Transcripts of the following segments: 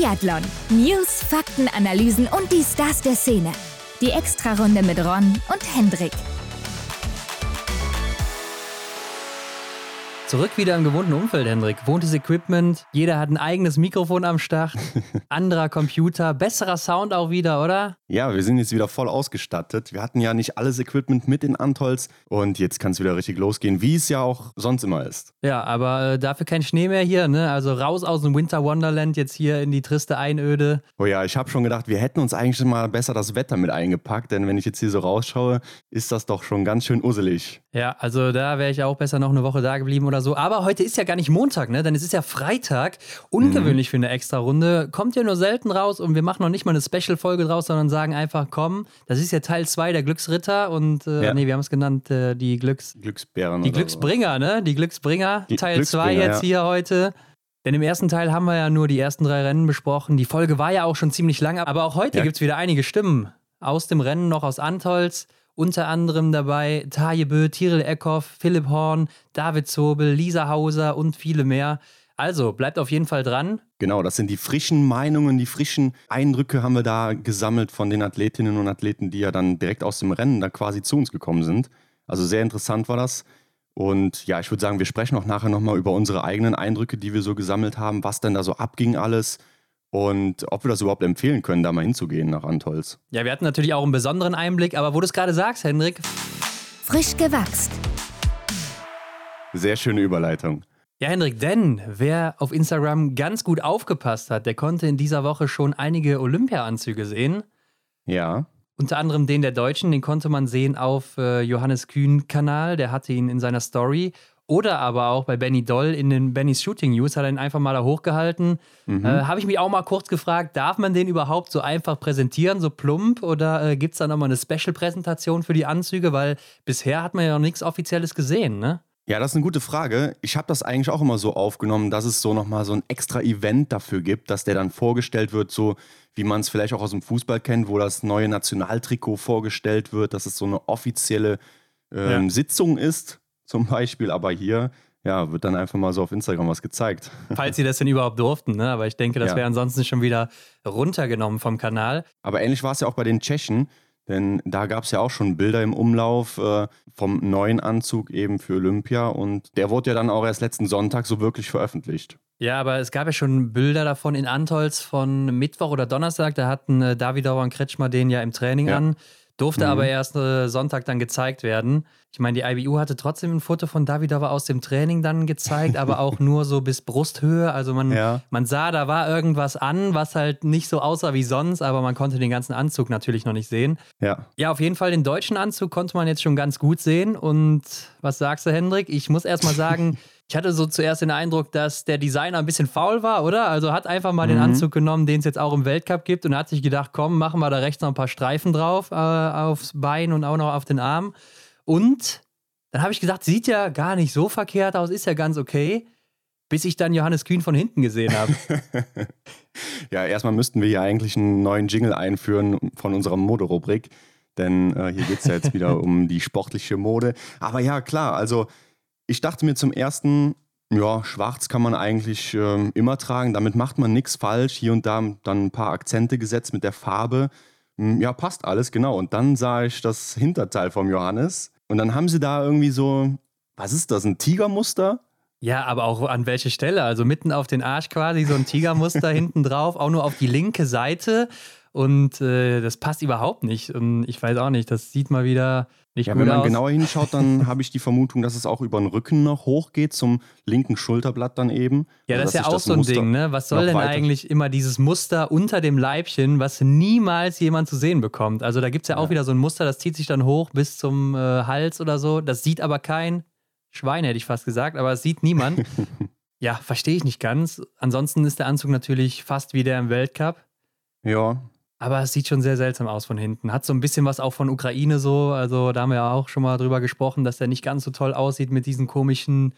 Biathlon. News, Fakten, Analysen und die Stars der Szene. Die Extrarunde mit Ron und Hendrik. Zurück wieder im gewohnten Umfeld, Hendrik. Wohntes Equipment, jeder hat ein eigenes Mikrofon am Start, anderer Computer, besserer Sound auch wieder, oder? Ja, wir sind jetzt wieder voll ausgestattet. Wir hatten ja nicht alles Equipment mit in Antolz und jetzt kann es wieder richtig losgehen, wie es ja auch sonst immer ist. Ja, aber äh, dafür kein Schnee mehr hier, ne? Also raus aus dem Winter Wonderland jetzt hier in die triste Einöde. Oh ja, ich habe schon gedacht, wir hätten uns eigentlich mal besser das Wetter mit eingepackt, denn wenn ich jetzt hier so rausschaue, ist das doch schon ganz schön usselig. Ja, also da wäre ich auch besser noch eine Woche da geblieben oder so. Aber heute ist ja gar nicht Montag, ne? Denn es ist ja Freitag. Ungewöhnlich mhm. für eine extra Runde. Kommt ja nur selten raus und wir machen noch nicht mal eine Special-Folge draus, sondern sagen einfach, komm, das ist ja Teil 2 der Glücksritter und äh, ja. nee, wir haben es genannt, äh, die Glücks... Glücksbären. Die Glücksbringer, so. ne? Die Glücksbringer. Die Teil 2 jetzt ja. hier heute. Denn im ersten Teil haben wir ja nur die ersten drei Rennen besprochen. Die Folge war ja auch schon ziemlich lang, aber auch heute ja. gibt es wieder einige Stimmen aus dem Rennen, noch aus Antolz. Unter anderem dabei Taje Bö, Tiril Eckhoff, Philipp Horn, David Zobel, Lisa Hauser und viele mehr. Also bleibt auf jeden Fall dran. Genau, das sind die frischen Meinungen, die frischen Eindrücke haben wir da gesammelt von den Athletinnen und Athleten, die ja dann direkt aus dem Rennen da quasi zu uns gekommen sind. Also sehr interessant war das. Und ja, ich würde sagen, wir sprechen auch nachher nochmal über unsere eigenen Eindrücke, die wir so gesammelt haben, was denn da so abging alles und ob wir das überhaupt empfehlen können, da mal hinzugehen nach Antolz. Ja, wir hatten natürlich auch einen besonderen Einblick, aber wo du es gerade sagst, Hendrik. Frisch gewachst. Sehr schöne Überleitung. Ja, Hendrik, denn wer auf Instagram ganz gut aufgepasst hat, der konnte in dieser Woche schon einige Olympia-Anzüge sehen. Ja. Unter anderem den der Deutschen, den konnte man sehen auf äh, Johannes Kühn-Kanal, der hatte ihn in seiner Story. Oder aber auch bei Benny Doll in den Bennys Shooting News hat er ihn einfach mal da hochgehalten. Mhm. Äh, Habe ich mich auch mal kurz gefragt, darf man den überhaupt so einfach präsentieren, so plump? Oder äh, gibt es da nochmal eine Special-Präsentation für die Anzüge? Weil bisher hat man ja noch nichts Offizielles gesehen, ne? Ja, das ist eine gute Frage. Ich habe das eigentlich auch immer so aufgenommen, dass es so nochmal so ein extra Event dafür gibt, dass der dann vorgestellt wird, so wie man es vielleicht auch aus dem Fußball kennt, wo das neue Nationaltrikot vorgestellt wird, dass es so eine offizielle ähm, ja. Sitzung ist zum Beispiel, aber hier ja, wird dann einfach mal so auf Instagram was gezeigt. Falls sie das denn überhaupt durften, ne? aber ich denke, das ja. wäre ansonsten schon wieder runtergenommen vom Kanal. Aber ähnlich war es ja auch bei den Tschechen, denn da gab es ja auch schon Bilder im Umlauf äh, vom neuen Anzug eben für Olympia und der wurde ja dann auch erst letzten Sonntag so wirklich veröffentlicht. Ja, aber es gab ja schon Bilder davon in Antolz von Mittwoch oder Donnerstag, da hatten äh, Davidauer und Kretschmer den ja im Training ja. an. Durfte mhm. aber erst äh, Sonntag dann gezeigt werden. Ich meine, die IBU hatte trotzdem ein Foto von Davidova aus dem Training dann gezeigt, aber auch nur so bis Brusthöhe. Also man, ja. man sah, da war irgendwas an, was halt nicht so aussah wie sonst, aber man konnte den ganzen Anzug natürlich noch nicht sehen. Ja. Ja, auf jeden Fall den deutschen Anzug konnte man jetzt schon ganz gut sehen. Und was sagst du, Hendrik? Ich muss erst mal sagen, Ich hatte so zuerst den Eindruck, dass der Designer ein bisschen faul war, oder? Also hat einfach mal mhm. den Anzug genommen, den es jetzt auch im Weltcup gibt und hat sich gedacht, komm, machen wir da rechts noch ein paar Streifen drauf, äh, aufs Bein und auch noch auf den Arm. Und dann habe ich gesagt, sieht ja gar nicht so verkehrt aus, ist ja ganz okay, bis ich dann Johannes Kühn von hinten gesehen habe. ja, erstmal müssten wir hier eigentlich einen neuen Jingle einführen von unserer Moderubrik, denn äh, hier geht es ja jetzt wieder um die sportliche Mode. Aber ja, klar, also ich dachte mir zum ersten, ja, schwarz kann man eigentlich äh, immer tragen, damit macht man nichts falsch. Hier und da dann ein paar Akzente gesetzt mit der Farbe. Hm, ja, passt alles, genau. Und dann sah ich das Hinterteil vom Johannes. Und dann haben sie da irgendwie so, was ist das, ein Tigermuster? Ja, aber auch an welche Stelle? Also mitten auf den Arsch quasi, so ein Tigermuster hinten drauf, auch nur auf die linke Seite. Und äh, das passt überhaupt nicht. Und ich weiß auch nicht, das sieht mal wieder nicht ja, Wenn man aus. genauer hinschaut, dann habe ich die Vermutung, dass es auch über den Rücken noch hochgeht, zum linken Schulterblatt dann eben. Ja, das ist ja auch so ein Muster Ding, ne? Was soll denn weiter... eigentlich immer dieses Muster unter dem Leibchen, was niemals jemand zu sehen bekommt? Also da gibt es ja auch ja. wieder so ein Muster, das zieht sich dann hoch bis zum äh, Hals oder so. Das sieht aber kein Schwein, hätte ich fast gesagt, aber es sieht niemand. ja, verstehe ich nicht ganz. Ansonsten ist der Anzug natürlich fast wie der im Weltcup. Ja, aber es sieht schon sehr seltsam aus von hinten. Hat so ein bisschen was auch von Ukraine so. Also da haben wir ja auch schon mal drüber gesprochen, dass der nicht ganz so toll aussieht mit diesen komischen,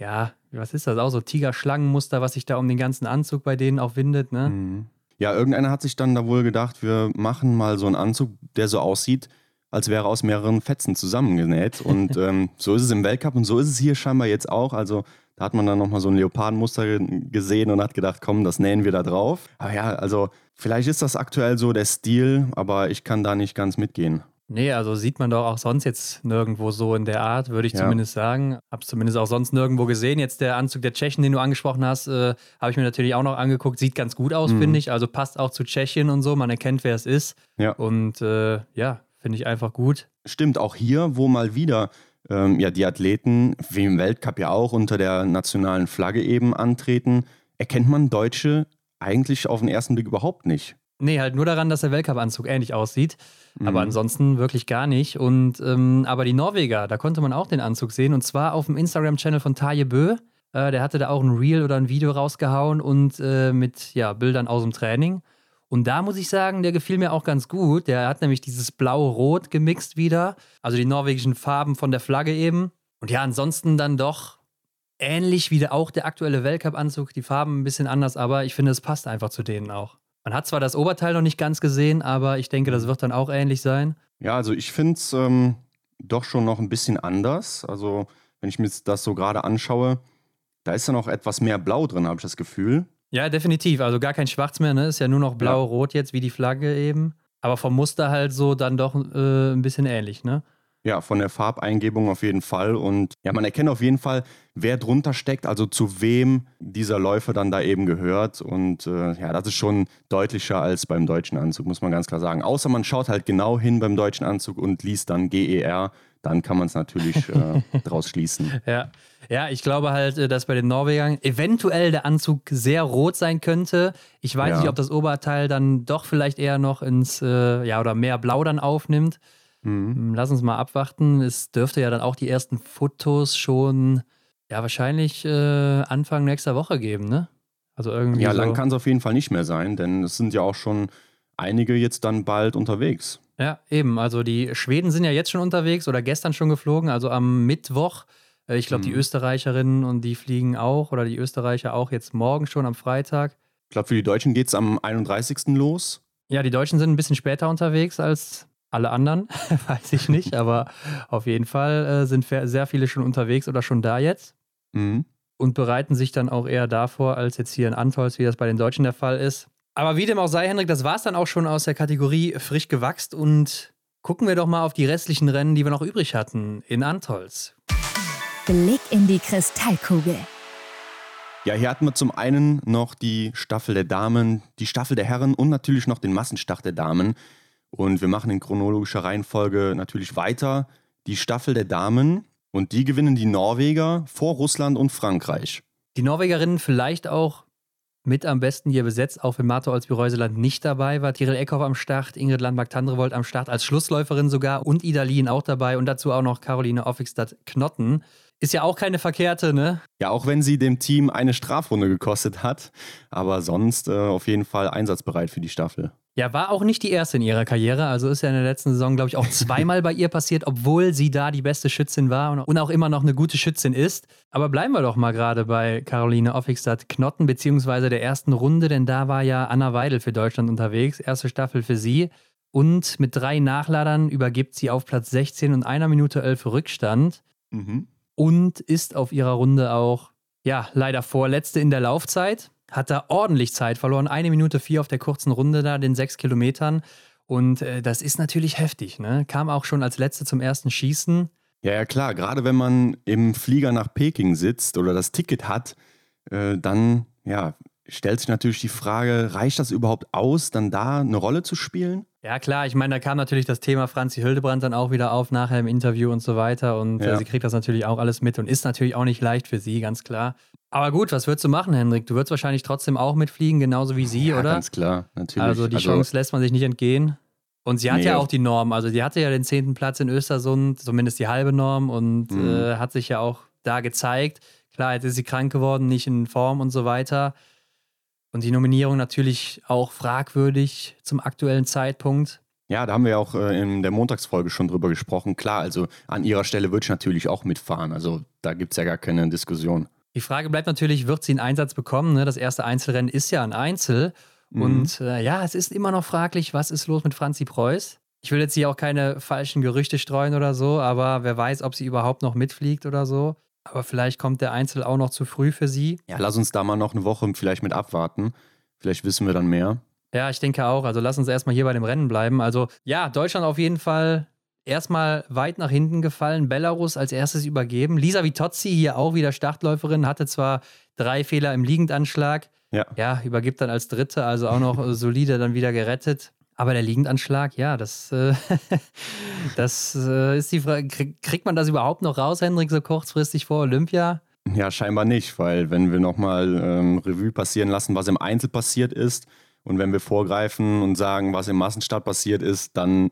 ja, was ist das auch so Tigerschlangenmuster, was sich da um den ganzen Anzug bei denen auch windet, ne? Mhm. Ja, irgendeiner hat sich dann da wohl gedacht, wir machen mal so einen Anzug, der so aussieht, als wäre aus mehreren Fetzen zusammengenäht. Und ähm, so ist es im Weltcup und so ist es hier scheinbar jetzt auch. Also da hat man dann nochmal so ein Leopardenmuster gesehen und hat gedacht, komm, das nähen wir da drauf. Aber ja, also vielleicht ist das aktuell so der Stil, aber ich kann da nicht ganz mitgehen. Nee, also sieht man doch auch sonst jetzt nirgendwo so in der Art, würde ich ja. zumindest sagen. Hab's zumindest auch sonst nirgendwo gesehen. Jetzt der Anzug der Tschechen, den du angesprochen hast, äh, habe ich mir natürlich auch noch angeguckt. Sieht ganz gut aus, mhm. finde ich. Also passt auch zu Tschechien und so. Man erkennt, wer es ist. Ja. Und äh, ja, finde ich einfach gut. Stimmt, auch hier, wo mal wieder ähm, ja, die Athleten, wie im Weltcup ja auch, unter der nationalen Flagge eben antreten, erkennt man Deutsche eigentlich auf den ersten Blick überhaupt nicht. Nee, halt nur daran, dass der Weltcup-Anzug ähnlich aussieht. Mhm. Aber ansonsten wirklich gar nicht. Und ähm, aber die Norweger, da konnte man auch den Anzug sehen. Und zwar auf dem Instagram-Channel von Taje Bö. Äh, der hatte da auch ein Reel oder ein Video rausgehauen und äh, mit ja, Bildern aus dem Training. Und da muss ich sagen, der gefiel mir auch ganz gut. Der hat nämlich dieses Blau-Rot gemixt wieder. Also die norwegischen Farben von der Flagge eben. Und ja, ansonsten dann doch ähnlich wie der, auch der aktuelle Weltcup-Anzug. Die Farben ein bisschen anders, aber ich finde, es passt einfach zu denen auch. Man hat zwar das Oberteil noch nicht ganz gesehen, aber ich denke, das wird dann auch ähnlich sein. Ja, also ich finde es ähm, doch schon noch ein bisschen anders. Also, wenn ich mir das so gerade anschaue, da ist ja noch etwas mehr Blau drin, habe ich das Gefühl. Ja, definitiv. Also gar kein Schwarz mehr, ne? Ist ja nur noch blau-rot jetzt, wie die Flagge eben. Aber vom Muster halt so dann doch äh, ein bisschen ähnlich, ne? Ja, von der Farbeingebung auf jeden Fall. Und ja, man erkennt auf jeden Fall, wer drunter steckt, also zu wem dieser Läufer dann da eben gehört. Und äh, ja, das ist schon deutlicher als beim deutschen Anzug, muss man ganz klar sagen. Außer man schaut halt genau hin beim deutschen Anzug und liest dann GER, dann kann man es natürlich äh, draus schließen. Ja. ja, ich glaube halt, äh, dass bei den Norwegern eventuell der Anzug sehr rot sein könnte. Ich weiß ja. nicht, ob das Oberteil dann doch vielleicht eher noch ins, äh, ja, oder mehr Blau dann aufnimmt. Mhm. Hm, lass uns mal abwarten. Es dürfte ja dann auch die ersten Fotos schon, ja, wahrscheinlich äh, Anfang nächster Woche geben, ne? Also irgendwie. Ja, so. lang kann es auf jeden Fall nicht mehr sein, denn es sind ja auch schon einige jetzt dann bald unterwegs. Ja, eben. Also die Schweden sind ja jetzt schon unterwegs oder gestern schon geflogen, also am Mittwoch. Äh, ich glaube, mhm. die Österreicherinnen und die fliegen auch oder die Österreicher auch jetzt morgen schon am Freitag. Ich glaube, für die Deutschen geht es am 31. los. Ja, die Deutschen sind ein bisschen später unterwegs als alle anderen, weiß ich nicht, aber auf jeden Fall äh, sind sehr viele schon unterwegs oder schon da jetzt mhm. und bereiten sich dann auch eher davor, als jetzt hier in Antolz, wie das bei den Deutschen der Fall ist. Aber wie dem auch sei, Hendrik, das war es dann auch schon aus der Kategorie frisch gewachst und gucken wir doch mal auf die restlichen Rennen, die wir noch übrig hatten in Antolz. Blick in die Kristallkugel. Ja, hier hatten wir zum einen noch die Staffel der Damen, die Staffel der Herren und natürlich noch den Massenstart der Damen. Und wir machen in chronologischer Reihenfolge natürlich weiter. Die Staffel der Damen und die gewinnen die Norweger vor Russland und Frankreich. Die Norwegerinnen vielleicht auch mit am besten hier besetzt, auch wenn Marta Olsby-Reuseland nicht dabei war. Tiril Eckhoff am Start, Ingrid Landmark-Tandrevold am Start als Schlussläuferin sogar und Ida Lien auch dabei und dazu auch noch Caroline Offigstadt-Knotten. Ist ja auch keine verkehrte, ne? Ja, auch wenn sie dem Team eine Strafrunde gekostet hat, aber sonst äh, auf jeden Fall einsatzbereit für die Staffel. Ja, war auch nicht die erste in ihrer Karriere. Also ist ja in der letzten Saison, glaube ich, auch zweimal bei ihr passiert, obwohl sie da die beste Schützin war und auch immer noch eine gute Schützin ist. Aber bleiben wir doch mal gerade bei Caroline Offigstadt-Knotten, beziehungsweise der ersten Runde, denn da war ja Anna Weidel für Deutschland unterwegs. Erste Staffel für sie. Und mit drei Nachladern übergibt sie auf Platz 16 und einer Minute 11 Rückstand. Mhm. Und ist auf ihrer Runde auch, ja, leider vorletzte in der Laufzeit hat da ordentlich Zeit verloren. Eine Minute vier auf der kurzen Runde da, den sechs Kilometern. Und äh, das ist natürlich heftig. Ne? Kam auch schon als Letzte zum ersten Schießen. Ja, ja, klar. Gerade wenn man im Flieger nach Peking sitzt oder das Ticket hat, äh, dann ja, stellt sich natürlich die Frage, reicht das überhaupt aus, dann da eine Rolle zu spielen? Ja, klar, ich meine, da kam natürlich das Thema Franzi Hildebrand dann auch wieder auf, nachher im Interview und so weiter. Und äh, ja. äh, sie kriegt das natürlich auch alles mit und ist natürlich auch nicht leicht für sie, ganz klar. Aber gut, was würdest du machen, Hendrik? Du würdest wahrscheinlich trotzdem auch mitfliegen, genauso wie sie, ja, oder? Ganz klar, natürlich. Also die also, Chance lässt man sich nicht entgehen. Und sie hat nee. ja auch die Norm. Also sie hatte ja den zehnten Platz in Östersund, zumindest die halbe Norm, und mhm. äh, hat sich ja auch da gezeigt. Klar, jetzt ist sie krank geworden, nicht in Form und so weiter. Und die Nominierung natürlich auch fragwürdig zum aktuellen Zeitpunkt. Ja, da haben wir ja auch äh, in der Montagsfolge schon drüber gesprochen. Klar, also an ihrer Stelle würde ich natürlich auch mitfahren. Also da gibt es ja gar keine Diskussion. Die Frage bleibt natürlich, wird sie einen Einsatz bekommen? Ne? Das erste Einzelrennen ist ja ein Einzel. Mhm. Und äh, ja, es ist immer noch fraglich, was ist los mit Franzi Preuß? Ich will jetzt hier auch keine falschen Gerüchte streuen oder so, aber wer weiß, ob sie überhaupt noch mitfliegt oder so. Aber vielleicht kommt der Einzel auch noch zu früh für sie. Ja, lass uns da mal noch eine Woche vielleicht mit abwarten. Vielleicht wissen wir dann mehr. Ja, ich denke auch. Also lass uns erstmal hier bei dem Rennen bleiben. Also ja, Deutschland auf jeden Fall erstmal weit nach hinten gefallen. Belarus als erstes übergeben. Lisa Vitozzi hier auch wieder Startläuferin, hatte zwar drei Fehler im Liegendanschlag. Ja. Ja, übergibt dann als Dritte, also auch noch solide dann wieder gerettet. Aber der Liegendanschlag, ja, das, äh, das äh, ist die Frage. Kriegt man das überhaupt noch raus, Hendrik, so kurzfristig vor Olympia? Ja, scheinbar nicht, weil wenn wir nochmal ähm, Revue passieren lassen, was im Einzel passiert ist und wenn wir vorgreifen und sagen, was im Massenstart passiert ist, dann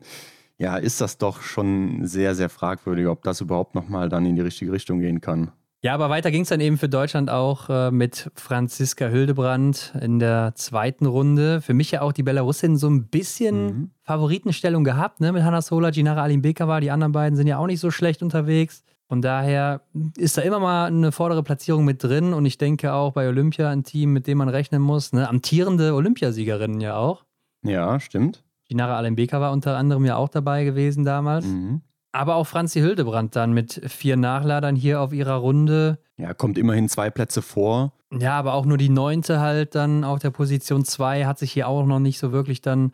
ja, ist das doch schon sehr, sehr fragwürdig, ob das überhaupt nochmal dann in die richtige Richtung gehen kann. Ja, aber weiter ging es dann eben für Deutschland auch äh, mit Franziska Hildebrand in der zweiten Runde. Für mich ja auch die Belarusin so ein bisschen mhm. Favoritenstellung gehabt, ne? Mit Hanna Sola, Ginara Alimbekova. Die anderen beiden sind ja auch nicht so schlecht unterwegs. Von daher ist da immer mal eine vordere Platzierung mit drin. Und ich denke auch bei Olympia ein Team, mit dem man rechnen muss. Ne? Amtierende Olympiasiegerinnen ja auch. Ja, stimmt. Ginara Alembeka war unter anderem ja auch dabei gewesen damals. Mhm. Aber auch Franzi Hildebrand dann mit vier Nachladern hier auf ihrer Runde. Ja, kommt immerhin zwei Plätze vor. Ja, aber auch nur die neunte halt dann auf der Position zwei hat sich hier auch noch nicht so wirklich dann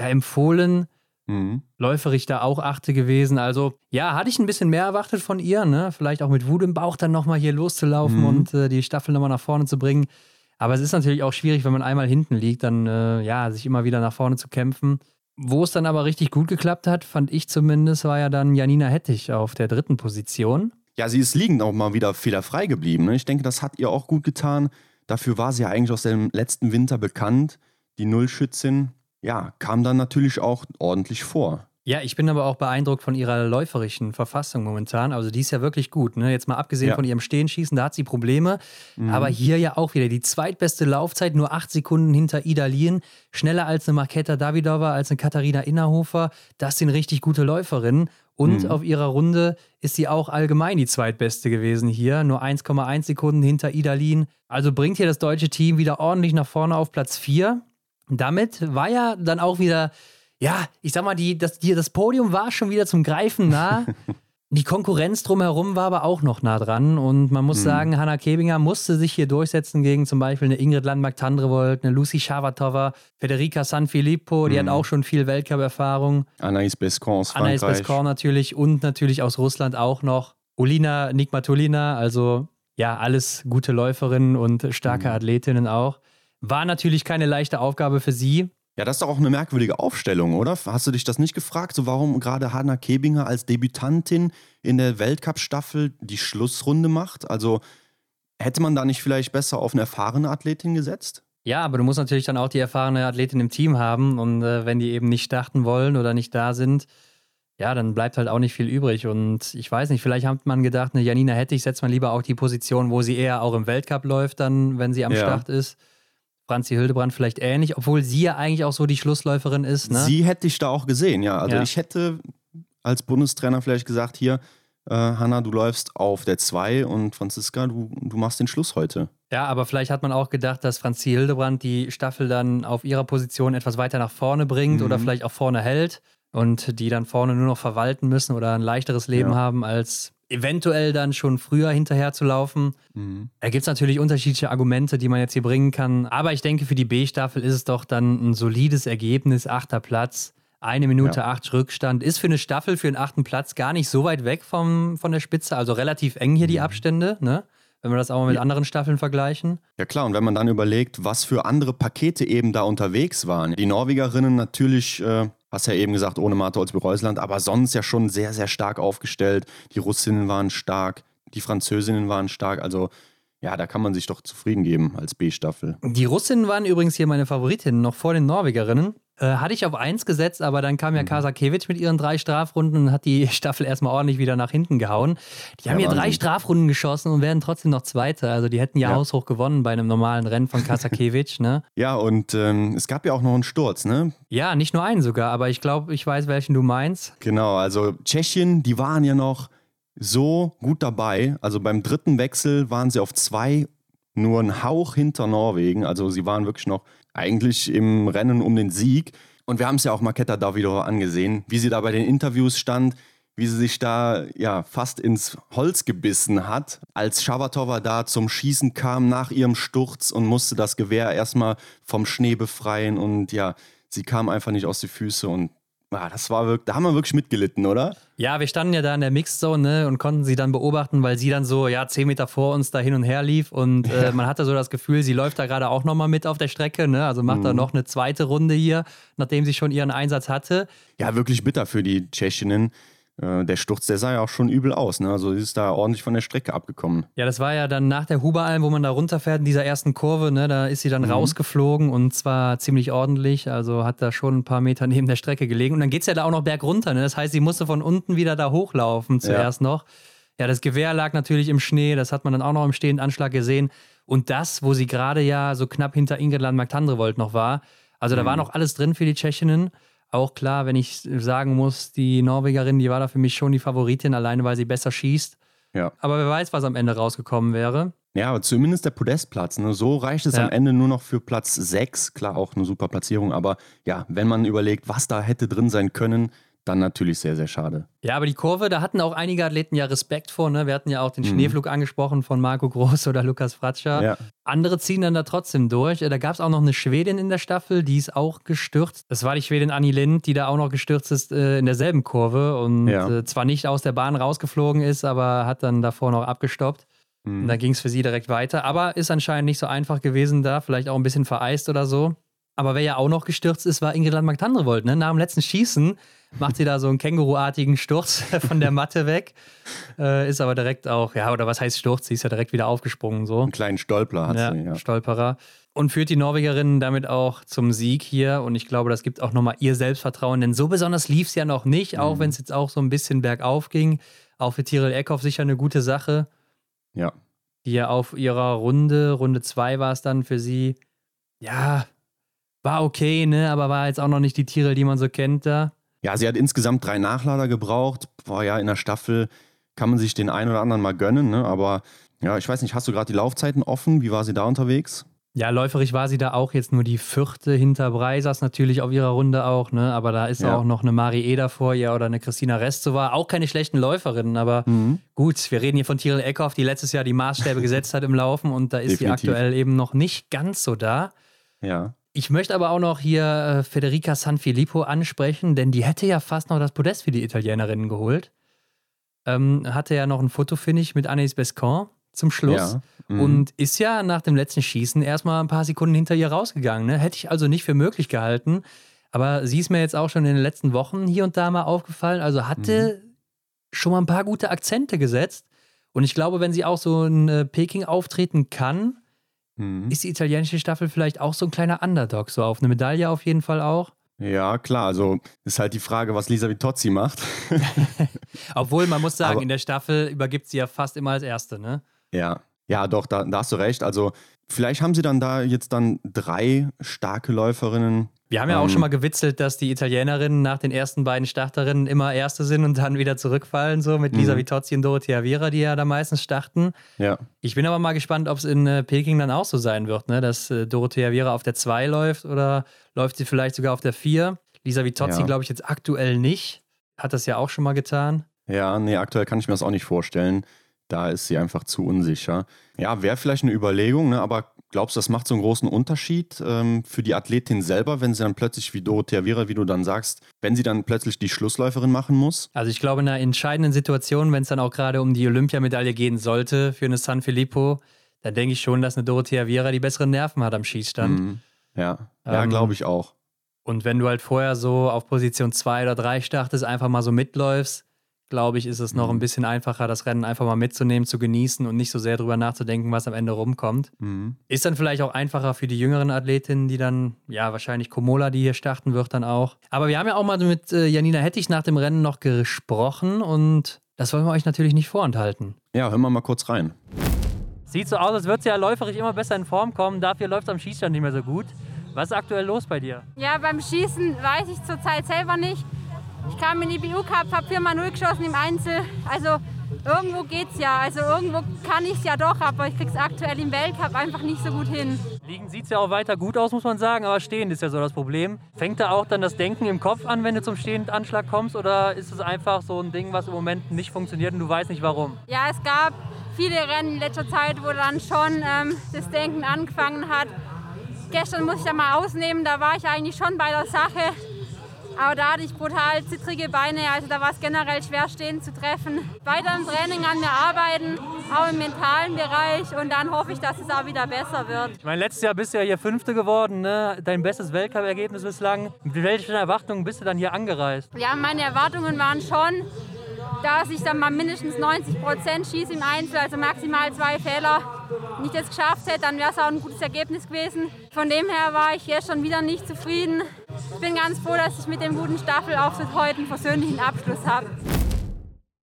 ja, empfohlen. Mhm. Läuferich da auch achte gewesen. Also ja, hatte ich ein bisschen mehr erwartet von ihr, ne? Vielleicht auch mit Wut im Bauch dann nochmal hier loszulaufen mhm. und äh, die Staffel nochmal nach vorne zu bringen. Aber es ist natürlich auch schwierig, wenn man einmal hinten liegt, dann äh, ja, sich immer wieder nach vorne zu kämpfen. Wo es dann aber richtig gut geklappt hat, fand ich zumindest, war ja dann Janina Hettich auf der dritten Position. Ja, sie ist liegend auch mal wieder fehlerfrei geblieben. Ne? Ich denke, das hat ihr auch gut getan. Dafür war sie ja eigentlich aus dem letzten Winter bekannt. Die Nullschützin, ja, kam dann natürlich auch ordentlich vor. Ja, ich bin aber auch beeindruckt von ihrer läuferischen Verfassung momentan. Also die ist ja wirklich gut. Ne? Jetzt mal abgesehen ja. von ihrem Stehenschießen, da hat sie Probleme. Mhm. Aber hier ja auch wieder die zweitbeste Laufzeit, nur acht Sekunden hinter Ida Lien. Schneller als eine Marketa Davidova, als eine Katharina Innerhofer. Das sind richtig gute Läuferinnen. Und mhm. auf ihrer Runde ist sie auch allgemein die zweitbeste gewesen hier. Nur 1,1 Sekunden hinter Ida Lien. Also bringt hier das deutsche Team wieder ordentlich nach vorne auf Platz 4. Damit war ja dann auch wieder ja, ich sag mal, die, das, die, das Podium war schon wieder zum Greifen nah. Die Konkurrenz drumherum war aber auch noch nah dran. Und man muss mhm. sagen, Hanna Kebinger musste sich hier durchsetzen gegen zum Beispiel eine Ingrid Landmark-Tandrevold, eine Lucy Schavatova, Federica Sanfilippo, die mhm. hat auch schon viel Weltcup-Erfahrung. Anaïs Bescon aus Frankreich. Anaïs Bescon natürlich und natürlich aus Russland auch noch. Ulina Nikmatulina, also ja, alles gute Läuferinnen und starke mhm. Athletinnen auch. War natürlich keine leichte Aufgabe für sie. Ja, das ist doch auch eine merkwürdige Aufstellung, oder? Hast du dich das nicht gefragt, so warum gerade Hanna Kebinger als Debütantin in der Weltcup-Staffel die Schlussrunde macht? Also hätte man da nicht vielleicht besser auf eine erfahrene Athletin gesetzt? Ja, aber du musst natürlich dann auch die erfahrene Athletin im Team haben und äh, wenn die eben nicht starten wollen oder nicht da sind, ja, dann bleibt halt auch nicht viel übrig. Und ich weiß nicht, vielleicht hat man gedacht, eine Janina Hettich setzt man lieber auch die Position, wo sie eher auch im Weltcup läuft, dann, wenn sie am ja. Start ist. Franzi Hildebrand vielleicht ähnlich, obwohl sie ja eigentlich auch so die Schlussläuferin ist. Ne? Sie hätte ich da auch gesehen, ja. Also ja. ich hätte als Bundestrainer vielleicht gesagt, hier, äh, Hanna, du läufst auf der 2 und Franziska, du, du machst den Schluss heute. Ja, aber vielleicht hat man auch gedacht, dass Franzi Hildebrand die Staffel dann auf ihrer Position etwas weiter nach vorne bringt mhm. oder vielleicht auch vorne hält und die dann vorne nur noch verwalten müssen oder ein leichteres Leben ja. haben als eventuell dann schon früher hinterher zu laufen. Mhm. Da gibt es natürlich unterschiedliche Argumente, die man jetzt hier bringen kann. Aber ich denke, für die B-Staffel ist es doch dann ein solides Ergebnis. Achter Platz, eine Minute ja. acht Rückstand. Ist für eine Staffel, für einen achten Platz gar nicht so weit weg vom, von der Spitze. Also relativ eng hier die mhm. Abstände, ne? wenn wir das auch mal mit ja. anderen Staffeln vergleichen. Ja klar, und wenn man dann überlegt, was für andere Pakete eben da unterwegs waren. Die Norwegerinnen natürlich äh, Hast ja eben gesagt, ohne Martha Olsby-Reusland, aber sonst ja schon sehr, sehr stark aufgestellt. Die Russinnen waren stark, die Französinnen waren stark. Also ja, da kann man sich doch zufrieden geben als B-Staffel. Die Russinnen waren übrigens hier meine Favoritinnen, noch vor den Norwegerinnen. Äh, hatte ich auf eins gesetzt, aber dann kam ja mhm. Kasakewitsch mit ihren drei Strafrunden und hat die Staffel erstmal ordentlich wieder nach hinten gehauen. Die haben ja hier drei Strafrunden geschossen und werden trotzdem noch Zweite. Also die hätten ja, ja. haushoch gewonnen bei einem normalen Rennen von Kasakewitsch, ne? Ja, und ähm, es gab ja auch noch einen Sturz, ne? Ja, nicht nur einen sogar, aber ich glaube, ich weiß, welchen du meinst. Genau, also Tschechien, die waren ja noch so gut dabei. Also beim dritten Wechsel waren sie auf zwei, nur einen Hauch hinter Norwegen. Also sie waren wirklich noch eigentlich im Rennen um den Sieg. Und wir haben es ja auch Maketa Davidova angesehen, wie sie da bei den Interviews stand, wie sie sich da ja fast ins Holz gebissen hat, als Schabatova da zum Schießen kam nach ihrem Sturz und musste das Gewehr erstmal vom Schnee befreien und ja, sie kam einfach nicht aus die Füße und ja, das war wirklich, da haben wir wirklich mitgelitten, oder? Ja, wir standen ja da in der Mixzone ne, und konnten sie dann beobachten, weil sie dann so, ja, zehn Meter vor uns da hin und her lief und äh, man hatte so das Gefühl, sie läuft da gerade auch nochmal mit auf der Strecke, ne? Also macht mhm. da noch eine zweite Runde hier, nachdem sie schon ihren Einsatz hatte. Ja, wirklich bitter für die Tschechinnen. Äh, der Sturz, der sah ja auch schon übel aus. Ne? Also sie ist da ordentlich von der Strecke abgekommen. Ja, das war ja dann nach der Huberalm, wo man da runterfährt in dieser ersten Kurve. Ne? Da ist sie dann mhm. rausgeflogen und zwar ziemlich ordentlich. Also hat da schon ein paar Meter neben der Strecke gelegen. Und dann geht es ja da auch noch bergunter. Ne? Das heißt, sie musste von unten wieder da hochlaufen zuerst ja. noch. Ja, das Gewehr lag natürlich im Schnee. Das hat man dann auch noch im stehenden Anschlag gesehen. Und das, wo sie gerade ja so knapp hinter Ingrid Landmark-Tandrevold noch war. Also da mhm. war noch alles drin für die Tschechinnen. Auch klar, wenn ich sagen muss, die Norwegerin, die war da für mich schon die Favoritin, alleine weil sie besser schießt. Ja. Aber wer weiß, was am Ende rausgekommen wäre. Ja, aber zumindest der Podestplatz. Ne? So reicht es ja. am Ende nur noch für Platz 6. Klar, auch eine super Platzierung. Aber ja, wenn man überlegt, was da hätte drin sein können, dann natürlich sehr, sehr schade. Ja, aber die Kurve, da hatten auch einige Athleten ja Respekt vor. Ne? Wir hatten ja auch den mhm. Schneeflug angesprochen von Marco Groß oder Lukas Fratscher. Ja. Andere ziehen dann da trotzdem durch. Da gab es auch noch eine Schwedin in der Staffel, die ist auch gestürzt. Das war die Schwedin Anni Lind, die da auch noch gestürzt ist äh, in derselben Kurve und ja. äh, zwar nicht aus der Bahn rausgeflogen ist, aber hat dann davor noch abgestoppt. Mhm. Und da ging es für sie direkt weiter. Aber ist anscheinend nicht so einfach gewesen da, vielleicht auch ein bisschen vereist oder so. Aber wer ja auch noch gestürzt ist, war Ingrid Landmark-Tandrevold. Ne? Nach dem letzten Schießen macht sie da so einen Känguruartigen Sturz von der Matte weg. Äh, ist aber direkt auch, ja, oder was heißt Sturz? Sie ist ja direkt wieder aufgesprungen. So. Einen kleinen Stolperer hat ja, sie, ja. Stolperer. Und führt die Norwegerinnen damit auch zum Sieg hier. Und ich glaube, das gibt auch nochmal ihr Selbstvertrauen. Denn so besonders lief es ja noch nicht, auch mhm. wenn es jetzt auch so ein bisschen bergauf ging. Auch für Tirol Eckhoff sicher eine gute Sache. Ja. Die ja auf ihrer Runde, Runde 2 war es dann für sie, ja, war okay, ne? Aber war jetzt auch noch nicht die Tiere, die man so kennt da. Ja, sie hat insgesamt drei Nachlader gebraucht. Boah, ja, in der Staffel kann man sich den einen oder anderen mal gönnen, ne? Aber ja, ich weiß nicht, hast du gerade die Laufzeiten offen? Wie war sie da unterwegs? Ja, läuferig war sie da auch jetzt nur die vierte hinter Breisers, natürlich auf ihrer Runde auch, ne? Aber da ist ja. auch noch eine Marie Eder vor ihr oder eine Christina Restzova. Auch keine schlechten Läuferinnen, aber mhm. gut, wir reden hier von Tyrell Eckhoff, die letztes Jahr die Maßstäbe gesetzt hat im Laufen und da ist Definitiv. sie aktuell eben noch nicht ganz so da. Ja. Ich möchte aber auch noch hier äh, Federica Sanfilippo ansprechen, denn die hätte ja fast noch das Podest für die Italienerinnen geholt. Ähm, hatte ja noch ein Fotofinish mit Anaïs Bescon zum Schluss ja. mhm. und ist ja nach dem letzten Schießen erstmal ein paar Sekunden hinter ihr rausgegangen. Ne? Hätte ich also nicht für möglich gehalten. Aber sie ist mir jetzt auch schon in den letzten Wochen hier und da mal aufgefallen. Also hatte mhm. schon mal ein paar gute Akzente gesetzt. Und ich glaube, wenn sie auch so in äh, Peking auftreten kann, Mhm. Ist die italienische Staffel vielleicht auch so ein kleiner Underdog, so auf eine Medaille auf jeden Fall auch? Ja, klar. Also ist halt die Frage, was Lisa Vitozzi macht. Obwohl, man muss sagen, Aber, in der Staffel übergibt sie ja fast immer als Erste, ne? Ja, ja, doch, da, da hast du recht. Also vielleicht haben sie dann da jetzt dann drei starke Läuferinnen, wir haben ja auch schon ähm. mal gewitzelt, dass die Italienerinnen nach den ersten beiden Starterinnen immer Erste sind und dann wieder zurückfallen, so mit Lisa mhm. Vitozzi und Dorothea Vera, die ja da meistens starten. Ja. Ich bin aber mal gespannt, ob es in äh, Peking dann auch so sein wird, ne? dass äh, Dorothea Vera auf der 2 läuft oder läuft sie vielleicht sogar auf der 4. Lisa Vitozzi ja. glaube ich jetzt aktuell nicht. Hat das ja auch schon mal getan. Ja, nee, aktuell kann ich mir das auch nicht vorstellen. Da ist sie einfach zu unsicher. Ja, wäre vielleicht eine Überlegung, ne? aber Glaubst du, das macht so einen großen Unterschied ähm, für die Athletin selber, wenn sie dann plötzlich wie Dorothea Vera, wie du dann sagst, wenn sie dann plötzlich die Schlussläuferin machen muss? Also ich glaube, in einer entscheidenden Situation, wenn es dann auch gerade um die Olympiamedaille gehen sollte für eine San Filippo, dann denke ich schon, dass eine Dorothea Vera die besseren Nerven hat am Schießstand. Mhm. Ja, ja ähm, glaube ich auch. Und wenn du halt vorher so auf Position 2 oder 3 startest, einfach mal so mitläufst, glaube ich, ist es noch ein mhm. bisschen einfacher, das Rennen einfach mal mitzunehmen, zu genießen und nicht so sehr drüber nachzudenken, was am Ende rumkommt. Mhm. Ist dann vielleicht auch einfacher für die jüngeren Athletinnen, die dann, ja, wahrscheinlich Komola, die hier starten wird, dann auch. Aber wir haben ja auch mal mit äh, Janina Hettich nach dem Rennen noch gesprochen und das wollen wir euch natürlich nicht vorenthalten. Ja, hören wir mal kurz rein. Sieht so aus, als würde sie ja läuferisch immer besser in Form kommen. Dafür läuft es am Schießstand nicht mehr so gut. Was ist aktuell los bei dir? Ja, beim Schießen weiß ich zurzeit selber nicht. Ich kam in die BU Cup, habe 4x0 geschossen im Einzel. Also irgendwo geht's ja. Also irgendwo kann ich es ja doch, aber ich krieg's aktuell im Weltcup einfach nicht so gut hin. Liegen sieht es ja auch weiter gut aus, muss man sagen, aber stehend ist ja so das Problem. Fängt da auch dann das Denken im Kopf an, wenn du zum Stehendanschlag kommst, oder ist es einfach so ein Ding, was im Moment nicht funktioniert und du weißt nicht warum? Ja, es gab viele Rennen in letzter Zeit, wo dann schon ähm, das Denken angefangen hat. Gestern muss ich da mal ausnehmen, da war ich eigentlich schon bei der Sache. Aber da hatte ich brutal zittrige Beine, also da war es generell schwer stehen zu treffen. Weiter im Training an mir arbeiten, auch im mentalen Bereich und dann hoffe ich, dass es auch wieder besser wird. Ich meine, letztes Jahr bist du ja hier Fünfte geworden, ne? dein bestes Weltcup-Ergebnis bislang. Mit welchen Erwartungen bist du dann hier angereist? Ja, meine Erwartungen waren schon, dass ich dann mal mindestens 90 Prozent schieße im Einzel, also maximal zwei Fehler. Wenn ich das geschafft hätte, dann wäre es auch ein gutes Ergebnis gewesen. Von dem her war ich jetzt schon wieder nicht zufrieden. Ich bin ganz froh, dass ich mit dem guten Staffelauftritt heute einen versöhnlichen Abschluss habe.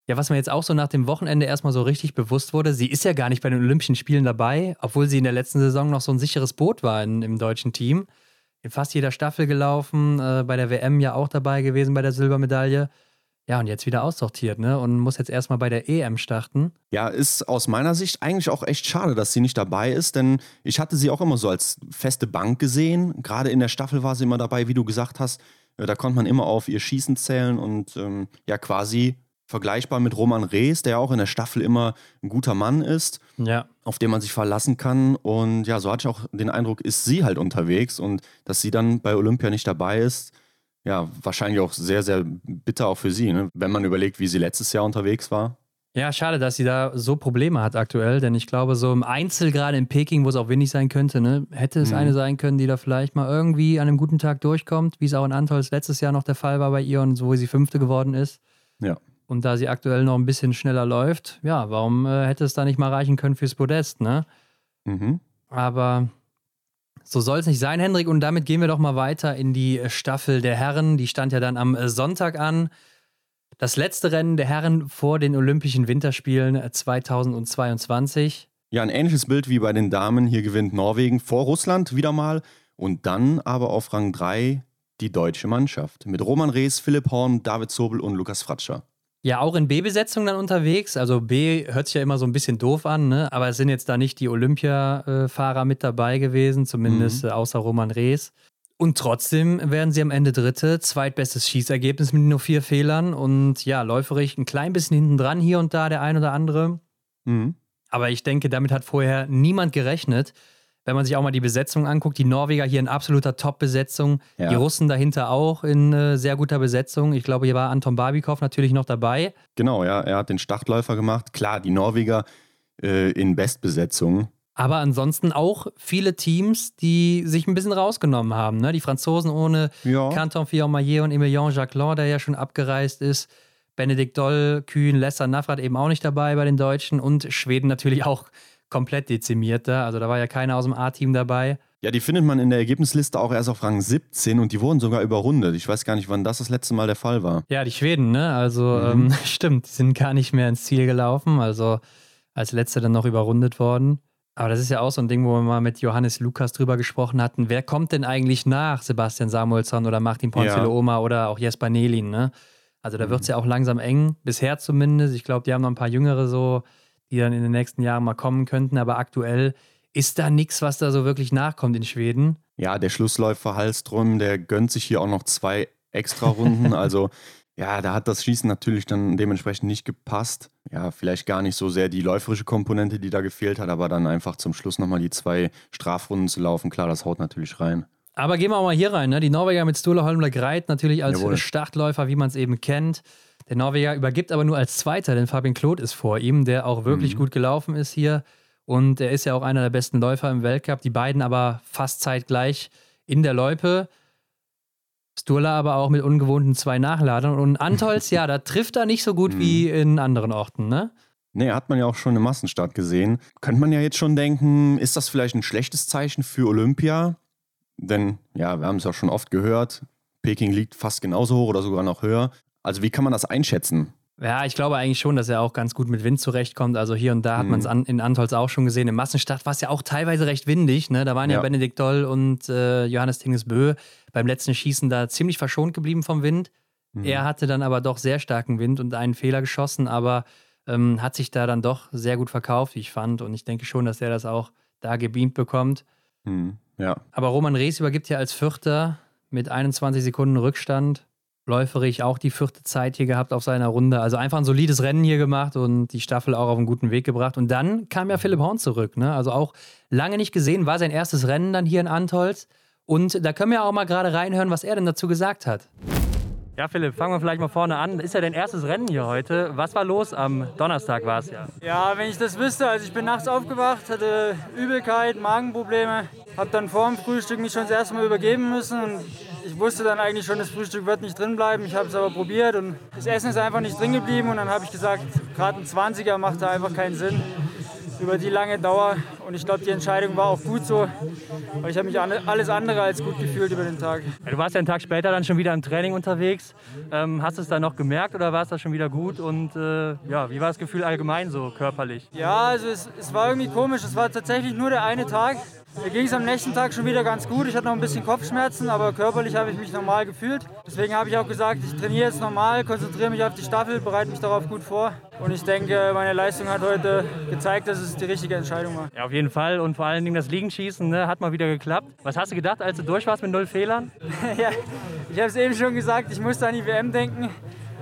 Ja, was mir jetzt auch so nach dem Wochenende erstmal so richtig bewusst wurde, sie ist ja gar nicht bei den Olympischen Spielen dabei, obwohl sie in der letzten Saison noch so ein sicheres Boot war in, im deutschen Team. In fast jeder Staffel gelaufen, äh, bei der WM ja auch dabei gewesen bei der Silbermedaille. Ja, und jetzt wieder aussortiert, ne? Und muss jetzt erstmal bei der EM starten. Ja, ist aus meiner Sicht eigentlich auch echt schade, dass sie nicht dabei ist, denn ich hatte sie auch immer so als feste Bank gesehen. Gerade in der Staffel war sie immer dabei, wie du gesagt hast. Da konnte man immer auf ihr Schießen zählen und ähm, ja, quasi vergleichbar mit Roman Rees, der auch in der Staffel immer ein guter Mann ist, ja. auf den man sich verlassen kann. Und ja, so hatte ich auch den Eindruck, ist sie halt unterwegs und dass sie dann bei Olympia nicht dabei ist ja, wahrscheinlich auch sehr, sehr bitter auch für sie, ne? wenn man überlegt, wie sie letztes Jahr unterwegs war. Ja, schade, dass sie da so Probleme hat aktuell, denn ich glaube, so im Einzel, gerade in Peking, wo es auch windig sein könnte, ne, hätte es mhm. eine sein können, die da vielleicht mal irgendwie an einem guten Tag durchkommt, wie es auch in Antols letztes Jahr noch der Fall war bei ihr und so, wo sie Fünfte geworden ist. Ja. Und da sie aktuell noch ein bisschen schneller läuft, ja, warum äh, hätte es da nicht mal reichen können fürs Podest, ne? Mhm. Aber so soll es nicht sein, Hendrik. Und damit gehen wir doch mal weiter in die Staffel der Herren. Die stand ja dann am Sonntag an. Das letzte Rennen der Herren vor den Olympischen Winterspielen 2022. Ja, ein ähnliches Bild wie bei den Damen. Hier gewinnt Norwegen vor Russland wieder mal. Und dann aber auf Rang 3 die deutsche Mannschaft. Mit Roman Rees, Philipp Horn, David Zobel und Lukas Fratscher. Ja, auch in B-Besetzung dann unterwegs. Also B hört sich ja immer so ein bisschen doof an, ne? aber es sind jetzt da nicht die Olympia-Fahrer mit dabei gewesen, zumindest mhm. außer Roman Rees. Und trotzdem werden sie am Ende Dritte, zweitbestes Schießergebnis mit nur vier Fehlern und ja, läuferig ein klein bisschen hinten dran hier und da der ein oder andere. Mhm. Aber ich denke, damit hat vorher niemand gerechnet wenn man sich auch mal die Besetzung anguckt, die Norweger hier in absoluter Top-Besetzung, ja. die Russen dahinter auch in äh, sehr guter Besetzung. Ich glaube, hier war Anton Barbikov natürlich noch dabei. Genau, ja, er hat den Startläufer gemacht. Klar, die Norweger äh, in Bestbesetzung. Aber ansonsten auch viele Teams, die sich ein bisschen rausgenommen haben. Ne? Die Franzosen ohne ja. Canton Fillon-Maillet und Emilien Jacquelin, der ja schon abgereist ist. Benedikt Doll, Kühn, Lesser, Nafrat eben auch nicht dabei bei den Deutschen. Und Schweden natürlich auch komplett dezimiert da. Also da war ja keiner aus dem A-Team dabei. Ja, die findet man in der Ergebnisliste auch erst auf Rang 17 und die wurden sogar überrundet. Ich weiß gar nicht, wann das das letzte Mal der Fall war. Ja, die Schweden, ne? Also mhm. ähm, stimmt, die sind gar nicht mehr ins Ziel gelaufen. Also als letzte dann noch überrundet worden. Aber das ist ja auch so ein Ding, wo wir mal mit Johannes Lukas drüber gesprochen hatten. Wer kommt denn eigentlich nach Sebastian Samuelsson oder Martin Ponzilo ja. oder auch Jesper Nelin, ne? Also da wird es mhm. ja auch langsam eng, bisher zumindest. Ich glaube, die haben noch ein paar Jüngere so die dann in den nächsten Jahren mal kommen könnten. Aber aktuell ist da nichts, was da so wirklich nachkommt in Schweden. Ja, der Schlussläufer Hallström, der gönnt sich hier auch noch zwei extra Runden. also ja, da hat das Schießen natürlich dann dementsprechend nicht gepasst. Ja, vielleicht gar nicht so sehr die läuferische Komponente, die da gefehlt hat, aber dann einfach zum Schluss nochmal die zwei Strafrunden zu laufen, klar, das haut natürlich rein. Aber gehen wir auch mal hier rein. Ne? Die Norweger mit Sturla Holmler Greit natürlich als Jawohl. Startläufer, wie man es eben kennt. Der Norweger übergibt aber nur als Zweiter, denn Fabian Claude ist vor ihm, der auch wirklich mhm. gut gelaufen ist hier. Und er ist ja auch einer der besten Läufer im Weltcup. Die beiden aber fast zeitgleich in der Loipe. Sturla aber auch mit ungewohnten zwei Nachladern. Und Antols, ja, da trifft er nicht so gut wie mhm. in anderen Orten, ne? Nee, hat man ja auch schon im Massenstart gesehen. Könnte man ja jetzt schon denken, ist das vielleicht ein schlechtes Zeichen für Olympia? Denn, ja, wir haben es ja schon oft gehört, Peking liegt fast genauso hoch oder sogar noch höher. Also wie kann man das einschätzen? Ja, ich glaube eigentlich schon, dass er auch ganz gut mit Wind zurechtkommt. Also hier und da hat mhm. man es an, in Antolz auch schon gesehen. Im Massenstart war es ja auch teilweise recht windig. Ne? Da waren ja, ja Benedikt Doll und äh, Johannes Tingesbö beim letzten Schießen da ziemlich verschont geblieben vom Wind. Mhm. Er hatte dann aber doch sehr starken Wind und einen Fehler geschossen, aber ähm, hat sich da dann doch sehr gut verkauft, wie ich fand. Und ich denke schon, dass er das auch da gebeamt bekommt. Mhm. Ja. Aber Roman Rees übergibt ja als Vierter mit 21 Sekunden Rückstand. Läuferig auch die vierte Zeit hier gehabt auf seiner Runde. Also einfach ein solides Rennen hier gemacht und die Staffel auch auf einen guten Weg gebracht. Und dann kam ja Philipp Horn zurück. Ne? Also auch lange nicht gesehen, war sein erstes Rennen dann hier in Antolz. Und da können wir auch mal gerade reinhören, was er denn dazu gesagt hat. Ja, Philipp, fangen wir vielleicht mal vorne an. Ist ja dein erstes Rennen hier heute. Was war los? Am Donnerstag war es ja. Ja, wenn ich das wüsste, also ich bin nachts aufgewacht, hatte Übelkeit, Magenprobleme, habe dann vor dem Frühstück mich schon das erste Mal übergeben müssen und ich wusste dann eigentlich schon, das Frühstück wird nicht drin bleiben. Ich habe es aber probiert und das Essen ist einfach nicht drin geblieben und dann habe ich gesagt, gerade ein 20er macht da einfach keinen Sinn über die lange Dauer. Und ich glaube, die Entscheidung war auch gut so, weil ich habe mich alles andere als gut gefühlt über den Tag. Du warst ja einen Tag später dann schon wieder im Training unterwegs. Ähm, hast du es dann noch gemerkt oder war es da schon wieder gut? Und äh, ja, wie war das Gefühl allgemein so körperlich? Ja, also es, es war irgendwie komisch. Es war tatsächlich nur der eine Tag. Mir ging es am nächsten Tag schon wieder ganz gut. Ich hatte noch ein bisschen Kopfschmerzen, aber körperlich habe ich mich normal gefühlt. Deswegen habe ich auch gesagt, ich trainiere jetzt normal, konzentriere mich auf die Staffel, bereite mich darauf gut vor. Und ich denke, meine Leistung hat heute gezeigt, dass es die richtige Entscheidung war. Ja, auf jeden Fall. Und vor allen Dingen das Liegenschießen ne, hat mal wieder geklappt. Was hast du gedacht, als du durch warst mit null Fehlern? ja, ich habe es eben schon gesagt, ich musste an die WM denken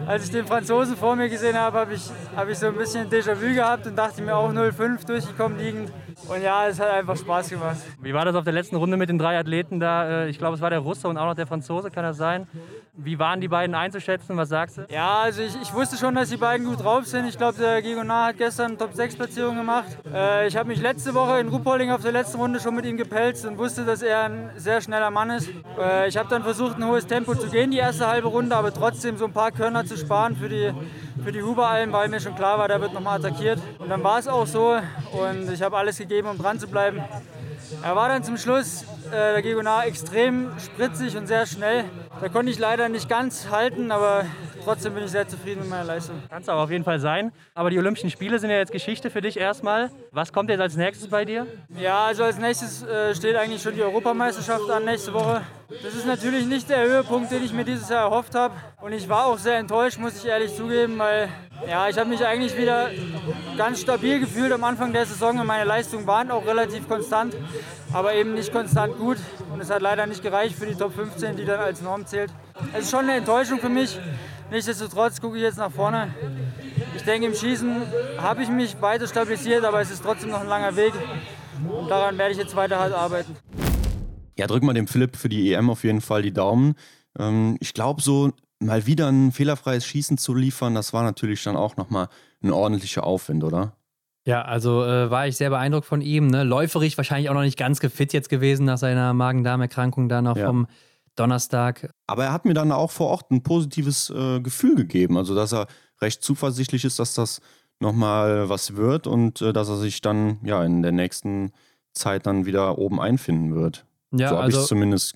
als ich den Franzosen vor mir gesehen habe, habe ich, hab ich so ein bisschen Déjà-vu gehabt und dachte mir auch 0,5 durchgekommen liegend. Und ja, es hat einfach Spaß gemacht. Wie war das auf der letzten Runde mit den drei Athleten da? Äh, ich glaube, es war der Russe und auch noch der Franzose, kann das sein? Wie waren die beiden einzuschätzen? Was sagst du? Ja, also ich, ich wusste schon, dass die beiden gut drauf sind. Ich glaube, der Gigonard hat gestern Top-6-Platzierung gemacht. Äh, ich habe mich letzte Woche in Ruppolding auf der letzten Runde schon mit ihm gepelzt und wusste, dass er ein sehr schneller Mann ist. Äh, ich habe dann versucht, ein hohes Tempo zu gehen, die erste halbe Runde, aber trotzdem so ein paar Körner zu sparen für die, für die Huberalm, weil mir schon klar war, der wird nochmal attackiert. Und dann war es auch so und ich habe alles gegeben, um dran zu bleiben. Er war dann zum Schluss, äh, der Gegonar, extrem spritzig und sehr schnell. Da konnte ich leider nicht ganz halten, aber trotzdem bin ich sehr zufrieden mit meiner Leistung. Kannst aber auf jeden Fall sein. Aber die Olympischen Spiele sind ja jetzt Geschichte für dich erstmal. Was kommt jetzt als nächstes bei dir? Ja, also als nächstes äh, steht eigentlich schon die Europameisterschaft an nächste Woche. Das ist natürlich nicht der Höhepunkt, den ich mir dieses Jahr erhofft habe. Und ich war auch sehr enttäuscht, muss ich ehrlich zugeben, weil ja, ich habe mich eigentlich wieder ganz stabil gefühlt am Anfang der Saison und meine Leistungen waren auch relativ konstant, aber eben nicht konstant gut. Und es hat leider nicht gereicht für die Top 15, die dann als Norm zählt. Es ist schon eine Enttäuschung für mich. Nichtsdestotrotz gucke ich jetzt nach vorne. Ich denke, im Schießen habe ich mich weiter stabilisiert, aber es ist trotzdem noch ein langer Weg. Und daran werde ich jetzt weiter hart arbeiten. Ja, drück mal dem Philipp für die EM auf jeden Fall die Daumen. Ähm, ich glaube, so mal wieder ein fehlerfreies Schießen zu liefern, das war natürlich dann auch nochmal ein ordentlicher Aufwind, oder? Ja, also äh, war ich sehr beeindruckt von ihm. Ne? Läuferig wahrscheinlich auch noch nicht ganz gefit jetzt gewesen nach seiner Magen-Darm-Erkrankung da noch ja. vom Donnerstag. Aber er hat mir dann auch vor Ort ein positives äh, Gefühl gegeben. Also, dass er recht zuversichtlich ist, dass das nochmal was wird und äh, dass er sich dann ja in der nächsten Zeit dann wieder oben einfinden wird. Ja, so habe also, ich es zumindest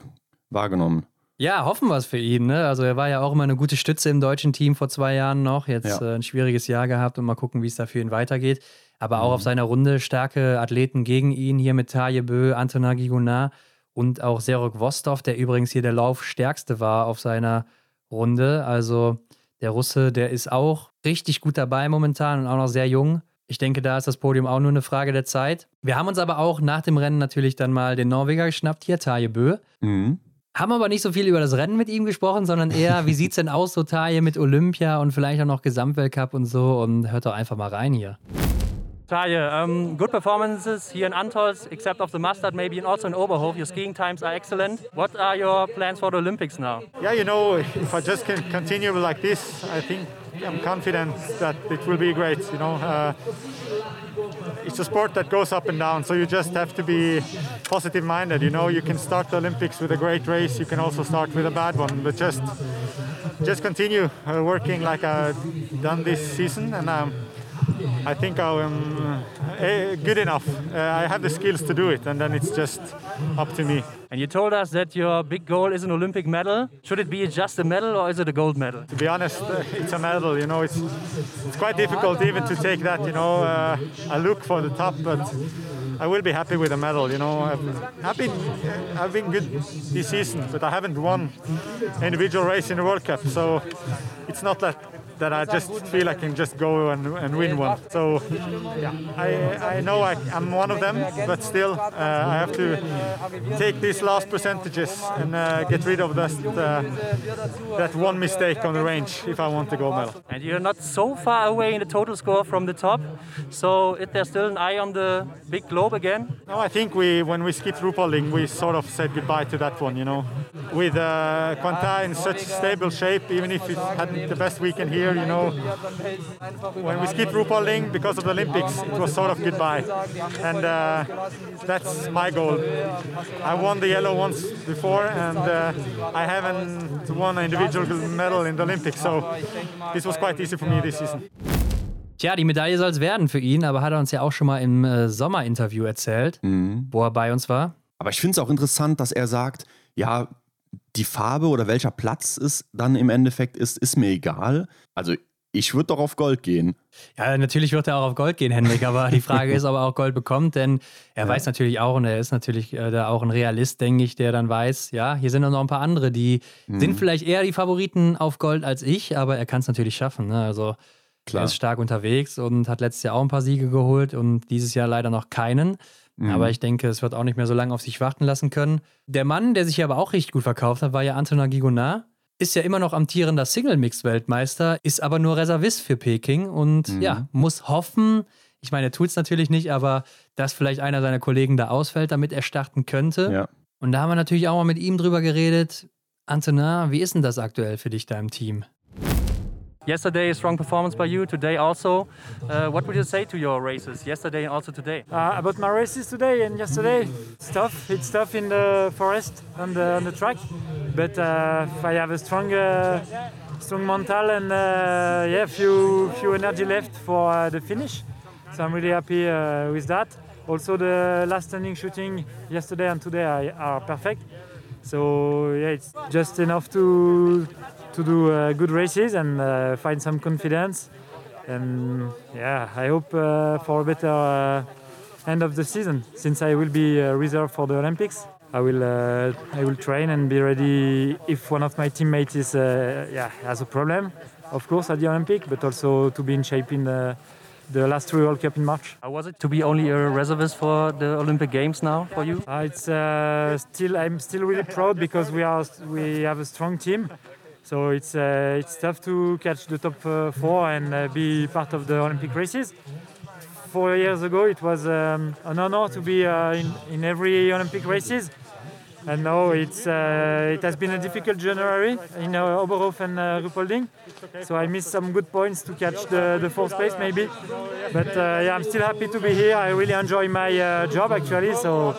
wahrgenommen. Ja, hoffen wir es für ihn. Ne? Also er war ja auch immer eine gute Stütze im deutschen Team vor zwei Jahren noch. Jetzt ja. äh, ein schwieriges Jahr gehabt und mal gucken, wie es da für ihn weitergeht. Aber auch mhm. auf seiner Runde starke Athleten gegen ihn hier mit Taje Bö, Antona Gigonard und auch Serok Vostov, der übrigens hier der Laufstärkste war auf seiner Runde. Also der Russe, der ist auch richtig gut dabei momentan und auch noch sehr jung. Ich denke, da ist das Podium auch nur eine Frage der Zeit. Wir haben uns aber auch nach dem Rennen natürlich dann mal den Norweger geschnappt, hier Taje Bö. Mhm. Haben aber nicht so viel über das Rennen mit ihm gesprochen, sondern eher, wie sieht es denn aus, so Taille mit Olympia und vielleicht auch noch Gesamtweltcup und so. Und hört doch einfach mal rein hier. Taille, um, good performances here in Antols, except of the mustard, maybe and also in Oberhof. Your skiing times are excellent. What are your plans for the Olympics now? Yeah, you know, if I just can continue like this, I think I'm confident that it will be great. You know, uh, it's a sport that goes up and down, so you just have to be positive minded. You know, you can start the Olympics with a great race, you can also start with a bad one, but just just continue uh, working like I've done this season, and um, I think I'm uh, good enough. Uh, I have the skills to do it, and then it's just up to me. And you told us that your big goal is an Olympic medal. Should it be just a medal or is it a gold medal? To be honest, uh, it's a medal. You know, it's it's quite difficult even to take that. You know, uh, I look for the top, but I will be happy with a medal. You know, I've, I've been I've been good this season, but I haven't won individual race in the World Cup, so it's not that that I just feel I can just go and, and win one. So yeah, I, I know I, am one of them, but still uh, I have to take these last percentages and uh, get rid of that, uh, that one mistake on the range if I want to go medal. And you're not so far away in the total score from the top, so is there still an eye on the big globe again? No, I think we when we skipped Ruhpolding, we sort of said goodbye to that one, you know. With uh, Quanta in such stable shape, even if it hadn't the best weekend here, you know, when we skipped Ruhpolding because of the Olympics, it was sort of goodbye. And uh, that's my goal. I won the yellow once before, and uh, I haven't won an individual medal in the Olympics, so this was quite easy for me this season. Tja, die Medaille soll es werden für ihn, aber hat er uns ja auch schon mal im äh, Sommerinterview erzählt, mhm. wo er bei uns war. Aber ich finde es auch interessant, dass er sagt, ja, die Farbe oder welcher Platz es dann im Endeffekt ist, ist mir egal. Also ich würde doch auf Gold gehen. Ja, natürlich wird er auch auf Gold gehen, Henrik, aber die Frage ist, ob er auch Gold bekommt, denn er ja. weiß natürlich auch und er ist natürlich äh, da auch ein Realist, denke ich, der dann weiß, ja, hier sind noch ein paar andere, die mhm. sind vielleicht eher die Favoriten auf Gold als ich, aber er kann es natürlich schaffen. Ne? Also Klar. Er ist stark unterwegs und hat letztes Jahr auch ein paar Siege geholt und dieses Jahr leider noch keinen. Mhm. Aber ich denke, es wird auch nicht mehr so lange auf sich warten lassen können. Der Mann, der sich aber auch richtig gut verkauft hat, war ja Antonin Gigonard. Ist ja immer noch amtierender Single-Mix-Weltmeister, ist aber nur Reservist für Peking und mhm. ja, muss hoffen, ich meine, er tut es natürlich nicht, aber dass vielleicht einer seiner Kollegen da ausfällt, damit er starten könnte. Ja. Und da haben wir natürlich auch mal mit ihm drüber geredet. Antonin, wie ist denn das aktuell für dich da im Team? Yesterday, a strong performance by you. Today also. Uh, what would you say to your races yesterday and also today? Uh, about my races today and yesterday, it's tough. It's tough in the forest on the on the track, but uh, I have a strong, uh, strong mental and uh, yeah, few few energy left for uh, the finish. So I'm really happy with that. Also, the last standing shooting yesterday and today are, are perfect. So yeah, it's just enough to to do uh, good races and uh, find some confidence. And yeah, I hope uh, for a better uh, end of the season since I will be uh, reserved for the Olympics. I will uh, I will train and be ready if one of my teammates is yeah has a problem, of course at the Olympic, but also to be in shape in the the last three World Cup in March. How was it to be only a reservist for the Olympic Games now for you? Uh, it's uh, still I'm still really proud because we are we have a strong team. So it's uh, it's tough to catch the top uh, four and uh, be part of the Olympic races. Four years ago, it was um, an honor to be uh, in, in every Olympic races. And now it's uh, it has been a difficult January in uh, Oberhof and uh, Ruhpolding, so I missed some good points to catch the, the fourth place maybe. But uh, yeah, I'm still happy to be here. I really enjoy my uh, job actually, so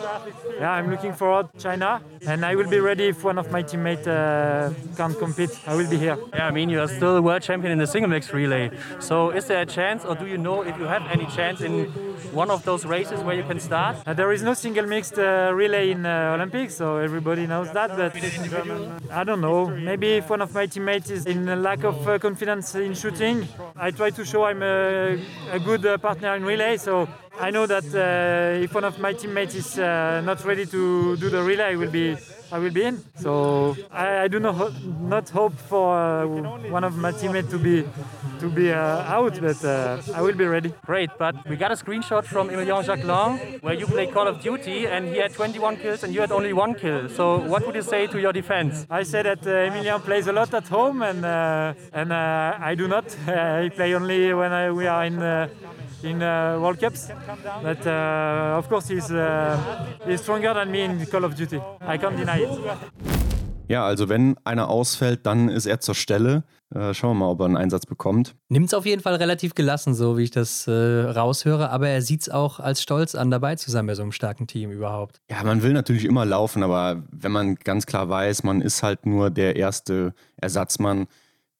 yeah, I'm looking forward to China, and I will be ready if one of my teammates uh, can't compete. I will be here. Yeah, I mean you are still a world champion in the single mix relay. So is there a chance, or do you know if you have any chance in one of those races where you can start? there is no single mixed relay in Olympics, so everybody knows that. But I don't know. Maybe if one of my teammates is in a lack of uh, confidence in shooting, I try to show I'm a, a good uh, partner in relay. So I know that uh, if one of my teammates is uh, not ready to do the relay, I will be I will be in. So I, I do not ho- not hope for uh, one of my teammates to be to be uh, out, but uh, I will be ready. Great, but we got a screenshot from Emilien Jacquelin where you play Call of Duty and he had 21 kills and you had only one kill. So what would you say to your defense? I say that uh, Emilien plays a lot at home and uh, and uh, I do not. I play only when I, we are in in uh, World Cups. But uh, of course, he's, uh, he's stronger than me in Call of Duty. I can't deny it. Ja, also wenn einer ausfällt, dann ist er zur Stelle. Äh, schauen wir mal, ob er einen Einsatz bekommt. Nimmt es auf jeden Fall relativ gelassen, so wie ich das äh, raushöre, aber er sieht es auch als Stolz an, dabei zu sein bei so einem starken Team überhaupt. Ja, man will natürlich immer laufen, aber wenn man ganz klar weiß, man ist halt nur der erste Ersatzmann,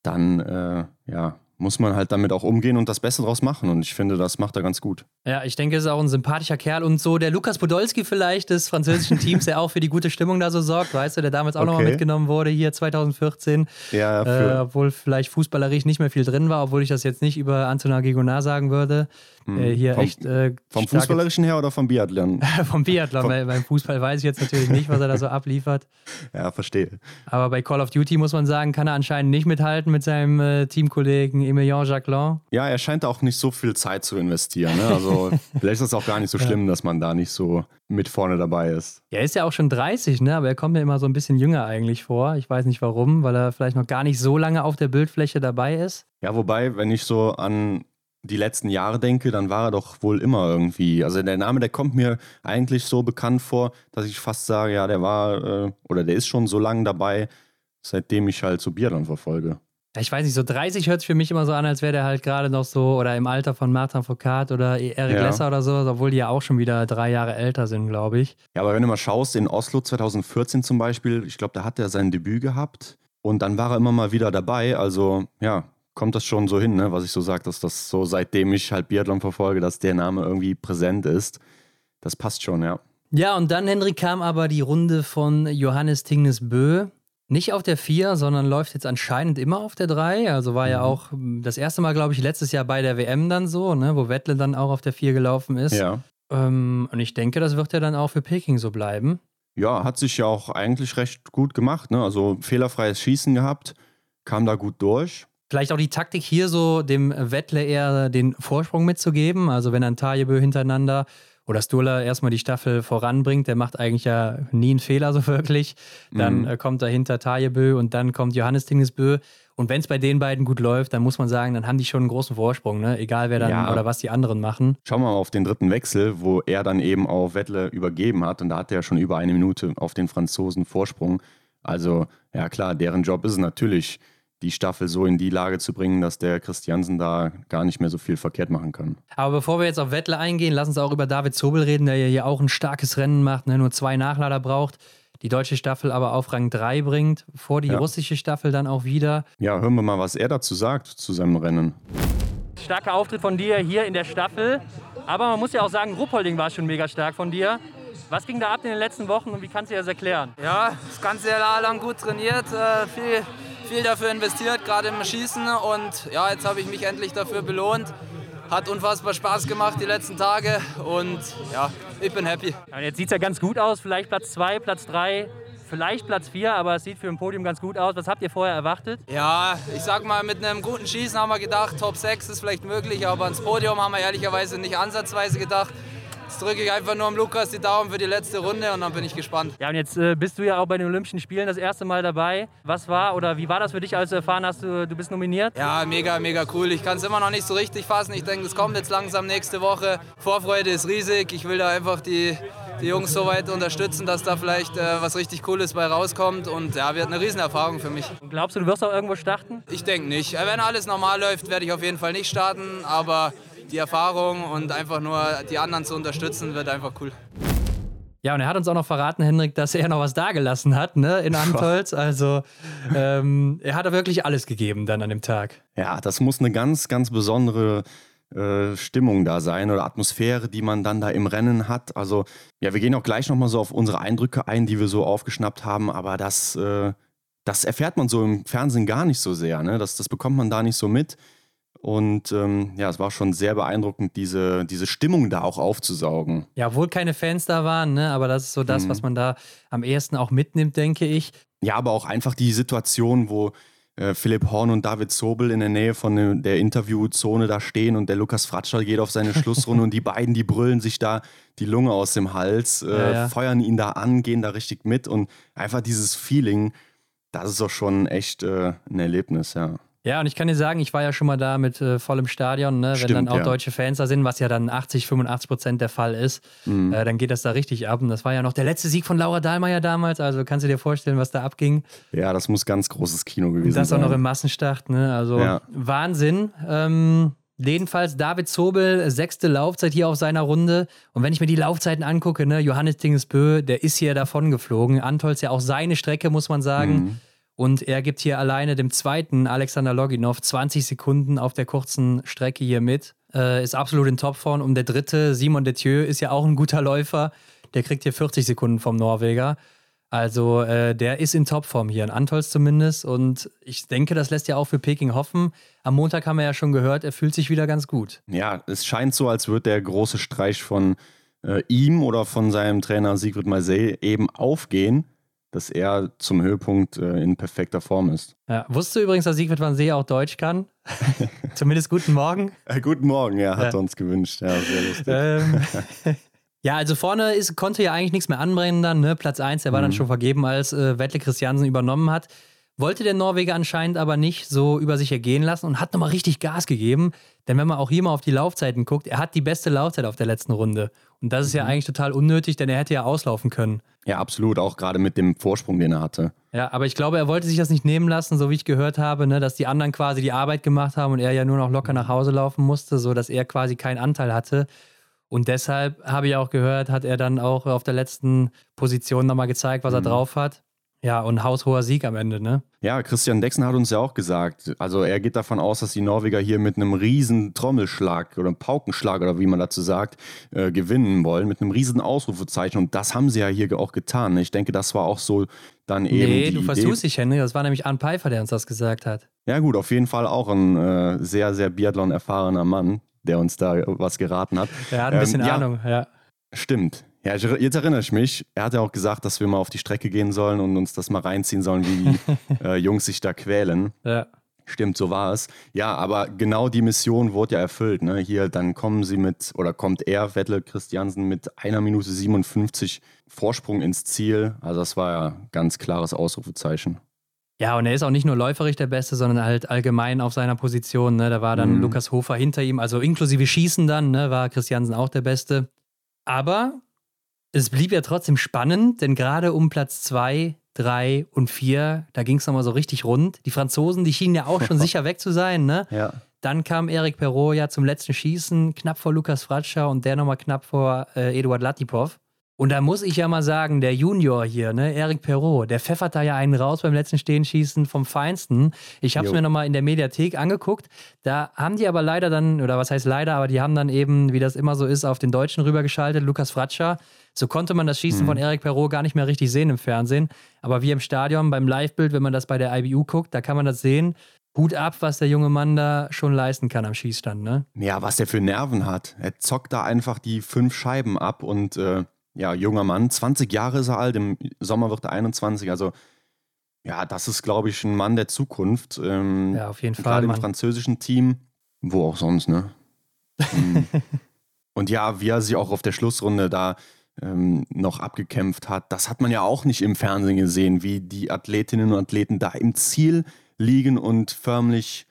dann äh, ja, muss man halt damit auch umgehen und das Beste draus machen. Und ich finde, das macht er ganz gut. Ja, ich denke, er ist auch ein sympathischer Kerl und so der Lukas Podolski vielleicht des französischen Teams, der auch für die gute Stimmung da so sorgt, weißt du, der damals auch okay. nochmal mitgenommen wurde hier 2014. Ja, äh, obwohl vielleicht fußballerisch nicht mehr viel drin war, obwohl ich das jetzt nicht über Antonin Gigonard sagen würde. Hm. äh, hier vom, echt. Äh, vom Fußballerischen her oder vom Biathlon? vom Biathlon, weil beim Fußball weiß ich jetzt natürlich nicht, was er da so abliefert. Ja, verstehe. Aber bei Call of Duty muss man sagen, kann er anscheinend nicht mithalten mit seinem äh, Teamkollegen Emilien Jacquelin. Ja, er scheint auch nicht so viel Zeit zu investieren. Ne? Also vielleicht ist es auch gar nicht so schlimm, ja. dass man da nicht so mit vorne dabei ist. Er ist ja auch schon 30, ne? aber er kommt mir immer so ein bisschen jünger eigentlich vor. Ich weiß nicht warum, weil er vielleicht noch gar nicht so lange auf der Bildfläche dabei ist. Ja, wobei, wenn ich so an die letzten Jahre denke, dann war er doch wohl immer irgendwie. Also der Name, der kommt mir eigentlich so bekannt vor, dass ich fast sage, ja, der war äh, oder der ist schon so lange dabei, seitdem ich halt so Biathlon verfolge. Ich weiß nicht, so 30 hört sich für mich immer so an, als wäre der halt gerade noch so oder im Alter von Martin Foucault oder Eric ja. Lesser oder so, obwohl die ja auch schon wieder drei Jahre älter sind, glaube ich. Ja, aber wenn du mal schaust, in Oslo 2014 zum Beispiel, ich glaube, da hat er sein Debüt gehabt und dann war er immer mal wieder dabei. Also ja, kommt das schon so hin, ne? was ich so sage, dass das so seitdem ich halt Biathlon verfolge, dass der Name irgendwie präsent ist. Das passt schon, ja. Ja, und dann, Henrik, kam aber die Runde von Johannes Tingnes Bö. Nicht auf der 4, sondern läuft jetzt anscheinend immer auf der 3. Also war mhm. ja auch das erste Mal, glaube ich, letztes Jahr bei der WM dann so, ne? wo Wettle dann auch auf der 4 gelaufen ist. Ja. Ähm, und ich denke, das wird ja dann auch für Peking so bleiben. Ja, hat sich ja auch eigentlich recht gut gemacht. Ne? Also fehlerfreies Schießen gehabt, kam da gut durch. Vielleicht auch die Taktik hier so, dem Wettle eher den Vorsprung mitzugeben. Also wenn ein Tajebö hintereinander oder Sturla erstmal die Staffel voranbringt, der macht eigentlich ja nie einen Fehler so wirklich. Dann mhm. äh, kommt dahinter Tajebö und dann kommt Johannes Tingesbö. Und wenn es bei den beiden gut läuft, dann muss man sagen, dann haben die schon einen großen Vorsprung, ne? egal wer dann ja. oder was die anderen machen. Schauen wir mal auf den dritten Wechsel, wo er dann eben auf Wettle übergeben hat. Und da hat er schon über eine Minute auf den Franzosen Vorsprung. Also, ja klar, deren Job ist es natürlich, die Staffel so in die Lage zu bringen, dass der Christiansen da gar nicht mehr so viel verkehrt machen kann. Aber bevor wir jetzt auf Wettle eingehen, lass uns auch über David Zobel reden, der ja hier auch ein starkes Rennen macht, ne? nur zwei Nachlader braucht. Die deutsche Staffel aber auf Rang 3 bringt, vor die ja. russische Staffel dann auch wieder. Ja, hören wir mal, was er dazu sagt zu seinem Rennen. Starker Auftritt von dir hier in der Staffel. Aber man muss ja auch sagen, Ruppolding war schon mega stark von dir. Was ging da ab in den letzten Wochen und wie kannst du dir das erklären? Ja, das ganze Jahr lang gut trainiert, äh, viel viel dafür investiert, gerade im Schießen. Und ja, jetzt habe ich mich endlich dafür belohnt. Hat unfassbar Spaß gemacht die letzten Tage und ja, ich bin happy. Ja, jetzt sieht es ja ganz gut aus. Vielleicht Platz 2, Platz 3, vielleicht Platz 4, aber es sieht für ein Podium ganz gut aus. Was habt ihr vorher erwartet? Ja, ich sag mal, mit einem guten Schießen haben wir gedacht, Top 6 ist vielleicht möglich, aber ans Podium haben wir ehrlicherweise nicht ansatzweise gedacht. Jetzt drücke ich einfach nur am Lukas die Daumen für die letzte Runde und dann bin ich gespannt. Ja, und jetzt äh, bist du ja auch bei den Olympischen Spielen das erste Mal dabei. Was war oder wie war das für dich, als du erfahren hast, du, du bist nominiert? Ja, mega, mega cool. Ich kann es immer noch nicht so richtig fassen. Ich denke, es kommt jetzt langsam nächste Woche. Vorfreude ist riesig. Ich will da einfach die, die Jungs so weit unterstützen, dass da vielleicht äh, was richtig Cooles bei rauskommt. Und ja, wird eine Riesenerfahrung für mich. Und glaubst du, du wirst auch irgendwo starten? Ich denke nicht. Wenn alles normal läuft, werde ich auf jeden Fall nicht starten. Aber die Erfahrung und einfach nur die anderen zu unterstützen, wird einfach cool. Ja, und er hat uns auch noch verraten, Hendrik, dass er noch was dagelassen hat, ne, in Antolz. Also, ähm, er hat da wirklich alles gegeben dann an dem Tag. Ja, das muss eine ganz, ganz besondere äh, Stimmung da sein oder Atmosphäre, die man dann da im Rennen hat. Also, ja, wir gehen auch gleich nochmal so auf unsere Eindrücke ein, die wir so aufgeschnappt haben, aber das, äh, das erfährt man so im Fernsehen gar nicht so sehr, ne? Das, das bekommt man da nicht so mit. Und ähm, ja, es war schon sehr beeindruckend, diese, diese Stimmung da auch aufzusaugen. Ja, obwohl keine Fans da waren, ne? aber das ist so das, mhm. was man da am ehesten auch mitnimmt, denke ich. Ja, aber auch einfach die Situation, wo äh, Philipp Horn und David Zobel in der Nähe von der Interviewzone da stehen und der Lukas Fratscher geht auf seine Schlussrunde und die beiden, die brüllen sich da die Lunge aus dem Hals, äh, ja, ja. feuern ihn da an, gehen da richtig mit und einfach dieses Feeling, das ist doch schon echt äh, ein Erlebnis, ja. Ja, und ich kann dir sagen, ich war ja schon mal da mit äh, vollem Stadion, ne? Stimmt, wenn dann auch ja. deutsche Fans da sind, was ja dann 80, 85 Prozent der Fall ist, mhm. äh, dann geht das da richtig ab. Und das war ja noch der letzte Sieg von Laura Dahlmeier damals, also kannst du dir vorstellen, was da abging. Ja, das muss ganz großes Kino gewesen sein. Das auch noch im Massenstart, ne? Also ja. Wahnsinn. Ähm, Jedenfalls David Zobel, sechste Laufzeit hier auf seiner Runde. Und wenn ich mir die Laufzeiten angucke, ne, Johannes Dingesbö, der ist hier davon geflogen. Antolz ja auch seine Strecke, muss man sagen. Mhm. Und er gibt hier alleine dem zweiten Alexander Loginov 20 Sekunden auf der kurzen Strecke hier mit. Äh, ist absolut in Topform. Und der dritte, Simon Detieu, ist ja auch ein guter Läufer. Der kriegt hier 40 Sekunden vom Norweger. Also äh, der ist in Topform hier, in Antols zumindest. Und ich denke, das lässt ja auch für Peking hoffen. Am Montag haben wir ja schon gehört, er fühlt sich wieder ganz gut. Ja, es scheint so, als würde der große Streich von äh, ihm oder von seinem Trainer Sigrid Marseille eben aufgehen, dass er zum Höhepunkt äh, in perfekter Form ist. Ja, wusstest du übrigens, dass Sigrid Marseille auch Deutsch kann? Zumindest guten Morgen. Äh, guten Morgen, ja, hat ja. uns gewünscht. Ja, sehr lustig. Ähm, Ja, also vorne ist, konnte ja eigentlich nichts mehr anbrennen dann. Ne? Platz 1, der war mhm. dann schon vergeben, als äh, Wettle Christiansen übernommen hat. Wollte der Norweger anscheinend aber nicht so über sich ergehen lassen und hat nochmal richtig Gas gegeben. Denn wenn man auch hier mal auf die Laufzeiten guckt, er hat die beste Laufzeit auf der letzten Runde. Und das ist ja mhm. eigentlich total unnötig, denn er hätte ja auslaufen können. Ja, absolut, auch gerade mit dem Vorsprung, den er hatte. Ja, aber ich glaube, er wollte sich das nicht nehmen lassen, so wie ich gehört habe, ne, dass die anderen quasi die Arbeit gemacht haben und er ja nur noch locker nach Hause laufen musste, sodass er quasi keinen Anteil hatte. Und deshalb habe ich auch gehört, hat er dann auch auf der letzten Position nochmal gezeigt, was mhm. er drauf hat. Ja, und haushoher Sieg am Ende, ne? Ja, Christian Dexen hat uns ja auch gesagt, also er geht davon aus, dass die Norweger hier mit einem riesen Trommelschlag oder einem Paukenschlag oder wie man dazu sagt, äh, gewinnen wollen, mit einem riesen Ausrufezeichen. Und das haben sie ja hier auch getan. Ich denke, das war auch so dann eben. Nee, du versuchst dich, Henry. Das war nämlich Arne Pfeiffer, der uns das gesagt hat. Ja, gut, auf jeden Fall auch ein äh, sehr, sehr Biathlon erfahrener Mann der uns da was geraten hat. Er hat ein bisschen ähm, Ahnung, ja. Stimmt. Ja, jetzt erinnere ich mich. Er hat ja auch gesagt, dass wir mal auf die Strecke gehen sollen und uns das mal reinziehen sollen, wie die äh, Jungs sich da quälen. Ja. Stimmt, so war es. Ja, aber genau die Mission wurde ja erfüllt. Ne? Hier, dann kommen sie mit, oder kommt er, Wettle Christiansen, mit einer Minute 57 Vorsprung ins Ziel. Also das war ja ganz klares Ausrufezeichen. Ja, und er ist auch nicht nur läuferisch der Beste, sondern halt allgemein auf seiner Position. Ne? Da war dann mhm. Lukas Hofer hinter ihm, also inklusive Schießen dann, ne? war Christiansen auch der Beste. Aber es blieb ja trotzdem spannend, denn gerade um Platz 2, 3 und 4, da ging es nochmal so richtig rund. Die Franzosen, die schienen ja auch schon sicher weg zu sein. Ne? Ja. Dann kam Eric Perrault ja zum letzten Schießen, knapp vor Lukas Fratscher und der nochmal knapp vor äh, Eduard Latipov. Und da muss ich ja mal sagen, der Junior hier, ne, Eric Perrault, der pfeffert da ja einen raus beim letzten Stehenschießen vom Feinsten. Ich habe es mir nochmal in der Mediathek angeguckt. Da haben die aber leider dann, oder was heißt leider, aber die haben dann eben, wie das immer so ist, auf den Deutschen rübergeschaltet, Lukas Fratscher. So konnte man das Schießen mhm. von Eric Perrault gar nicht mehr richtig sehen im Fernsehen. Aber wie im Stadion, beim Livebild, wenn man das bei der IBU guckt, da kann man das sehen. Hut ab, was der junge Mann da schon leisten kann am Schießstand, ne? Ja, was der für Nerven hat. Er zockt da einfach die fünf Scheiben ab und äh, ja, junger Mann, 20 Jahre ist er alt, im Sommer wird er 21, also ja, das ist, glaube ich, ein Mann der Zukunft. Ähm, ja, auf jeden Fall. Gerade im französischen Team, wo auch sonst, ne? Mhm. und ja, wie er sich auch auf der Schlussrunde da ähm, noch abgekämpft hat, das hat man ja auch nicht im Fernsehen gesehen, wie die Athletinnen und Athleten da im Ziel liegen und förmlich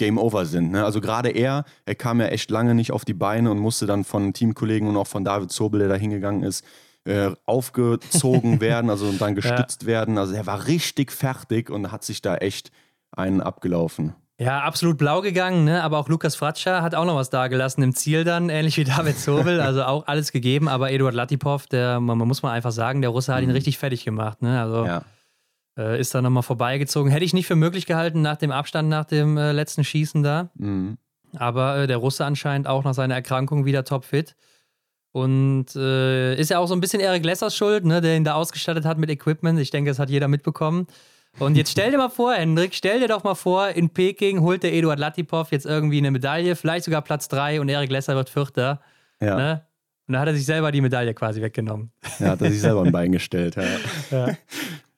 Game Over sind. Ne? Also gerade er, er kam ja echt lange nicht auf die Beine und musste dann von Teamkollegen und auch von David Zobel, der da hingegangen ist, äh, aufgezogen werden, also dann gestützt ja. werden. Also er war richtig fertig und hat sich da echt einen abgelaufen. Ja, absolut blau gegangen, ne? aber auch Lukas Fratscher hat auch noch was dagelassen im Ziel dann, ähnlich wie David Zobel, also auch alles gegeben, aber Eduard Latipov, der, man, man muss mal einfach sagen, der Russe hat ihn mhm. richtig fertig gemacht. Ne? Also ja. Äh, ist da nochmal vorbeigezogen. Hätte ich nicht für möglich gehalten nach dem Abstand nach dem äh, letzten Schießen da. Mhm. Aber äh, der Russe anscheinend auch nach seiner Erkrankung wieder topfit. Und äh, ist ja auch so ein bisschen Eric Lessers Schuld, ne, der ihn da ausgestattet hat mit Equipment. Ich denke, das hat jeder mitbekommen. Und jetzt stell dir mal vor, Hendrik, stell dir doch mal vor, in Peking holt der Eduard Latipov jetzt irgendwie eine Medaille, vielleicht sogar Platz 3 und Eric Lesser wird Vierter. Ja. Ne? Und da hat er sich selber die Medaille quasi weggenommen. Ja, hat er sich selber ein Bein gestellt, ja. ja.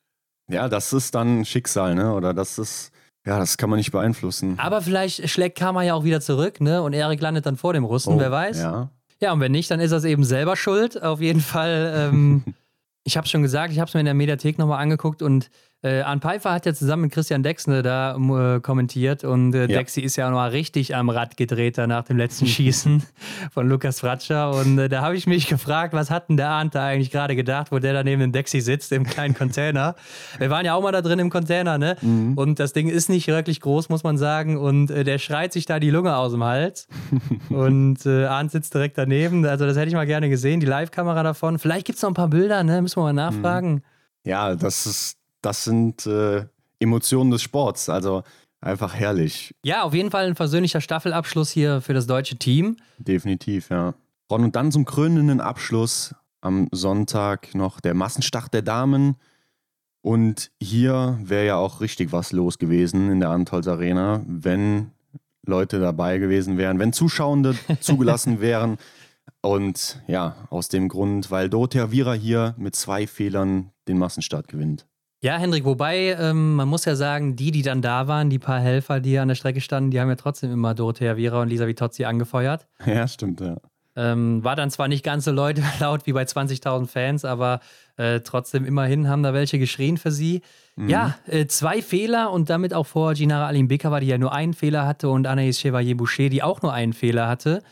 Ja, das ist dann Schicksal, ne? Oder das ist, ja, das kann man nicht beeinflussen. Aber vielleicht schlägt Karma ja auch wieder zurück, ne? Und Erik landet dann vor dem Russen, oh, wer weiß. Ja. Ja, und wenn nicht, dann ist er eben selber schuld. Auf jeden Fall. Ähm, ich habe schon gesagt, ich habe es mir in der Mediathek nochmal angeguckt und äh, Arne Pfeiffer hat ja zusammen mit Christian Dexne da äh, kommentiert und äh, ja. Dexi ist ja auch noch richtig am Rad gedreht da nach dem letzten Schießen von Lukas Fratscher und äh, da habe ich mich gefragt, was hat denn der Arndt da eigentlich gerade gedacht, wo der da neben dem Dexi sitzt im kleinen Container. Wir waren ja auch mal da drin im Container, ne? Mhm. Und das Ding ist nicht wirklich groß, muss man sagen und äh, der schreit sich da die Lunge aus dem Hals und äh, Arndt sitzt direkt daneben, also das hätte ich mal gerne gesehen, die Live-Kamera davon. Vielleicht gibt es noch ein paar Bilder, ne? Müssen wir mal nachfragen. Mhm. Ja, das ist das sind äh, Emotionen des Sports. Also einfach herrlich. Ja, auf jeden Fall ein versöhnlicher Staffelabschluss hier für das deutsche Team. Definitiv, ja. Ron, und dann zum krönenden Abschluss am Sonntag noch der Massenstart der Damen. Und hier wäre ja auch richtig was los gewesen in der Antolz Arena, wenn Leute dabei gewesen wären, wenn Zuschauende zugelassen wären. Und ja, aus dem Grund, weil Dorothea Vira hier mit zwei Fehlern den Massenstart gewinnt. Ja, Hendrik, wobei ähm, man muss ja sagen, die, die dann da waren, die paar Helfer, die an der Strecke standen, die haben ja trotzdem immer Dorothea Vira und Lisa Vitozzi angefeuert. Ja, stimmt, ja. Ähm, war dann zwar nicht ganz so Leute laut wie bei 20.000 Fans, aber äh, trotzdem immerhin haben da welche geschrien für sie. Mhm. Ja, äh, zwei Fehler und damit auch vor Ginara Alimbekova, die ja nur einen Fehler hatte und Anaïs Chevalier-Boucher, die auch nur einen Fehler hatte.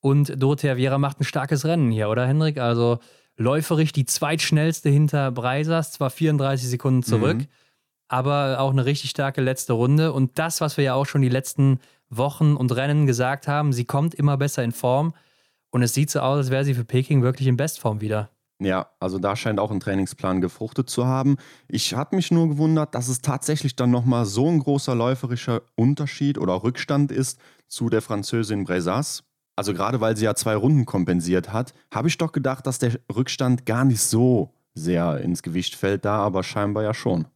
Und Dorothea Viera macht ein starkes Rennen hier, oder Hendrik? Also läuferisch die zweitschnellste hinter Breisers, zwar 34 Sekunden zurück, mhm. aber auch eine richtig starke letzte Runde. Und das, was wir ja auch schon die letzten Wochen und Rennen gesagt haben, sie kommt immer besser in Form. Und es sieht so aus, als wäre sie für Peking wirklich in Bestform wieder. Ja, also da scheint auch ein Trainingsplan gefruchtet zu haben. Ich habe mich nur gewundert, dass es tatsächlich dann nochmal so ein großer läuferischer Unterschied oder Rückstand ist zu der Französin Brezas. Also gerade weil sie ja zwei Runden kompensiert hat, habe ich doch gedacht, dass der Rückstand gar nicht so sehr ins Gewicht fällt da, aber scheinbar ja schon.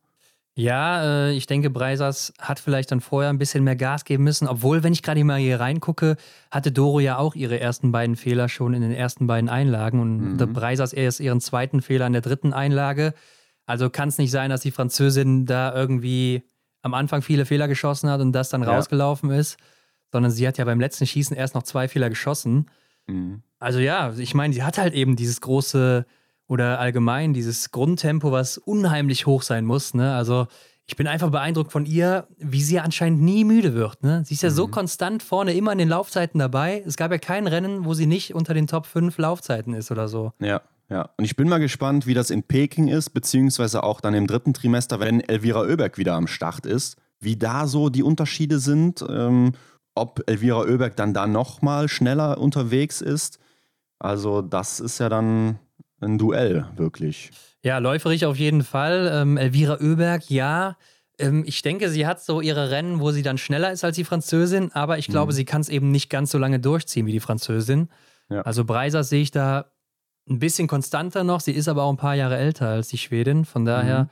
Ja, äh, ich denke, Breisers hat vielleicht dann vorher ein bisschen mehr Gas geben müssen. Obwohl, wenn ich gerade mal hier reingucke, hatte Doro ja auch ihre ersten beiden Fehler schon in den ersten beiden Einlagen und mhm. Breisers erst ihren zweiten Fehler in der dritten Einlage. Also kann es nicht sein, dass die Französin da irgendwie am Anfang viele Fehler geschossen hat und das dann ja. rausgelaufen ist, sondern sie hat ja beim letzten Schießen erst noch zwei Fehler geschossen. Mhm. Also ja, ich meine, sie hat halt eben dieses große oder allgemein dieses Grundtempo, was unheimlich hoch sein muss. Ne? Also ich bin einfach beeindruckt von ihr, wie sie anscheinend nie müde wird. Ne? Sie ist ja mhm. so konstant vorne immer in den Laufzeiten dabei. Es gab ja kein Rennen, wo sie nicht unter den Top 5 Laufzeiten ist oder so. Ja, ja. Und ich bin mal gespannt, wie das in Peking ist, beziehungsweise auch dann im dritten Trimester, wenn Elvira Oeberg wieder am Start ist, wie da so die Unterschiede sind. Ähm, ob Elvira Oeberg dann da nochmal schneller unterwegs ist. Also, das ist ja dann ein Duell, wirklich. Ja, läuferig auf jeden Fall. Ähm, Elvira Oeberg, ja. Ähm, ich denke, sie hat so ihre Rennen, wo sie dann schneller ist als die Französin, aber ich glaube, mhm. sie kann es eben nicht ganz so lange durchziehen wie die Französin. Ja. Also Breisers sehe ich da ein bisschen konstanter noch. Sie ist aber auch ein paar Jahre älter als die Schwedin. Von daher. Mhm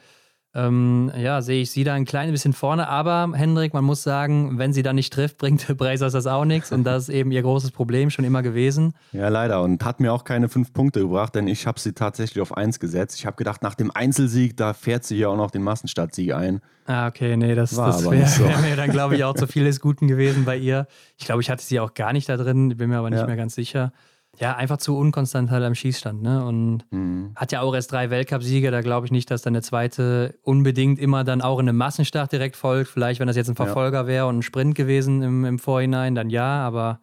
ähm, ja, sehe ich sie da ein klein bisschen vorne. Aber Hendrik, man muss sagen, wenn sie da nicht trifft, bringt Breisers das auch nichts. Und das ist eben ihr großes Problem schon immer gewesen. Ja, leider. Und hat mir auch keine fünf Punkte gebracht, denn ich habe sie tatsächlich auf eins gesetzt. Ich habe gedacht, nach dem Einzelsieg, da fährt sie ja auch noch den Massenstartsieg ein. Ah, okay, nee, das, das wäre so. wär mir dann, glaube ich, auch zu viel des Guten gewesen bei ihr. Ich glaube, ich hatte sie auch gar nicht da drin, bin mir aber nicht ja. mehr ganz sicher ja, einfach zu unkonstant halt am Schießstand. Ne? Und mhm. hat ja auch erst drei Weltcupsiege. Da glaube ich nicht, dass dann der zweite unbedingt immer dann auch in einem Massenstart direkt folgt. Vielleicht, wenn das jetzt ein Verfolger ja. wäre und ein Sprint gewesen im, im Vorhinein, dann ja. Aber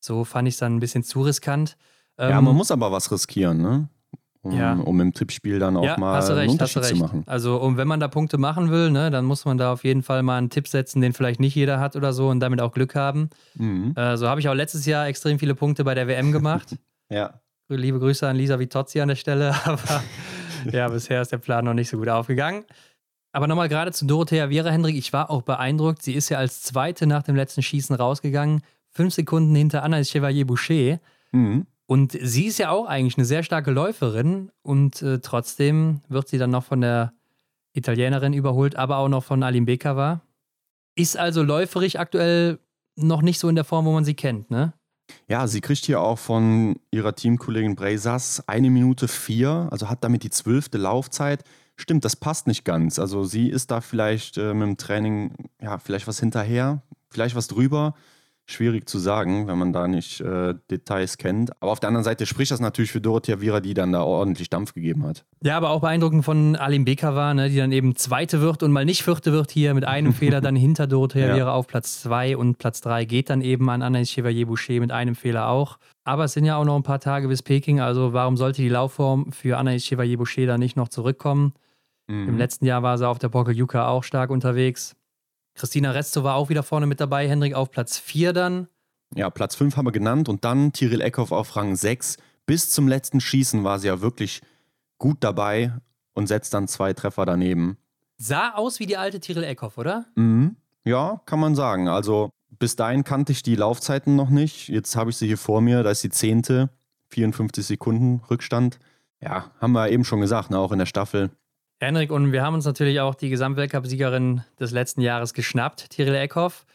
so fand ich es dann ein bisschen zu riskant. Ja, ähm, man muss aber was riskieren, ne? Um, ja. um im Tippspiel dann auch ja, mal recht, einen Unterschied zu machen. Also um, wenn man da Punkte machen will, ne, dann muss man da auf jeden Fall mal einen Tipp setzen, den vielleicht nicht jeder hat oder so und damit auch Glück haben. Mhm. Äh, so habe ich auch letztes Jahr extrem viele Punkte bei der WM gemacht. ja. Liebe Grüße an Lisa Vitozzi an der Stelle, aber ja, bisher ist der Plan noch nicht so gut aufgegangen. Aber nochmal gerade zu Dorothea Viera Hendrik, ich war auch beeindruckt. Sie ist ja als Zweite nach dem letzten Schießen rausgegangen, fünf Sekunden hinter Anna Chevalier Boucher. Mhm. Und sie ist ja auch eigentlich eine sehr starke Läuferin und äh, trotzdem wird sie dann noch von der Italienerin überholt, aber auch noch von Alim Bekava. Ist also läuferig aktuell noch nicht so in der Form, wo man sie kennt, ne? Ja, sie kriegt hier auch von ihrer Teamkollegin Breisas eine Minute vier, also hat damit die zwölfte Laufzeit. Stimmt, das passt nicht ganz. Also sie ist da vielleicht äh, mit dem Training, ja, vielleicht was hinterher, vielleicht was drüber schwierig zu sagen, wenn man da nicht äh, Details kennt. Aber auf der anderen Seite spricht das natürlich für Dorothea Vira, die dann da ordentlich Dampf gegeben hat. Ja, aber auch beeindruckend von Alim Bekava, ne, die dann eben Zweite wird und mal nicht Vierte wird hier mit einem Fehler dann hinter Dorothea ja. Vira auf Platz 2 und Platz 3 geht dann eben an Anaïs Chevalier-Boucher mit einem Fehler auch. Aber es sind ja auch noch ein paar Tage bis Peking, also warum sollte die Laufform für Anaïs Chevalier-Boucher da nicht noch zurückkommen? Mhm. Im letzten Jahr war sie auf der Pokeljuka auch stark unterwegs. Christina Resto war auch wieder vorne mit dabei, Hendrik auf Platz 4 dann. Ja, Platz 5 haben wir genannt und dann Tiril Eckhoff auf Rang 6. Bis zum letzten Schießen war sie ja wirklich gut dabei und setzt dann zwei Treffer daneben. Sah aus wie die alte Tiril Eckhoff, oder? Mhm. Ja, kann man sagen. Also bis dahin kannte ich die Laufzeiten noch nicht. Jetzt habe ich sie hier vor mir, da ist die zehnte. 54 Sekunden Rückstand. Ja, haben wir eben schon gesagt, ne, auch in der Staffel. Henrik, und wir haben uns natürlich auch die Gesamtweltcup-Siegerin des letzten Jahres geschnappt, Tiril Eckhoff.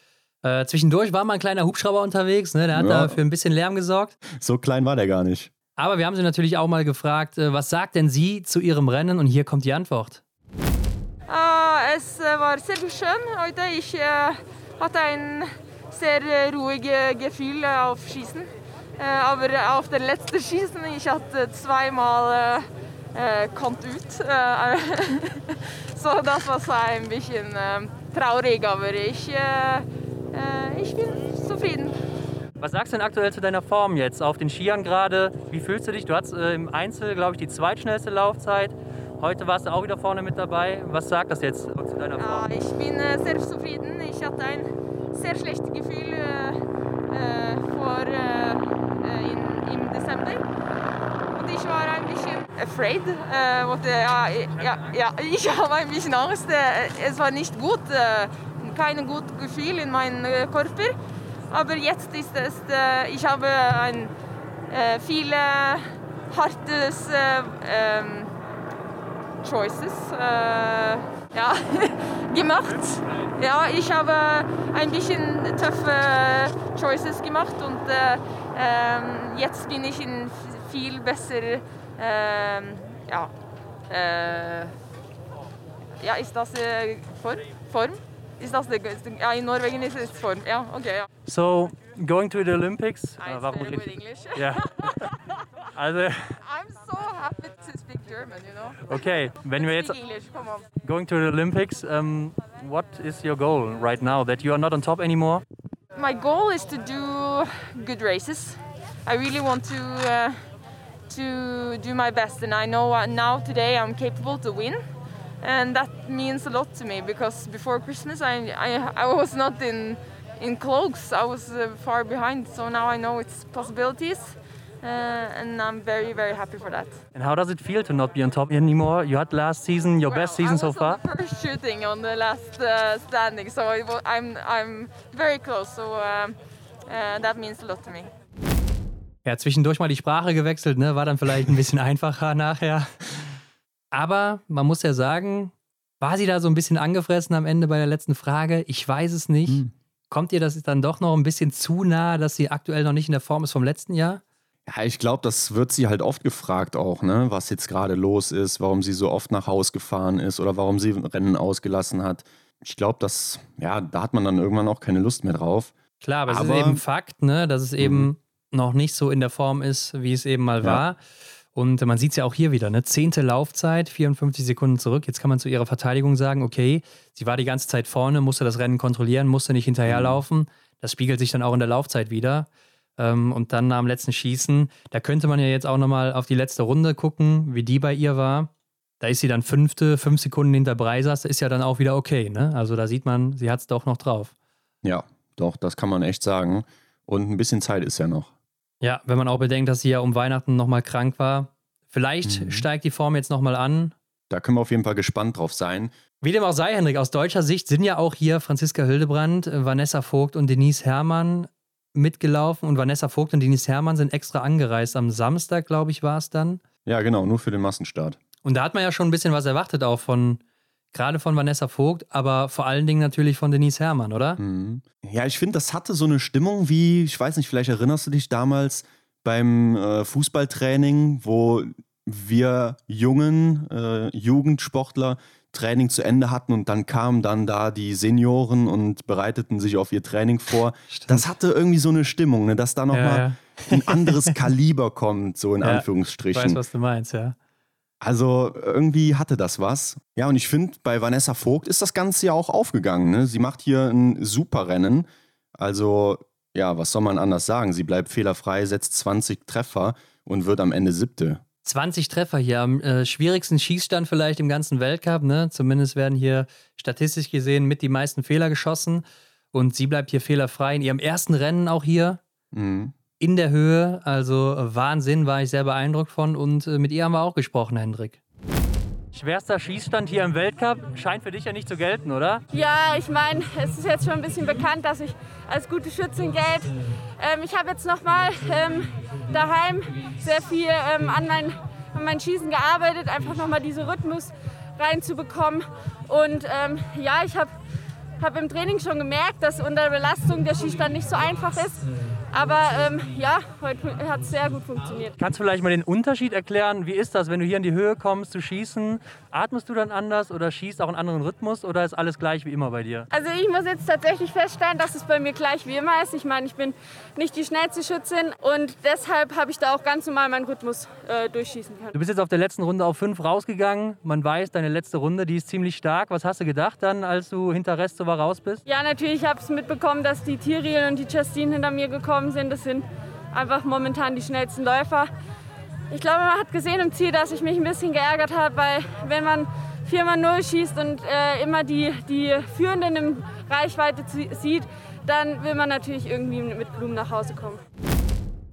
Äh, zwischendurch war mal ein kleiner Hubschrauber unterwegs, ne? der hat ja. da für ein bisschen Lärm gesorgt. So klein war der gar nicht. Aber wir haben sie natürlich auch mal gefragt, äh, was sagt denn sie zu ihrem Rennen? Und hier kommt die Antwort. Uh, es äh, war sehr schön heute. Ich uh, hatte ein sehr ruhiges Gefühl auf Schießen. Uh, aber auf der letzten Schießen, ich hatte zweimal äh, kommt ut. so das war ein bisschen traurig, aber ich, ich bin zufrieden. Was sagst du denn aktuell zu deiner Form jetzt auf den Skiern gerade? Wie fühlst du dich? Du hattest äh, im Einzel, glaube ich, die zweitschnellste Laufzeit. Heute warst du auch wieder vorne mit dabei. Was sagt das jetzt zu deiner Form? Ja, ich bin äh, sehr zufrieden. Ich hatte ein sehr schlechtes Gefühl äh, vor, in, im Dezember. Ich war ein bisschen afraid. Und, ja, ja, ja, ich habe ein bisschen Angst. es war nicht gut. kein gutes Gefühl in meinem Körper. Aber jetzt ist es, äh, ich habe ein, äh, viele hartes äh, ähm, Choices äh, ja, gemacht. Ja, ich habe ein bisschen taffe Choices gemacht und äh, ähm, jetzt bin ich in viel besser eh, ja, Eh, ja, Istas Form? Form? Ist das ja, in Norwegian is its Form. Ja, okay, ja. So, going to the Olympics. I uh, warum with English. Yeah. also, I'm so happy to speak German, you know. Okay, when we're English, come on. going to the Olympics, um, what is your goal right now that you are not on top anymore? My goal is to do good races. I really want to uh, to do my best, and I know uh, now today I'm capable to win and that means a lot to me because before Christmas I, I, I was not in in clothes I was uh, far behind so now I know its possibilities uh, and I'm very very happy for that. And how does it feel to not be on top anymore? You had last season your well, best season so far. I was first shooting on the last uh, standing so was, I'm I'm very close so um, uh, that means a lot to me. Ja, zwischendurch mal die Sprache gewechselt, ne? War dann vielleicht ein bisschen einfacher nachher. Aber man muss ja sagen, war sie da so ein bisschen angefressen am Ende bei der letzten Frage? Ich weiß es nicht. Hm. Kommt ihr das dann doch noch ein bisschen zu nah, dass sie aktuell noch nicht in der Form ist vom letzten Jahr? Ja, ich glaube, das wird sie halt oft gefragt auch, ne? was jetzt gerade los ist, warum sie so oft nach Haus gefahren ist oder warum sie Rennen ausgelassen hat. Ich glaube, dass, ja, da hat man dann irgendwann auch keine Lust mehr drauf. Klar, aber, aber es ist eben Fakt, ne, dass es eben mhm. Noch nicht so in der Form ist, wie es eben mal ja. war. Und man sieht es ja auch hier wieder, ne? Zehnte Laufzeit, 54 Sekunden zurück. Jetzt kann man zu ihrer Verteidigung sagen, okay, sie war die ganze Zeit vorne, musste das Rennen kontrollieren, musste nicht hinterherlaufen. Das spiegelt sich dann auch in der Laufzeit wieder. Ähm, und dann am letzten Schießen, da könnte man ja jetzt auch nochmal auf die letzte Runde gucken, wie die bei ihr war. Da ist sie dann fünfte, fünf Sekunden hinter Breisers, ist ja dann auch wieder okay. Ne? Also da sieht man, sie hat es doch noch drauf. Ja, doch, das kann man echt sagen. Und ein bisschen Zeit ist ja noch. Ja, wenn man auch bedenkt, dass sie ja um Weihnachten nochmal krank war. Vielleicht mhm. steigt die Form jetzt nochmal an. Da können wir auf jeden Fall gespannt drauf sein. Wie dem auch sei, Henrik, aus deutscher Sicht sind ja auch hier Franziska Hildebrand, Vanessa Vogt und Denise Herrmann mitgelaufen. Und Vanessa Vogt und Denise Herrmann sind extra angereist. Am Samstag, glaube ich, war es dann. Ja, genau, nur für den Massenstart. Und da hat man ja schon ein bisschen was erwartet, auch von Gerade von Vanessa Vogt, aber vor allen Dingen natürlich von Denise Herrmann, oder? Mhm. Ja, ich finde, das hatte so eine Stimmung wie, ich weiß nicht, vielleicht erinnerst du dich damals beim äh, Fußballtraining, wo wir jungen äh, Jugendsportler Training zu Ende hatten und dann kamen dann da die Senioren und bereiteten sich auf ihr Training vor. Stimmt. Das hatte irgendwie so eine Stimmung, ne, dass da nochmal ja, ja. ein anderes Kaliber kommt, so in ja, Anführungsstrichen. Ich weiß, was du meinst, ja. Also irgendwie hatte das was. Ja, und ich finde, bei Vanessa Vogt ist das Ganze ja auch aufgegangen. Ne? Sie macht hier ein super Rennen. Also, ja, was soll man anders sagen? Sie bleibt fehlerfrei, setzt 20 Treffer und wird am Ende siebte. 20 Treffer hier, am äh, schwierigsten Schießstand vielleicht im ganzen Weltcup. Ne? Zumindest werden hier statistisch gesehen mit die meisten Fehler geschossen. Und sie bleibt hier fehlerfrei in ihrem ersten Rennen auch hier. Mhm in der Höhe. Also Wahnsinn, war ich sehr beeindruckt von. Und äh, mit ihr haben wir auch gesprochen, Hendrik. Schwerster Schießstand hier im Weltcup scheint für dich ja nicht zu gelten, oder? Ja, ich meine, es ist jetzt schon ein bisschen bekannt, dass ich als gute Schützin gelte. Ähm, ich habe jetzt nochmal ähm, daheim sehr viel ähm, an, mein, an mein Schießen gearbeitet, einfach nochmal diesen Rhythmus reinzubekommen. Und ähm, ja, ich habe hab im Training schon gemerkt, dass unter Belastung der Schießstand nicht so einfach ist. Aber ähm, ja, heute hat es sehr gut funktioniert. Kannst du vielleicht mal den Unterschied erklären? Wie ist das, wenn du hier in die Höhe kommst zu schießen? Atmest du dann anders oder schießt auch einen anderen Rhythmus oder ist alles gleich wie immer bei dir? Also ich muss jetzt tatsächlich feststellen, dass es bei mir gleich wie immer ist. Ich meine, ich bin nicht die schnellste Schützin und deshalb habe ich da auch ganz normal meinen Rhythmus äh, durchschießen können. Du bist jetzt auf der letzten Runde auf fünf rausgegangen. Man weiß, deine letzte Runde, die ist ziemlich stark. Was hast du gedacht dann, als du hinter Rest so war raus bist? Ja, natürlich habe ich mitbekommen, dass die Tyrell und die Justine hinter mir gekommen sind. Das sind einfach momentan die schnellsten Läufer. Ich glaube, man hat gesehen im Ziel, dass ich mich ein bisschen geärgert habe, weil wenn man 4x0 schießt und äh, immer die, die Führenden in Reichweite sieht, dann will man natürlich irgendwie mit Blumen nach Hause kommen.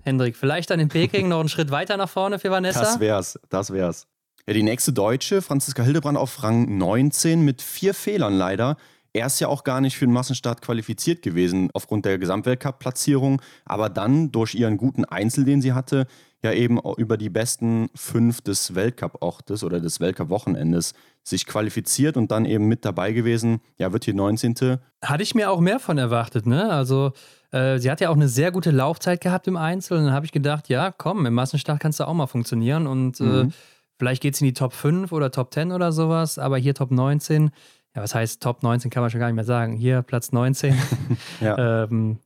Hendrik, vielleicht dann in Peking noch einen Schritt weiter nach vorne für Vanessa? Das wär's, das wär's. Ja, die nächste Deutsche, Franziska Hildebrand auf Rang 19 mit vier Fehlern leider. Er ist ja auch gar nicht für den Massenstart qualifiziert gewesen aufgrund der Gesamtweltcup-Platzierung, aber dann durch ihren guten Einzel, den sie hatte, ja eben über die besten fünf des Weltcup-Ortes oder des Weltcup-Wochenendes sich qualifiziert und dann eben mit dabei gewesen. Ja, wird hier 19. Hatte ich mir auch mehr von erwartet, ne? Also, äh, sie hat ja auch eine sehr gute Laufzeit gehabt im Einzel und dann habe ich gedacht, ja, komm, im Massenstart kannst du auch mal funktionieren und äh, mhm. äh, vielleicht geht es in die Top 5 oder Top 10 oder sowas, aber hier Top 19 ja, was heißt Top 19 kann man schon gar nicht mehr sagen. Hier Platz 19. ja. ähm,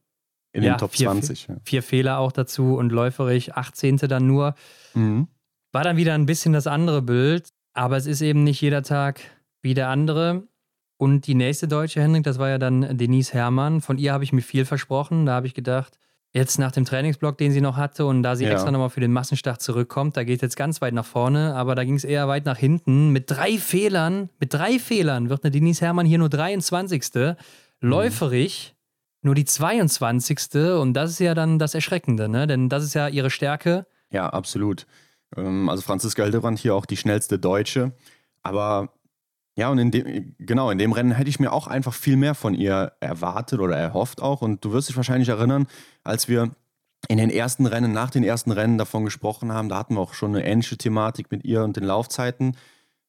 In den ja, Top vier, 20. Ja. Vier Fehler auch dazu und läuferig 18. dann nur. Mhm. War dann wieder ein bisschen das andere Bild, aber es ist eben nicht jeder Tag wie der andere. Und die nächste deutsche Hendrik, das war ja dann Denise Herrmann. Von ihr habe ich mir viel versprochen. Da habe ich gedacht, Jetzt nach dem Trainingsblock, den sie noch hatte und da sie ja. extra nochmal für den Massenstart zurückkommt, da geht es jetzt ganz weit nach vorne, aber da ging es eher weit nach hinten. Mit drei Fehlern, mit drei Fehlern wird eine Denise Herrmann hier nur 23. Mhm. Nur die 22. Und das ist ja dann das Erschreckende, ne? denn das ist ja ihre Stärke. Ja, absolut. Ähm, also Franziska Hildebrand hier auch die schnellste Deutsche. Aber ja, und in dem, genau, in dem Rennen hätte ich mir auch einfach viel mehr von ihr erwartet oder erhofft auch. Und du wirst dich wahrscheinlich erinnern, als wir in den ersten Rennen, nach den ersten Rennen davon gesprochen haben, da hatten wir auch schon eine ähnliche Thematik mit ihr und den Laufzeiten.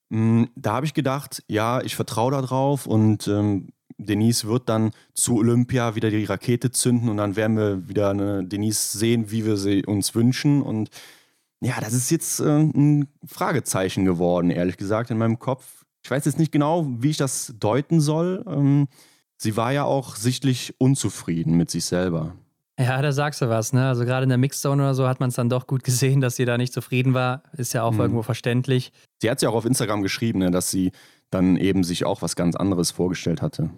Mm, da habe ich gedacht, ja, ich vertraue darauf und ähm, Denise wird dann zu Olympia wieder die Rakete zünden und dann werden wir wieder eine Denise sehen, wie wir sie uns wünschen. Und ja, das ist jetzt äh, ein Fragezeichen geworden, ehrlich gesagt, in meinem Kopf. Ich weiß jetzt nicht genau, wie ich das deuten soll. Ähm, sie war ja auch sichtlich unzufrieden mit sich selber. Ja, da sagst du was, ne? Also gerade in der Mixzone oder so hat man es dann doch gut gesehen, dass sie da nicht zufrieden war. Ist ja auch mhm. irgendwo verständlich. Sie hat ja auch auf Instagram geschrieben, ne, dass sie dann eben sich auch was ganz anderes vorgestellt hatte.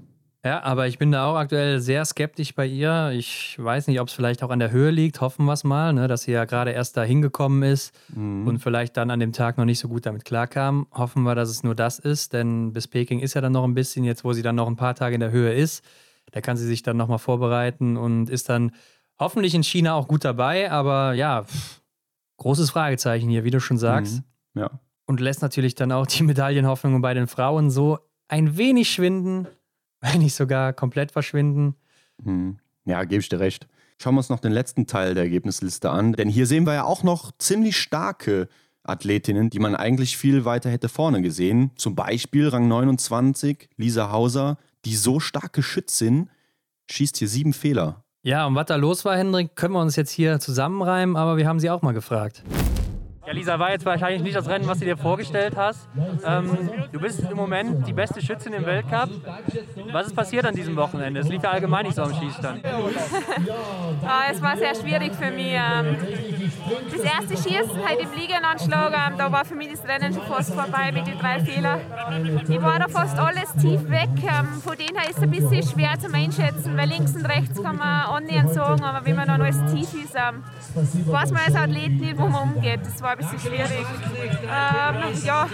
Ja, aber ich bin da auch aktuell sehr skeptisch bei ihr. Ich weiß nicht, ob es vielleicht auch an der Höhe liegt. Hoffen wir es mal, ne, dass sie ja gerade erst da hingekommen ist mhm. und vielleicht dann an dem Tag noch nicht so gut damit klarkam. Hoffen wir, dass es nur das ist, denn bis Peking ist ja dann noch ein bisschen, jetzt wo sie dann noch ein paar Tage in der Höhe ist. Da kann sie sich dann nochmal vorbereiten und ist dann hoffentlich in China auch gut dabei. Aber ja, pff, großes Fragezeichen hier, wie du schon sagst. Mhm. Ja. Und lässt natürlich dann auch die Medaillenhoffnungen bei den Frauen so ein wenig schwinden wenn nicht sogar komplett verschwinden. Hm. Ja, gebe ich dir recht. Schauen wir uns noch den letzten Teil der Ergebnisliste an, denn hier sehen wir ja auch noch ziemlich starke Athletinnen, die man eigentlich viel weiter hätte vorne gesehen. Zum Beispiel Rang 29, Lisa Hauser, die so stark geschützt sind, schießt hier sieben Fehler. Ja, und was da los war, Hendrik, können wir uns jetzt hier zusammenreimen, aber wir haben sie auch mal gefragt. Ja, Lisa, war jetzt wahrscheinlich nicht das Rennen, was du dir vorgestellt hast. Ähm, du bist im Moment die beste Schützin im Weltcup. Was ist passiert an diesem Wochenende? Es lief ja allgemein nicht so am Schießstand. ah, es war sehr schwierig für mich. Ähm, das erste Schießen halt im Liegenanschlag, ähm, da war für mich das Rennen schon fast vorbei mit den drei Fehlern. Ich war da fast alles tief weg. Ähm, von denen her ist es ein bisschen schwer zu einschätzen, weil links und rechts kann man annähernd sagen, aber wenn man dann alles tief ist, weiß man als Athlet nicht, wo man umgeht. Das war schwierig. Ähm, ja,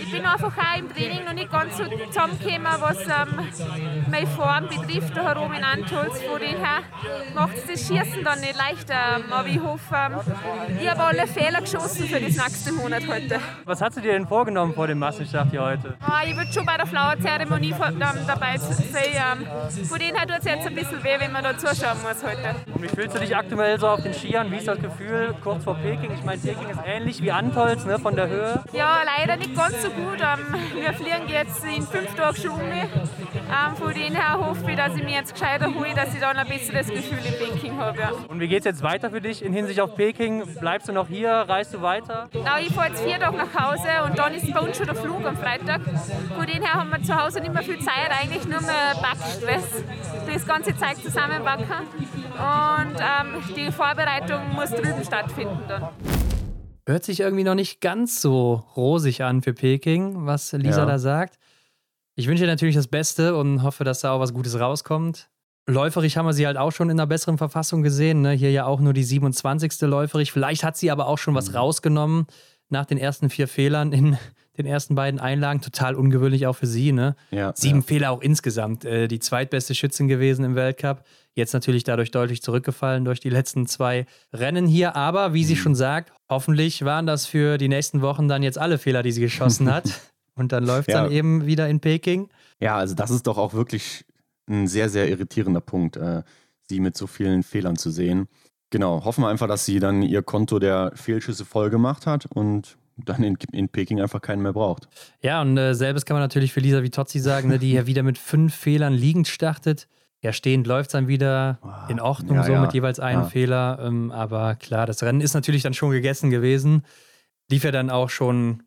ich bin einfach auch im Training noch nicht ganz so zusammengekommen, was ähm, meine Form betrifft, da herum in Antolz. Von dem her macht es das Schießen dann nicht leichter. Aber ich hoffe, ähm, ich habe alle Fehler geschossen für das nächste Monat heute. Was hast du dir denn vorgenommen vor dem Massenstart hier heute? Ah, ich würde schon bei der Flower-Zeremonie dabei sein. Von denen tut es jetzt ein bisschen weh, wenn man da zuschauen muss heute. Und wie fühlst du dich aktuell so auf den Skiern? Wie ist das Gefühl kurz vor Peking? Ich meine, Peking ist ähnlich wie Antolz ne, von der Höhe. Ja, leider nicht ganz so gut. Ähm, wir fliegen jetzt in fünf Tagen schon um. Ähm, von denen her hoffe ich, dass ich mir jetzt gescheiter hole, dass ich dann ein besseres Gefühl in Peking habe. Ja. Und wie geht es jetzt weiter für dich in Hinsicht auf Peking? Bleibst du noch hier? Reist du weiter? Ja, ich fahre jetzt vier Tage nach Hause und dann ist bei uns schon der Flug am Freitag. Von denen her haben wir zu Hause nicht mehr viel Zeit, eigentlich nur mehr Backstress. Das ganze Zeug zusammenbacken. Und ähm, die Vorbereitung muss drüben stattfinden dann. Hört sich irgendwie noch nicht ganz so rosig an für Peking, was Lisa ja. da sagt. Ich wünsche ihr natürlich das Beste und hoffe, dass da auch was Gutes rauskommt. Läuferig haben wir sie halt auch schon in einer besseren Verfassung gesehen. Ne? Hier ja auch nur die 27. Läuferig. Vielleicht hat sie aber auch schon was mhm. rausgenommen nach den ersten vier Fehlern in den ersten beiden Einlagen. Total ungewöhnlich auch für sie. Ne? Ja, Sieben ja. Fehler auch insgesamt. Äh, die zweitbeste Schützin gewesen im Weltcup. Jetzt natürlich dadurch deutlich zurückgefallen durch die letzten zwei Rennen hier. Aber wie sie mhm. schon sagt, hoffentlich waren das für die nächsten Wochen dann jetzt alle Fehler, die sie geschossen hat. Und dann läuft es ja. dann eben wieder in Peking. Ja, also das ist doch auch wirklich ein sehr, sehr irritierender Punkt, äh, sie mit so vielen Fehlern zu sehen. Genau, hoffen wir einfach, dass sie dann ihr Konto der Fehlschüsse voll gemacht hat und dann in, in Peking einfach keinen mehr braucht. Ja, und äh, selbes kann man natürlich für Lisa Vitozzi sagen, ne, die ja wieder mit fünf Fehlern liegend startet. Ja, stehend läuft es dann wieder in Ordnung, ja, so ja. mit jeweils einem ja. Fehler. Ähm, aber klar, das Rennen ist natürlich dann schon gegessen gewesen. Lief ja dann auch schon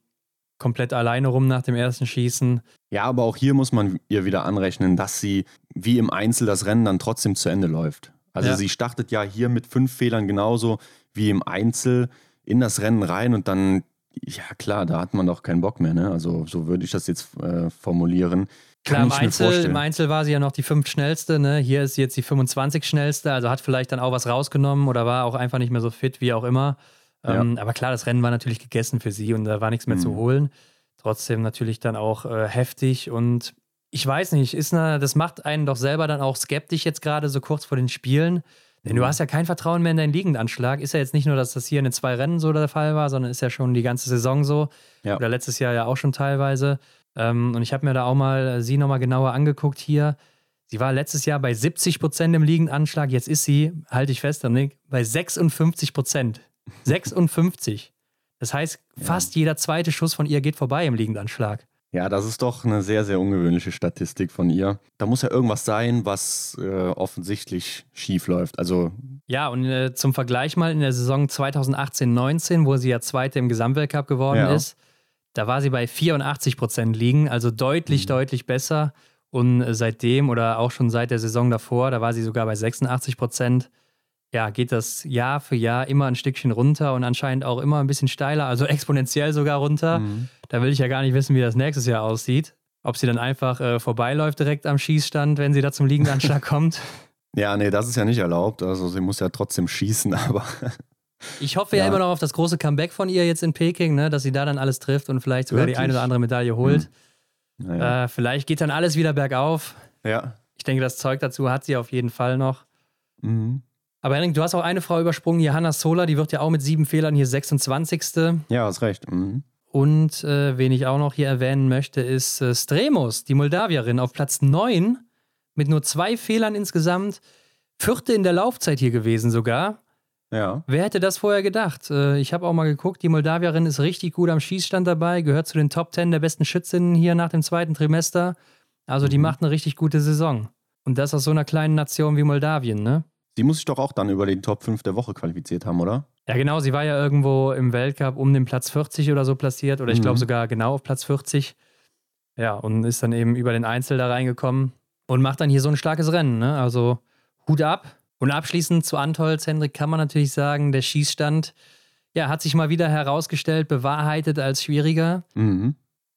komplett alleine rum nach dem ersten Schießen. Ja, aber auch hier muss man ihr wieder anrechnen, dass sie wie im Einzel das Rennen dann trotzdem zu Ende läuft. Also sie startet ja hier mit fünf Fehlern genauso wie im Einzel in das Rennen rein und dann, ja klar, da hat man doch keinen Bock mehr. Ne? Also so würde ich das jetzt äh, formulieren. Klar, im Einzel, im Einzel, war sie ja noch die fünf schnellste. Ne? Hier ist sie jetzt die 25 schnellste, also hat vielleicht dann auch was rausgenommen oder war auch einfach nicht mehr so fit, wie auch immer. Ähm, Aber klar, das Rennen war natürlich gegessen für sie und da war nichts mehr mhm. zu holen. Trotzdem natürlich dann auch äh, heftig und ich weiß nicht, ist eine, das macht einen doch selber dann auch skeptisch jetzt gerade so kurz vor den Spielen. Denn du mhm. hast ja kein Vertrauen mehr in deinen Liegendanschlag. Ist ja jetzt nicht nur, dass das hier in den zwei Rennen so der Fall war, sondern ist ja schon die ganze Saison so. Ja. Oder letztes Jahr ja auch schon teilweise. Ähm, und ich habe mir da auch mal äh, sie nochmal genauer angeguckt hier. Sie war letztes Jahr bei 70 Prozent im Liegendanschlag. Jetzt ist sie, halte ich fest, Nick, bei 56 Prozent. 56. Das heißt, fast jeder zweite Schuss von ihr geht vorbei im Liegendanschlag. Ja, das ist doch eine sehr, sehr ungewöhnliche Statistik von ihr. Da muss ja irgendwas sein, was äh, offensichtlich schief läuft. Also ja, und äh, zum Vergleich mal in der Saison 2018-19, wo sie ja Zweite im Gesamtweltcup geworden ja. ist, da war sie bei 84 Prozent liegen, also deutlich, mhm. deutlich besser. Und äh, seitdem oder auch schon seit der Saison davor, da war sie sogar bei 86 Prozent ja, geht das Jahr für Jahr immer ein Stückchen runter und anscheinend auch immer ein bisschen steiler, also exponentiell sogar runter. Mhm. Da will ich ja gar nicht wissen, wie das nächstes Jahr aussieht. Ob sie dann einfach äh, vorbeiläuft direkt am Schießstand, wenn sie da zum Liegendanschlag kommt. Ja, nee, das ist ja nicht erlaubt. Also sie muss ja trotzdem schießen, aber. Ich hoffe ja. ja immer noch auf das große Comeback von ihr jetzt in Peking, ne, dass sie da dann alles trifft und vielleicht sogar Wirklich? die eine oder andere Medaille holt. Mhm. Naja. Äh, vielleicht geht dann alles wieder bergauf. Ja. Ich denke, das Zeug dazu hat sie auf jeden Fall noch. Mhm. Aber Henrik, du hast auch eine Frau übersprungen, Johanna Sola, die wird ja auch mit sieben Fehlern hier 26. Ja, hast recht. Mhm. Und äh, wen ich auch noch hier erwähnen möchte, ist äh, Stremos, die Moldawierin, auf Platz 9 mit nur zwei Fehlern insgesamt. Vierte in der Laufzeit hier gewesen sogar. Ja. Wer hätte das vorher gedacht? Äh, ich habe auch mal geguckt, die Moldawierin ist richtig gut am Schießstand dabei, gehört zu den Top 10 der besten Schützinnen hier nach dem zweiten Trimester. Also die mhm. macht eine richtig gute Saison. Und das aus so einer kleinen Nation wie Moldawien, ne? Sie muss sich doch auch dann über den Top 5 der Woche qualifiziert haben, oder? Ja, genau. Sie war ja irgendwo im Weltcup um den Platz 40 oder so platziert. Oder ich mhm. glaube sogar genau auf Platz 40. Ja, und ist dann eben über den Einzel da reingekommen und macht dann hier so ein starkes Rennen. Ne? Also Hut ab. Und abschließend zu Antolz, Hendrik, kann man natürlich sagen, der Schießstand ja, hat sich mal wieder herausgestellt, bewahrheitet als schwieriger. Mhm.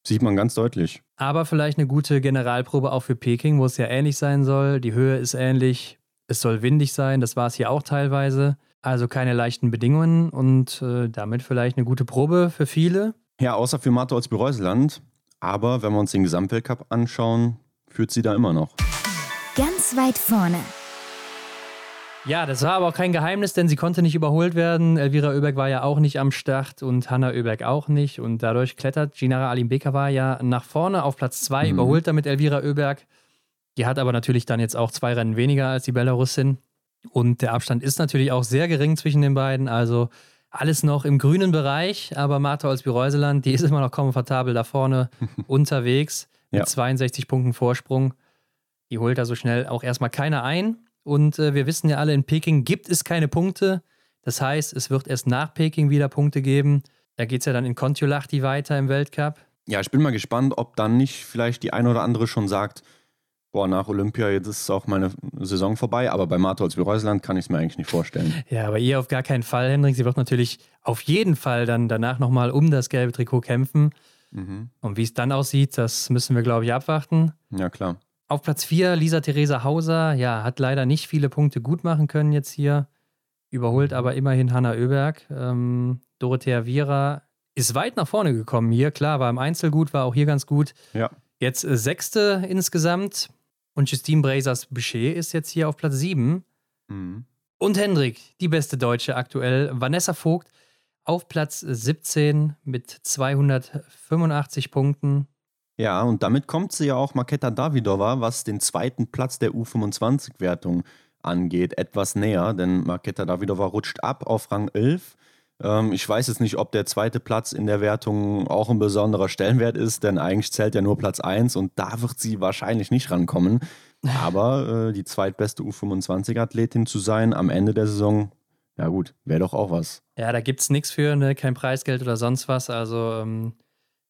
Sieht man ganz deutlich. Aber vielleicht eine gute Generalprobe auch für Peking, wo es ja ähnlich sein soll. Die Höhe ist ähnlich, es soll windig sein, das war es hier auch teilweise. Also keine leichten Bedingungen und äh, damit vielleicht eine gute Probe für viele. Ja, außer für Martholz Bereuseland. Aber wenn wir uns den Gesamtweltcup anschauen, führt sie da immer noch. Ganz weit vorne. Ja, das war aber auch kein Geheimnis, denn sie konnte nicht überholt werden. Elvira Oeberg war ja auch nicht am Start und Hanna Oeberg auch nicht. Und dadurch klettert Ginara Alimbekova ja nach vorne auf Platz 2, mhm. überholt damit Elvira Oeberg. Die hat aber natürlich dann jetzt auch zwei Rennen weniger als die Belarusin. Und der Abstand ist natürlich auch sehr gering zwischen den beiden. Also alles noch im grünen Bereich. Aber Martha Olsby-Reuseland, die ist immer noch komfortabel da vorne unterwegs mit ja. 62 Punkten Vorsprung. Die holt da so schnell auch erstmal keiner ein. Und äh, wir wissen ja alle, in Peking gibt es keine Punkte. Das heißt, es wird erst nach Peking wieder Punkte geben. Da geht es ja dann in Kontiolahti weiter im Weltcup. Ja, ich bin mal gespannt, ob dann nicht vielleicht die eine oder andere schon sagt, boah, nach Olympia, jetzt ist auch meine Saison vorbei, aber bei Martholz Reusland kann ich es mir eigentlich nicht vorstellen. Ja, aber ihr auf gar keinen Fall, Hendrik. Sie wird natürlich auf jeden Fall dann danach nochmal um das gelbe Trikot kämpfen. Mhm. Und wie es dann aussieht, das müssen wir, glaube ich, abwarten. Ja, klar. Auf Platz 4 Lisa Theresa Hauser, ja, hat leider nicht viele Punkte gut machen können jetzt hier. Überholt mhm. aber immerhin Hanna Oeberg. Ähm, Dorothea Viera ist weit nach vorne gekommen hier. Klar, war im Einzel gut, war auch hier ganz gut. Ja. Jetzt äh, Sechste insgesamt. Und Justine Brazers Boucher ist jetzt hier auf Platz 7. Mhm. Und Hendrik, die beste Deutsche aktuell, Vanessa Vogt auf Platz 17 mit 285 Punkten. Ja, und damit kommt sie ja auch Maketa Davidova, was den zweiten Platz der U25-Wertung angeht, etwas näher, denn Maketa Davidova rutscht ab auf Rang 11. Ähm, ich weiß jetzt nicht, ob der zweite Platz in der Wertung auch ein besonderer Stellenwert ist, denn eigentlich zählt ja nur Platz 1 und da wird sie wahrscheinlich nicht rankommen. Aber äh, die zweitbeste U25-Athletin zu sein am Ende der Saison, ja gut, wäre doch auch was. Ja, da gibt es nichts für, ne? kein Preisgeld oder sonst was. Also ähm,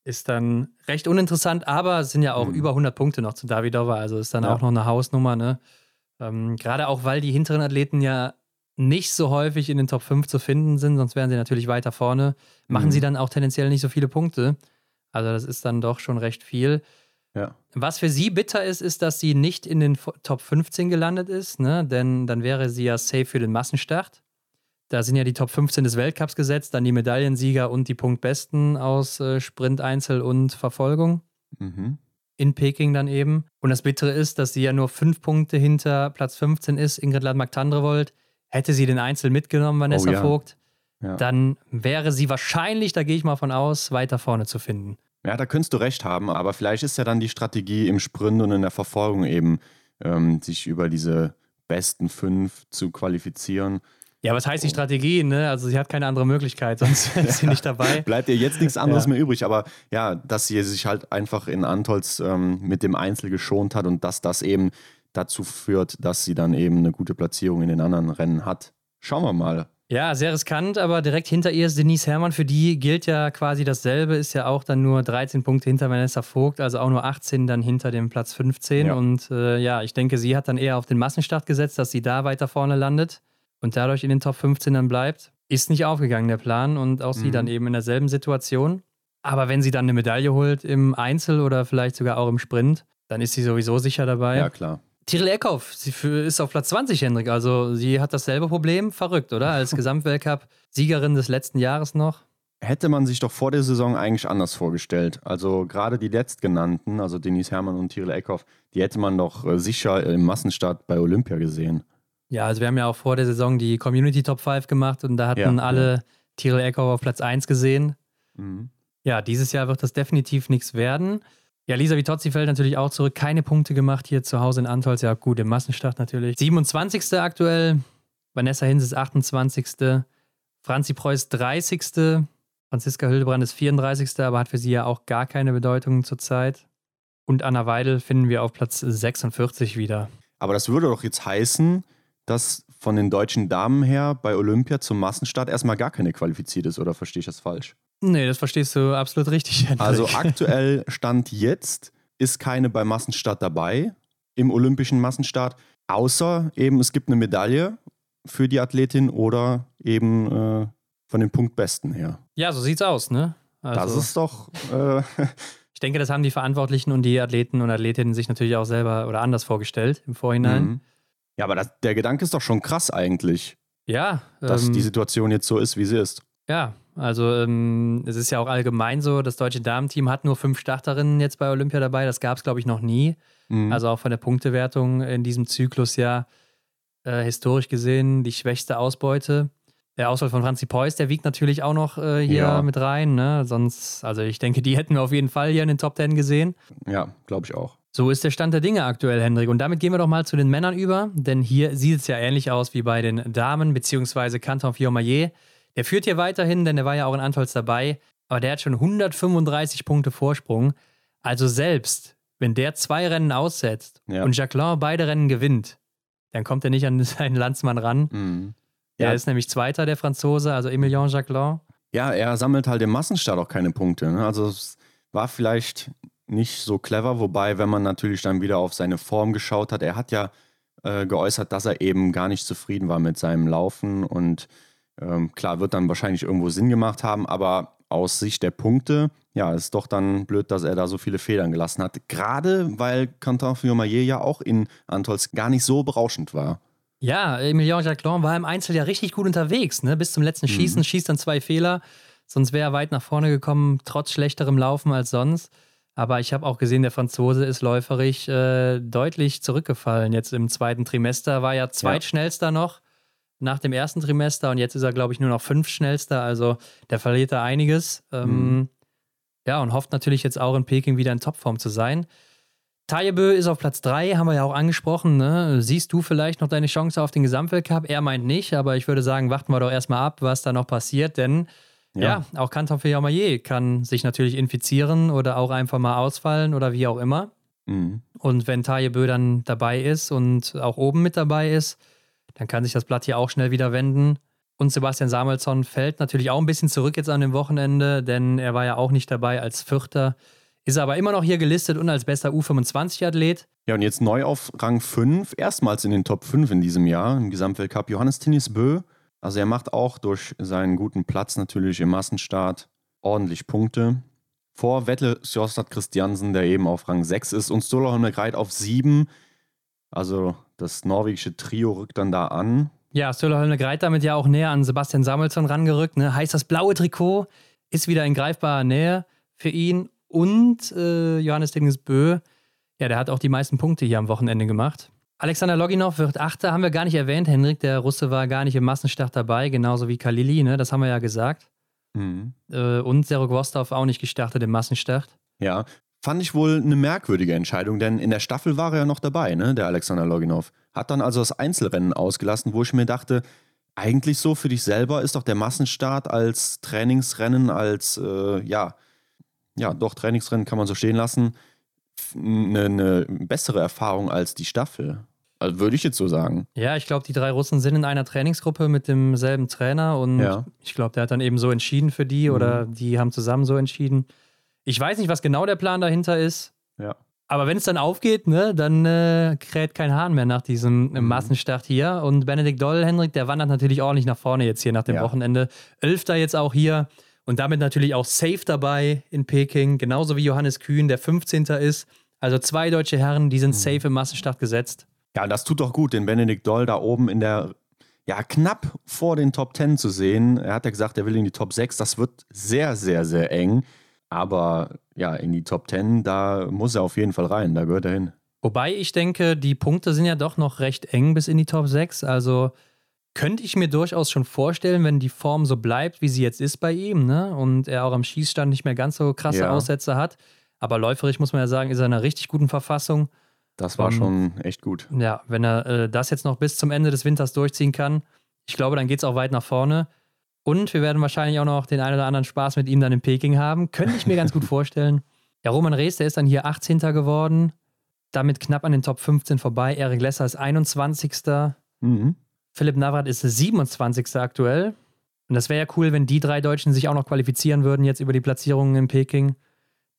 ist dann recht uninteressant, aber es sind ja auch mhm. über 100 Punkte noch zu Davidova, also ist dann ja. auch noch eine Hausnummer. Ne? Ähm, Gerade auch, weil die hinteren Athleten ja nicht so häufig in den Top 5 zu finden sind, sonst wären sie natürlich weiter vorne, machen mhm. sie dann auch tendenziell nicht so viele Punkte. Also das ist dann doch schon recht viel. Ja. Was für sie bitter ist, ist, dass sie nicht in den Top 15 gelandet ist, ne? denn dann wäre sie ja safe für den Massenstart. Da sind ja die Top 15 des Weltcups gesetzt, dann die Medaillensieger und die Punktbesten aus äh, Sprint, Einzel und Verfolgung. Mhm. In Peking dann eben. Und das Bittere ist, dass sie ja nur fünf Punkte hinter Platz 15 ist, Ingrid Landmark-Tandrevold. Hätte sie den Einzel mitgenommen, Vanessa oh, ja. Vogt, ja. dann wäre sie wahrscheinlich, da gehe ich mal von aus, weiter vorne zu finden. Ja, da könntest du recht haben, aber vielleicht ist ja dann die Strategie im Sprint und in der Verfolgung eben, ähm, sich über diese besten fünf zu qualifizieren. Ja, was heißt die Strategie? Ne? Also sie hat keine andere Möglichkeit, sonst ist sie nicht dabei. Bleibt ihr jetzt nichts anderes ja. mehr übrig. Aber ja, dass sie sich halt einfach in Antolz ähm, mit dem Einzel geschont hat und dass das eben dazu führt, dass sie dann eben eine gute Platzierung in den anderen Rennen hat. Schauen wir mal. Ja, sehr riskant, aber direkt hinter ihr ist Denise Herrmann. Für die gilt ja quasi dasselbe, ist ja auch dann nur 13 Punkte hinter Vanessa Vogt, also auch nur 18 dann hinter dem Platz 15. Ja. Und äh, ja, ich denke, sie hat dann eher auf den Massenstart gesetzt, dass sie da weiter vorne landet und dadurch in den Top 15 dann bleibt, ist nicht aufgegangen, der Plan. Und auch mhm. sie dann eben in derselben Situation. Aber wenn sie dann eine Medaille holt im Einzel oder vielleicht sogar auch im Sprint, dann ist sie sowieso sicher dabei. Ja, klar. Tiril Eckhoff, sie ist auf Platz 20, Hendrik. Also sie hat dasselbe Problem. Verrückt, oder? Als Gesamtweltcup-Siegerin des letzten Jahres noch. Hätte man sich doch vor der Saison eigentlich anders vorgestellt. Also gerade die letztgenannten, also Denise Herrmann und Tiril Eckhoff, die hätte man doch äh, sicher im Massenstart bei Olympia gesehen. Ja, also wir haben ja auch vor der Saison die Community Top 5 gemacht und da hatten ja, alle ja. Tyrell Eckhoff auf Platz 1 gesehen. Mhm. Ja, dieses Jahr wird das definitiv nichts werden. Ja, Lisa Vitozzi fällt natürlich auch zurück. Keine Punkte gemacht hier zu Hause in Antolz. Ja, gut, im Massenstart natürlich. 27. aktuell. Vanessa Hinz ist 28. Franzi Preuß 30. Franziska Hildebrand ist 34. aber hat für sie ja auch gar keine Bedeutung zurzeit. Und Anna Weidel finden wir auf Platz 46 wieder. Aber das würde doch jetzt heißen, dass von den deutschen Damen her bei Olympia zum Massenstart erstmal gar keine qualifiziert ist, oder verstehe ich das falsch? Nee, das verstehst du absolut richtig. Hendrik. Also aktuell Stand jetzt ist keine beim Massenstart dabei, im olympischen Massenstart, außer eben es gibt eine Medaille für die Athletin oder eben äh, von den Punktbesten her. Ja, so sieht's aus, ne? Also, das ist doch. Äh, ich denke, das haben die Verantwortlichen und die Athleten und Athletinnen sich natürlich auch selber oder anders vorgestellt im Vorhinein. Mhm. Ja, aber das, der Gedanke ist doch schon krass eigentlich. Ja. Dass ähm, die Situation jetzt so ist, wie sie ist. Ja, also ähm, es ist ja auch allgemein so, das deutsche Damenteam hat nur fünf Starterinnen jetzt bei Olympia dabei. Das gab es, glaube ich, noch nie. Mhm. Also auch von der Punktewertung in diesem Zyklus ja. Äh, historisch gesehen die schwächste Ausbeute. Der Auswahl von Franzi Preuß, der wiegt natürlich auch noch äh, hier Ja. mit rein. Ne? Sonst, also ich denke, die hätten wir auf jeden Fall hier in den Top Ten gesehen. Ja, glaube ich auch. So ist der Stand der Dinge aktuell, Hendrik. Und damit gehen wir doch mal zu den Männern über, denn hier sieht es ja ähnlich aus wie bei den Damen, beziehungsweise Canton Fiormaillet. Der führt hier weiterhin, denn der war ja auch in Antolz dabei, aber der hat schon 135 Punkte Vorsprung. Also selbst, wenn der zwei Rennen aussetzt Ja. und Jacqueline beide Rennen gewinnt, dann kommt er nicht an seinen Landsmann ran. Mhm. Der Ja. ist nämlich Zweiter, der Franzose, also Emilien Jacqueline. Ja, er sammelt halt im Massenstart auch keine Punkte. Ne? Also es war vielleicht nicht so clever, wobei, wenn man natürlich dann wieder auf seine Form geschaut hat, er hat ja äh, geäußert, dass er eben gar nicht zufrieden war mit seinem Laufen und ähm, klar, wird dann wahrscheinlich irgendwo Sinn gemacht haben, aber aus Sicht der Punkte, ja, ist doch dann blöd, dass er da so viele Federn gelassen hat. Gerade weil Quentin Fillon-Maillet ja auch in Antolz gar nicht so berauschend war. Ja, Emilien Jacquelin war im Einzel ja richtig gut unterwegs, ne? Bis zum letzten Schießen, schießt dann zwei Fehler. Sonst wäre er weit nach vorne gekommen, trotz schlechterem Laufen als sonst. Aber ich habe auch gesehen, der Franzose ist läuferisch äh, deutlich zurückgefallen. Jetzt im zweiten Trimester war er zweitschnellster noch nach dem ersten Trimester und jetzt ist er, glaube ich, nur noch fünftschnellster. Also der verliert da einiges. Ähm, Ja, und hofft natürlich jetzt auch in Peking wieder in Topform zu sein. Tajebö ist auf Platz 3, haben wir ja auch angesprochen. Ne? Siehst du vielleicht noch deine Chance auf den Gesamtweltcup? Er meint nicht, aber ich würde sagen, warten wir doch erstmal ab, was da noch passiert, denn ja, auch Canton Fillon-Maillet kann sich natürlich infizieren oder auch einfach mal ausfallen oder wie auch immer. Mhm. Und wenn Tajebö dann dabei ist und auch oben mit dabei ist, dann kann sich das Blatt hier auch schnell wieder wenden. Und Sebastian Samuelsson fällt natürlich auch ein bisschen zurück jetzt an dem Wochenende, denn er war ja auch nicht dabei als Vierter. Ist aber immer noch hier gelistet und als bester U25-Athlet. Ja, und jetzt neu auf Rang 5, erstmals in den Top 5 in diesem Jahr im Gesamtweltcup. Johannes Tinnis Bö. Also er macht auch durch seinen guten Platz natürlich im Massenstart ordentlich Punkte. Vor Vettel Sjostad Christiansen, der eben auf Rang 6 ist, und Stola Holmgreit auf 7. Also das norwegische Trio rückt dann da an. Ja, Stöller Holmle Greit damit ja auch näher an Sebastian Samuelsson rangerückt. Ne? Heißt, das blaue Trikot ist wieder in greifbarer Nähe für ihn. Und äh, Johannes Dinges Bö, ja, der hat auch die meisten Punkte hier am Wochenende gemacht. Alexander Loginov wird Achter, haben wir gar nicht erwähnt. Henrik, der Russe, war gar nicht im Massenstart dabei, genauso wie Kalili, ne? das haben wir ja gesagt. Mhm. Äh, und Zero Gwostov auch nicht gestartet im Massenstart. Ja, fand ich wohl eine merkwürdige Entscheidung, denn in der Staffel war er ja noch dabei, ne, der Alexander Loginov. Hat dann also das Einzelrennen ausgelassen, wo ich mir dachte, eigentlich so für dich selber ist doch der Massenstart als Trainingsrennen, als, äh, ja, ja, doch, Trainingsrennen kann man so stehen lassen, eine, eine bessere Erfahrung als die Staffel. Also würde ich jetzt so sagen. Ja, ich glaube, die drei Russen sind in einer Trainingsgruppe mit demselben Trainer und Ja. ich glaube, der hat dann eben so entschieden für die oder die haben zusammen so entschieden. Ich weiß nicht, was genau der Plan dahinter ist, Ja. aber wenn es dann aufgeht, ne, dann äh, kräht kein Hahn mehr nach diesem äh, Massenstart hier. Und Benedikt Doll, Hendrik, der wandert natürlich ordentlich nach vorne jetzt hier nach dem Ja. Wochenende. Elfter jetzt auch hier und damit natürlich auch safe dabei in Peking, genauso wie Johannes Kühn, der 15. ist. Also zwei deutsche Herren, die sind safe im Massenstart gesetzt. Ja, das tut doch gut, den Benedikt Doll da oben in der, ja, knapp vor den Top 10 zu sehen. Er hat ja gesagt, er will in die Top 6. Das wird sehr, sehr, sehr eng. Aber ja, in die Top 10, da muss er auf jeden Fall rein. Da gehört er hin. Wobei ich denke, die Punkte sind ja doch noch recht eng bis in die Top 6. Also könnte ich mir durchaus schon vorstellen, wenn die Form so bleibt, wie sie jetzt ist bei ihm, ne? Und er auch am Schießstand nicht mehr ganz so krasse Ja. Aussätze hat. Aber läuferisch muss man ja sagen, ist er in einer richtig guten Verfassung. Das war Ähm, schon echt gut. Ja, wenn er äh, das jetzt noch bis zum Ende des Winters durchziehen kann, ich glaube, dann geht es auch weit nach vorne. Und wir werden wahrscheinlich auch noch den einen oder anderen Spaß mit ihm dann in Peking haben. Könnte ich mir ganz gut vorstellen. Ja, Roman Rees, der ist dann hier 18. geworden. Damit knapp an den Top 15 vorbei. Erik Lesser ist 21. Mhm. Philipp Navrat ist 27. aktuell. Und das wäre ja cool, wenn die drei Deutschen sich auch noch qualifizieren würden jetzt über die Platzierungen in Peking.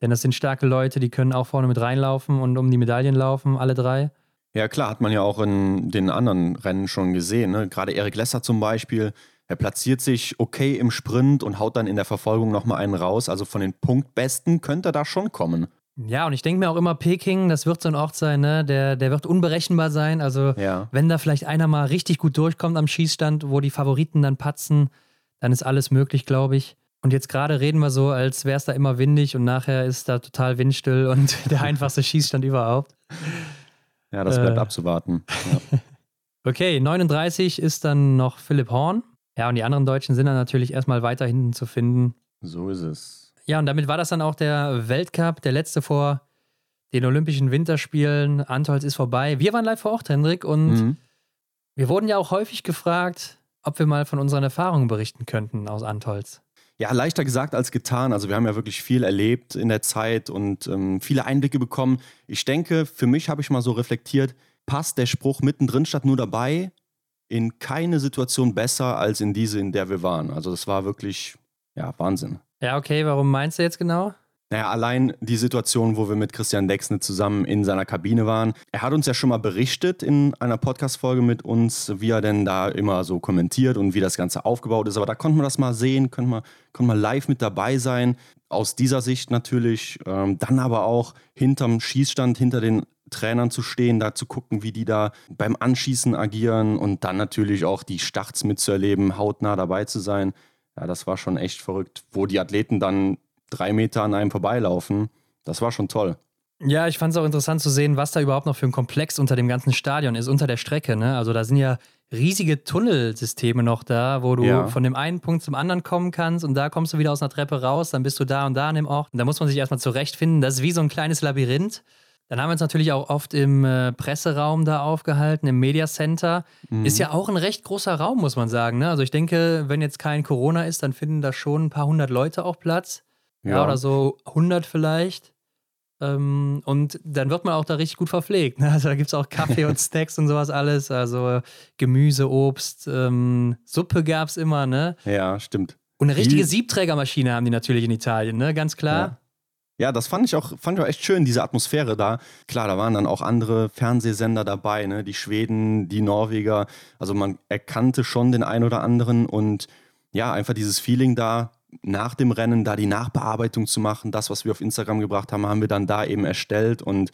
Denn das sind starke Leute, die können auch vorne mit reinlaufen und um die Medaillen laufen, alle drei. Ja, klar, hat man ja auch in den anderen Rennen schon gesehen. Ne? Gerade Erik Lesser zum Beispiel, er platziert sich okay im Sprint und haut dann in der Verfolgung nochmal einen raus. Also von den Punktbesten könnte er da schon kommen. Ja, und ich denke mir auch immer, Peking, das wird so ein Ort sein, ne? der, der wird unberechenbar sein. Also, Ja. wenn da vielleicht einer mal richtig gut durchkommt am Schießstand, wo die Favoriten dann patzen, dann ist alles möglich, glaube ich. Und jetzt gerade reden wir so, als wäre es da immer windig und nachher ist da total windstill und der einfachste Schießstand überhaupt. Ja, das bleibt Äh. abzuwarten. Ja. Okay, 39 ist dann noch Philipp Horn. Ja, und die anderen Deutschen sind dann natürlich erstmal weiter hinten zu finden. So ist es. Ja, und damit war das dann auch der Weltcup, der letzte vor den Olympischen Winterspielen. Antolz ist vorbei. Wir waren live vor Ort, Hendrik, und Mhm. wir wurden ja auch häufig gefragt, ob wir mal von unseren Erfahrungen berichten könnten aus Antolz. Ja, leichter gesagt als getan. Also wir haben ja wirklich viel erlebt in der Zeit und ähm, viele Einblicke bekommen. Ich denke, für mich habe ich mal so reflektiert, passt der Spruch mittendrin statt nur dabei in keine Situation besser als in diese, in der wir waren. Also das war wirklich, ja, Wahnsinn. Ja, okay, warum meinst du jetzt genau? Naja, allein die Situation, wo wir mit Christian Dexne zusammen in seiner Kabine waren. Er hat uns ja schon mal berichtet in einer Podcast-Folge mit uns, wie er denn da immer so kommentiert und wie das Ganze aufgebaut ist. Aber da konnte man das mal sehen, konnte man, konnte man live mit dabei sein. Aus dieser Sicht natürlich. Ähm, dann aber auch hinterm Schießstand, hinter den Trainern zu stehen, da zu gucken, wie die da beim Anschießen agieren und dann natürlich auch die Starts mitzuerleben, hautnah dabei zu sein. Ja, das war schon echt verrückt, wo die Athleten dann drei Meter an einem vorbeilaufen. Das war schon toll. Ja, ich fand es auch interessant zu sehen, was da überhaupt noch für ein Komplex unter dem ganzen Stadion ist, unter der Strecke. Ne? Also da sind ja riesige Tunnelsysteme noch da, wo du Ja. von dem einen Punkt zum anderen kommen kannst und da kommst du wieder aus einer Treppe raus, dann bist du da und da an dem Ort. Und da muss man sich erstmal zurechtfinden. Das ist wie so ein kleines Labyrinth. Dann haben wir uns natürlich auch oft im äh, Presseraum da aufgehalten, im Media Center. Ist ja auch ein recht großer Raum, muss man sagen. Ne? Also ich denke, wenn jetzt kein Corona ist, dann finden da schon ein paar hundert Leute auch Platz. Ja, oder so 100 vielleicht. Ähm, und dann wird man auch da richtig gut verpflegt. Ne? Also da gibt es auch Kaffee und Snacks und sowas alles. Also Gemüse, Obst, ähm, Suppe gab es immer, ne? Ja, stimmt. Und eine richtige Siebträgermaschine haben die natürlich in Italien, ne? Ganz klar. Ja. Ja, das fand ich, auch, fand ich auch echt schön, diese Atmosphäre da. Klar, da waren dann auch andere Fernsehsender dabei, ne? die Schweden, die Norweger. Also man erkannte schon den einen oder anderen und ja, einfach dieses Feeling da, nach dem Rennen da die Nachbearbeitung zu machen. Das, was wir auf Instagram gebracht haben, haben wir dann da eben erstellt und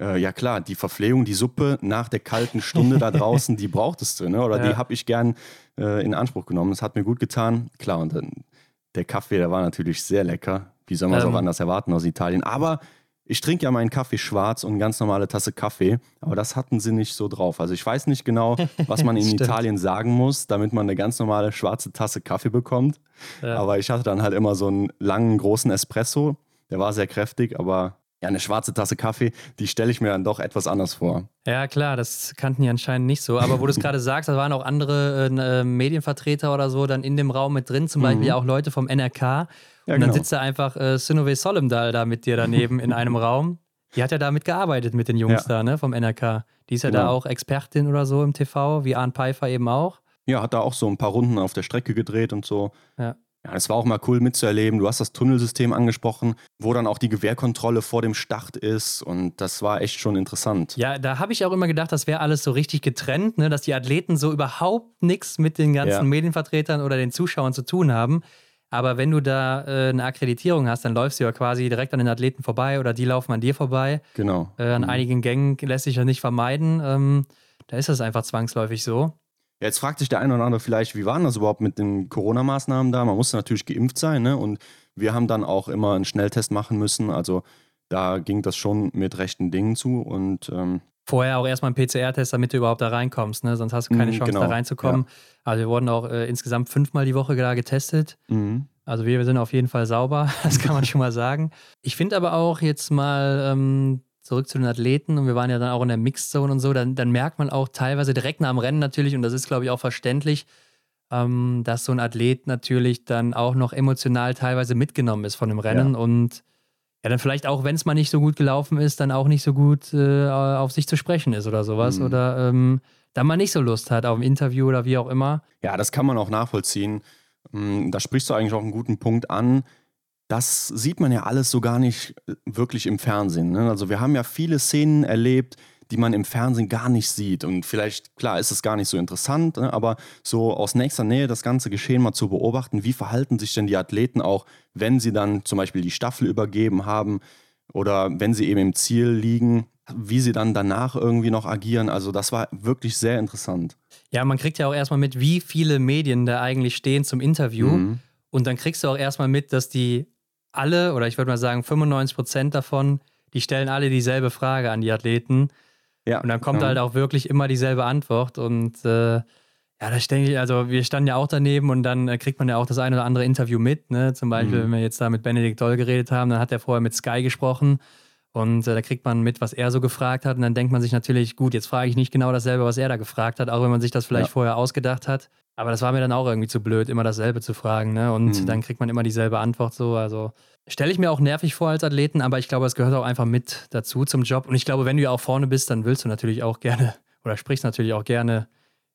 äh, ja klar, die Verpflegung, die Suppe nach der kalten Stunde da draußen, die brauchtest du, ne? oder Ja. die habe ich gern äh, in Anspruch genommen. Das hat mir gut getan. Klar, und dann der Kaffee, der war natürlich sehr lecker. Wie soll man es Ähm. auch anders erwarten aus Italien? Aber ich trinke ja meinen Kaffee schwarz und eine ganz normale Tasse Kaffee. Aber das hatten sie nicht so drauf. Also ich weiß nicht genau, was man in. Italien sagen muss, damit man eine ganz normale schwarze Tasse Kaffee bekommt. Ja. Aber ich hatte dann halt immer so einen langen, großen Espresso. Der war sehr kräftig, aber ja, eine schwarze Tasse Kaffee, die stelle ich mir dann doch etwas anders vor. Ja, klar, das kannten die anscheinend nicht so. Aber wo du es gerade sagst, da waren auch andere äh, äh, Medienvertreter oder so dann in dem Raum mit drin, zum Beispiel auch Leute vom NRK. Ja, und dann genau. sitzt da einfach äh, Sinove Solemdal da mit dir daneben in einem Raum. Die hat ja da mitgearbeitet mit den Jungs Ja. da, ne, vom NRK. Die ist ja Genau. da auch Expertin oder so im TV, wie Arne Pfeiffer eben auch. Ja, hat da auch so ein paar Runden auf der Strecke gedreht und so. Ja. Ja, es war auch mal cool mitzuerleben. Du hast das Tunnelsystem angesprochen, wo dann auch die Gewehrkontrolle vor dem Start ist. Und das war echt schon interessant. Ja, da habe ich auch immer gedacht, das wäre alles so richtig getrennt, ne, dass die Athleten so überhaupt nichts mit den ganzen Ja. Medienvertretern oder den Zuschauern zu tun haben. Aber wenn du da äh, eine Akkreditierung hast, dann läufst du ja quasi direkt an den Athleten vorbei oder die laufen an dir vorbei. Genau. Äh, an einigen Gängen lässt sich ja nicht vermeiden. Ähm, da ist das einfach zwangsläufig so. Jetzt fragt sich der eine oder andere vielleicht, wie waren das überhaupt mit den Corona-Maßnahmen da? Man musste natürlich geimpft sein, ne? Und wir haben dann auch immer einen Schnelltest machen müssen. Also da ging das schon mit rechten Dingen zu. Und ähm, Vorher auch erstmal einen PCR-Test, damit du überhaupt da reinkommst, ne? sonst hast du keine Mhm, Chance, genau, da reinzukommen. Also wir wurden auch äh, insgesamt fünfmal die Woche da getestet. mhm. Also wir sind auf jeden Fall sauber, das kann man schon mal sagen. Ich finde aber auch jetzt mal ähm, zurück zu den Athleten und wir waren ja dann auch in der Mixed Zone und so, dann, dann merkt man auch teilweise direkt nach dem Rennen natürlich, und das ist glaube ich auch verständlich, ähm, dass so ein Athlet natürlich dann auch noch emotional teilweise mitgenommen ist von dem Rennen und ja, dann vielleicht auch, wenn es mal nicht so gut gelaufen ist, dann auch nicht so gut äh, auf sich zu sprechen ist oder sowas. Mhm. Oder ähm, dann mal nicht so Lust hat auf ein Interview oder wie auch immer. Ja, das kann man auch nachvollziehen. Mm, Da sprichst du eigentlich auch einen guten Punkt an. Das sieht man ja alles so gar nicht äh, wirklich im Fernsehen. Ne? Also wir haben ja viele Szenen erlebt, die man im Fernsehen gar nicht sieht. Und vielleicht, klar, ist es gar nicht so interessant, ne? aber so aus nächster Nähe das ganze Geschehen mal zu beobachten, wie verhalten sich denn die Athleten auch, wenn sie dann zum Beispiel die Staffel übergeben haben oder wenn sie eben im Ziel liegen, wie sie dann danach irgendwie noch agieren. Also das war wirklich sehr interessant. Ja, man kriegt ja auch erstmal mit, wie viele Medien da eigentlich stehen zum Interview. Mhm. Und dann kriegst du auch erstmal mit, dass die alle, oder ich würde mal sagen 95 Prozent davon, die stellen alle dieselbe Frage an die Athleten. Ja, Und dann kommt ja. halt auch wirklich immer dieselbe Antwort. Und äh, ja, da denke ich, also wir standen ja auch daneben und dann äh, kriegt man ja auch das eine oder andere Interview mit. Ne? Zum Beispiel, Mhm. wenn wir jetzt da mit Benedikt Doll geredet haben, dann hat er vorher mit Sky gesprochen. Und äh, da kriegt man mit, was er so gefragt hat. Und dann denkt man sich natürlich, gut, jetzt frage ich nicht genau dasselbe, was er da gefragt hat, auch wenn man sich das vielleicht Ja. vorher ausgedacht hat. Aber das war mir dann auch irgendwie zu blöd, immer dasselbe zu fragen. Ne? Und Mhm. dann kriegt man immer dieselbe Antwort so. Also stelle ich mir auch nervig vor als Athleten, aber ich glaube, es gehört auch einfach mit dazu zum Job. Und ich glaube, wenn du ja auch vorne bist, dann willst du natürlich auch gerne oder sprichst natürlich auch gerne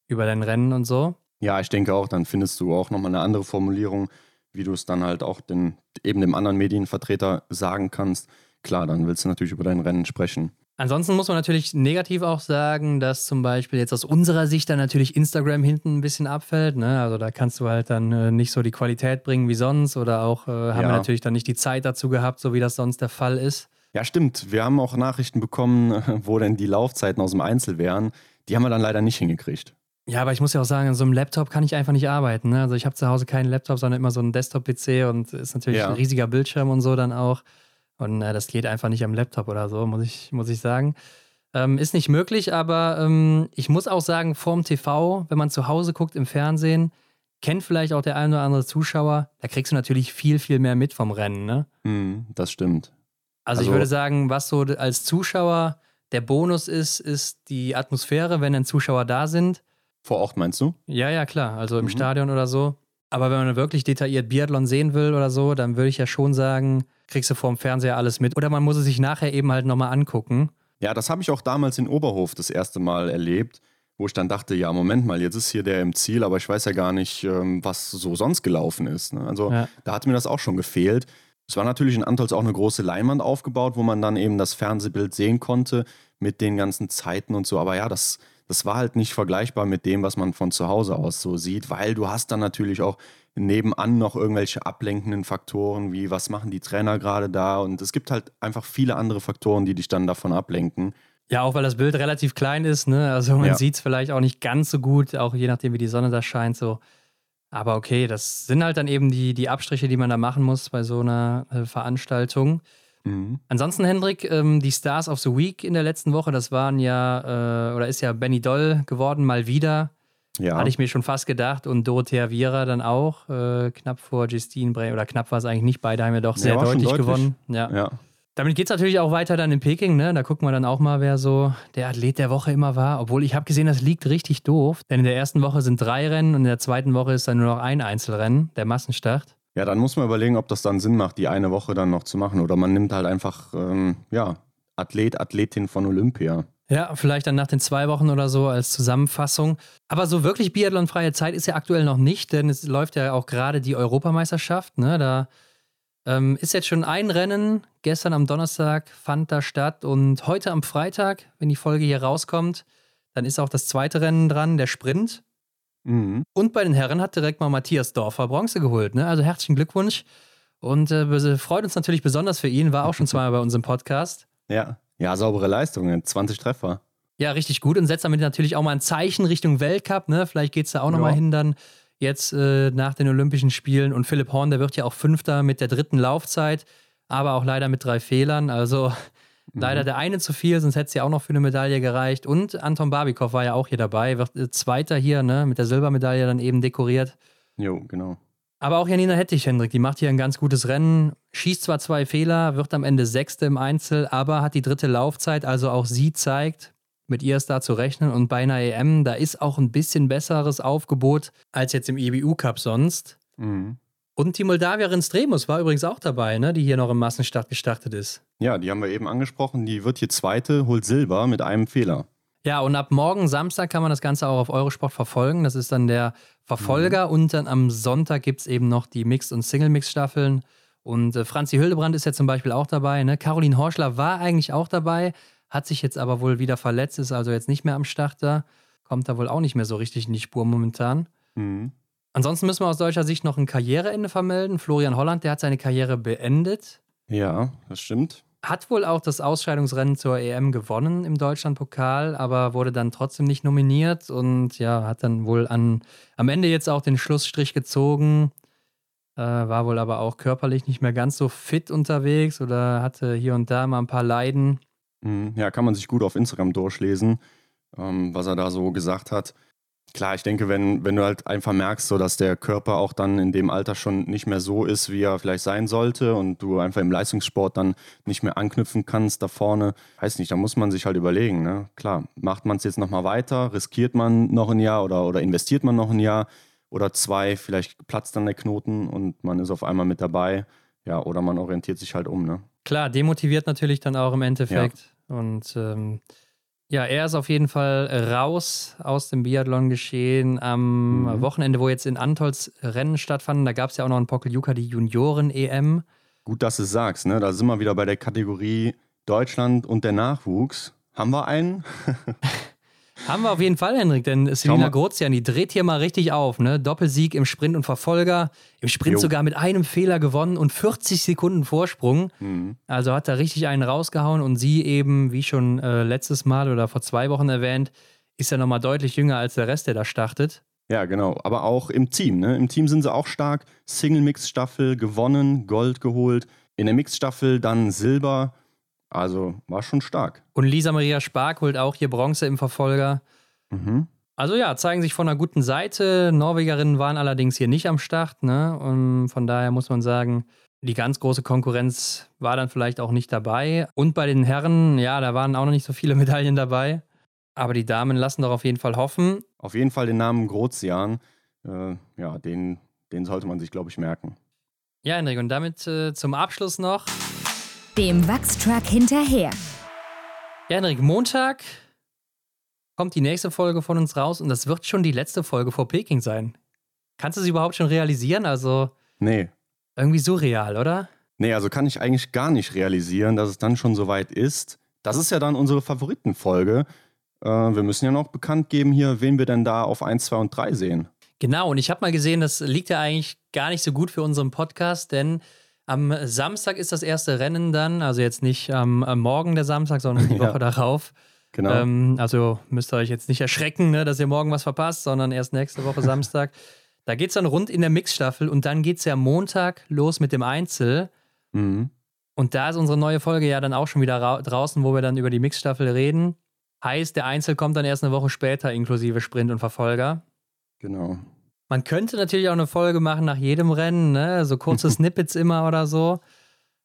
über dein Rennen und so. Ja, ich denke auch, dann findest du auch nochmal eine andere Formulierung, wie du es dann halt auch den, eben dem anderen Medienvertreter sagen kannst. Klar, dann willst du natürlich über dein Rennen sprechen. Ansonsten muss man natürlich negativ auch sagen, dass zum Beispiel jetzt aus unserer Sicht dann natürlich Instagram hinten ein bisschen abfällt. Ne? Also da kannst du halt dann äh, nicht so die Qualität bringen wie sonst oder auch äh, haben wir Ja. natürlich dann nicht die Zeit dazu gehabt, so wie das sonst der Fall ist. Ja, stimmt. Wir haben auch Nachrichten bekommen, wo denn die Laufzeiten aus dem Einzel wären. Die haben wir dann leider nicht hingekriegt. Ja, aber ich muss ja auch sagen, an so einem Laptop kann ich einfach nicht arbeiten. Ne? Also ich habe zu Hause keinen Laptop, sondern immer so einen Desktop-PC und ist natürlich Ja. ein riesiger Bildschirm und so dann auch. Und äh, das geht einfach nicht am Laptop oder so, muss ich, muss ich sagen. Ähm, ist nicht möglich, aber ähm, ich muss auch sagen, vorm TV, wenn man zu Hause guckt im Fernsehen, kennt vielleicht auch der ein oder andere Zuschauer, da kriegst du natürlich viel, viel mehr mit vom Rennen. Ne? Hm, das stimmt. Also, ich Also- würde sagen, was so als Zuschauer der Bonus ist, ist die Atmosphäre, wenn dann Zuschauer da sind. Vor Ort meinst du? Ja, ja, klar. Also im Mhm. Stadion oder so. Aber wenn man wirklich detailliert Biathlon sehen will oder so, dann würde ich ja schon sagen, kriegst du vorm Fernseher alles mit. Oder man muss es sich nachher eben halt nochmal angucken. Ja, das habe ich auch damals in Oberhof das erste Mal erlebt, wo ich dann dachte, ja, Moment mal, jetzt ist hier der im Ziel, aber ich weiß ja gar nicht, ähm, was so sonst gelaufen ist. Ne? Also Ja. da hat mir das auch schon gefehlt. Es war natürlich in Antolz auch eine große Leinwand aufgebaut, wo man dann eben das Fernsehbild sehen konnte mit den ganzen Zeiten und so. Aber ja, das, das war halt nicht vergleichbar mit dem, was man von zu Hause aus so sieht, weil du hast dann natürlich auch nebenan noch irgendwelche ablenkenden Faktoren, wie was machen die Trainer gerade da und es gibt halt einfach viele andere Faktoren, die dich dann davon ablenken. Ja, auch weil das Bild relativ klein ist, ne? Also man Ja. sieht es vielleicht auch nicht ganz so gut, auch je nachdem, wie die Sonne da scheint, so. Aber okay, das sind halt dann eben die, die Abstriche, die man da machen muss bei so einer äh, Veranstaltung. Mhm. Ansonsten, Hendrik, ähm, die Stars of the Week in der letzten Woche, das waren ja, äh, oder ist ja Benny Doll geworden, mal wieder. Ja. Hatte ich mir schon fast gedacht. Und Dorothea Viera dann auch, äh, knapp vor Justine Bray, oder knapp war es eigentlich nicht, beide haben ja doch Ja, sehr schon deutlich, deutlich. gewonnen. Ja. ja. Damit geht es natürlich auch weiter dann in Peking, ne? Da gucken wir dann auch mal, wer so der Athlet der Woche immer war. Obwohl ich habe gesehen, das liegt richtig doof. Denn in der ersten Woche sind drei Rennen und in der zweiten Woche ist dann nur noch ein Einzelrennen, der Massenstart. Ja, dann muss man überlegen, ob das dann Sinn macht, die eine Woche dann noch zu machen. Oder man nimmt halt einfach, ähm, ja, Athlet, Athletin von Olympia. Ja, vielleicht dann nach den zwei Wochen oder so als Zusammenfassung. Aber so wirklich Biathlon-freie Zeit ist ja aktuell noch nicht, denn es läuft ja auch gerade die Europameisterschaft. Ne? Da ähm, ist jetzt schon ein Rennen. Gestern am Donnerstag fand da statt und heute am Freitag, wenn die Folge hier rauskommt, dann ist auch das zweite Rennen dran, der Sprint. Mhm. Und bei den Herren hat direkt mal Matthias Dorfer Bronze geholt. Ne? Also herzlichen Glückwunsch. Und äh, freut uns natürlich besonders für ihn, war auch schon zweimal bei uns im Podcast. Ja. Ja, saubere Leistung, 20 Treffer. Ja, richtig gut und setzt damit natürlich auch mal ein Zeichen Richtung Weltcup. Ne? Vielleicht geht es da auch nochmal hin dann jetzt äh, nach den Olympischen Spielen. Und Philipp Horn, der wird ja auch Fünfter mit der dritten Laufzeit, aber auch leider mit drei Fehlern. Also leider der eine zu viel, sonst hätte es ja auch noch für eine Medaille gereicht. Und Anton Barbikow war ja auch hier dabei, wird äh, Zweiter hier ne? mit der Silbermedaille dann eben dekoriert. Jo, genau. Aber auch Janina Hettich, Hendrik, die macht hier ein ganz gutes Rennen, schießt zwar zwei Fehler, wird am Ende Sechste im Einzel, aber hat die dritte Laufzeit, also auch sie zeigt, mit ihr ist da zu rechnen. Und bei einer EM, da ist auch ein bisschen besseres Aufgebot als jetzt im EBU-Cup sonst. Mhm. Und die Moldawierin Stremus war übrigens auch dabei, ne, die hier noch im Massenstart gestartet ist. Ja, die haben wir eben angesprochen. Die wird hier Zweite, holt Silber mit einem Fehler. Ja, und ab morgen Samstag kann man das Ganze auch auf Eurosport verfolgen. Das ist dann der Verfolger. Und dann am Sonntag gibt es eben noch die Mixed- und Single-Mix-Staffeln. Und äh, Franzi Hildebrand ist ja zum Beispiel auch dabei. Ne? Caroline Horschler war eigentlich auch dabei, hat sich jetzt aber wohl wieder verletzt, ist also jetzt nicht mehr am Start da. Kommt da wohl auch nicht mehr so richtig in die Spur momentan. Mhm. Ansonsten müssen wir aus deutscher Sicht noch ein Karriereende vermelden. Florian Holland, der hat seine Karriere beendet. Ja, das stimmt. Hat wohl auch das Ausscheidungsrennen zur EM gewonnen im Deutschlandpokal, aber wurde dann trotzdem nicht nominiert und ja, hat dann wohl an, am Ende jetzt auch den Schlussstrich gezogen. Äh, war wohl aber auch körperlich nicht mehr ganz so fit unterwegs oder hatte hier und da mal ein paar Leiden. Mhm. Ja, kann man sich gut auf Instagram durchlesen, ähm, was er da so gesagt hat. Klar, ich denke, wenn, wenn du halt einfach merkst, so dass der Körper auch dann in dem Alter schon nicht mehr so ist, wie er vielleicht sein sollte und du einfach im Leistungssport dann nicht mehr anknüpfen kannst da vorne, weiß nicht, da muss man sich halt überlegen. Ne? Klar, macht man es jetzt nochmal weiter, riskiert man noch ein Jahr oder, oder investiert man noch ein Jahr oder zwei, vielleicht platzt dann der Knoten und man ist auf einmal mit dabei. Ja, oder man orientiert sich halt um, ne? Klar, demotiviert natürlich dann auch im Endeffekt. Ja. Und ähm, ja, er ist auf jeden Fall raus aus dem Biathlon-Geschehen am mhm. Wochenende, wo jetzt in Antolz Rennen stattfanden. Da gab es ja auch noch in Pokeljuka die Junioren-EM. Gut, dass du es sagst, ne? Da sind wir wieder bei der Kategorie Deutschland und der Nachwuchs. Haben wir einen? Haben wir auf jeden Fall, Henrik, denn Selina Grozian, die dreht hier mal richtig auf. Ne? Doppelsieg im Sprint und Verfolger. Im Sprint jo. sogar mit einem Fehler gewonnen und 40 Sekunden Vorsprung. Mhm. Also hat da richtig einen rausgehauen und sie eben, wie schon äh, letztes Mal oder vor zwei Wochen erwähnt, ist ja nochmal deutlich jünger als der Rest, der da startet. Ja, genau. Aber auch im Team. Ne? Im Team sind sie auch stark. Single-Mix-Staffel gewonnen, Gold geholt. In der Mix-Staffel dann Silber. Also war schon stark. Und Lisa Maria Spark holt auch hier Bronze im Verfolger. Mhm. Also ja, zeigen sich von einer guten Seite. Norwegerinnen waren allerdings hier nicht am Start. Ne? Und von daher muss man sagen, die ganz große Konkurrenz war dann vielleicht auch nicht dabei. Und bei den Herren, ja, da waren auch noch nicht so viele Medaillen dabei. Aber die Damen lassen doch auf jeden Fall hoffen. Auf jeden Fall den Namen Grozian. Äh, ja, den, den sollte man sich, glaube ich, merken. Ja, Henrik, und damit äh, zum Abschluss noch dem Wachstruck hinterher. Ja, Henrik, Montag kommt die nächste Folge von uns raus und das wird schon die letzte Folge vor Peking sein. Kannst du sie überhaupt schon realisieren? Also. Nee. Irgendwie surreal, oder? Nee, also kann ich eigentlich gar nicht realisieren, dass es dann schon soweit ist. Das ist ja dann unsere Favoritenfolge. Äh, wir müssen ja noch bekannt geben hier, wen wir denn da auf 1, 2 und 3 sehen. Genau, und ich habe mal gesehen, das liegt ja eigentlich gar nicht so gut für unseren Podcast, denn am Samstag ist das erste Rennen dann, also jetzt nicht am, am Morgen der Samstag, sondern die Woche ja. darauf. Genau. Ähm, also müsst ihr euch jetzt nicht erschrecken, ne, dass ihr morgen was verpasst, sondern erst nächste Woche Samstag. da geht es dann rund in der Mixstaffel und dann geht es ja Montag los mit dem Einzel. Mhm. Und da ist unsere neue Folge ja dann auch schon wieder draußen, wo wir dann über die Mixstaffel reden. Heißt, der Einzel kommt dann erst eine Woche später, inklusive Sprint und Verfolger. Genau. Man könnte natürlich auch eine Folge machen nach jedem Rennen, ne? so kurze Snippets immer oder so,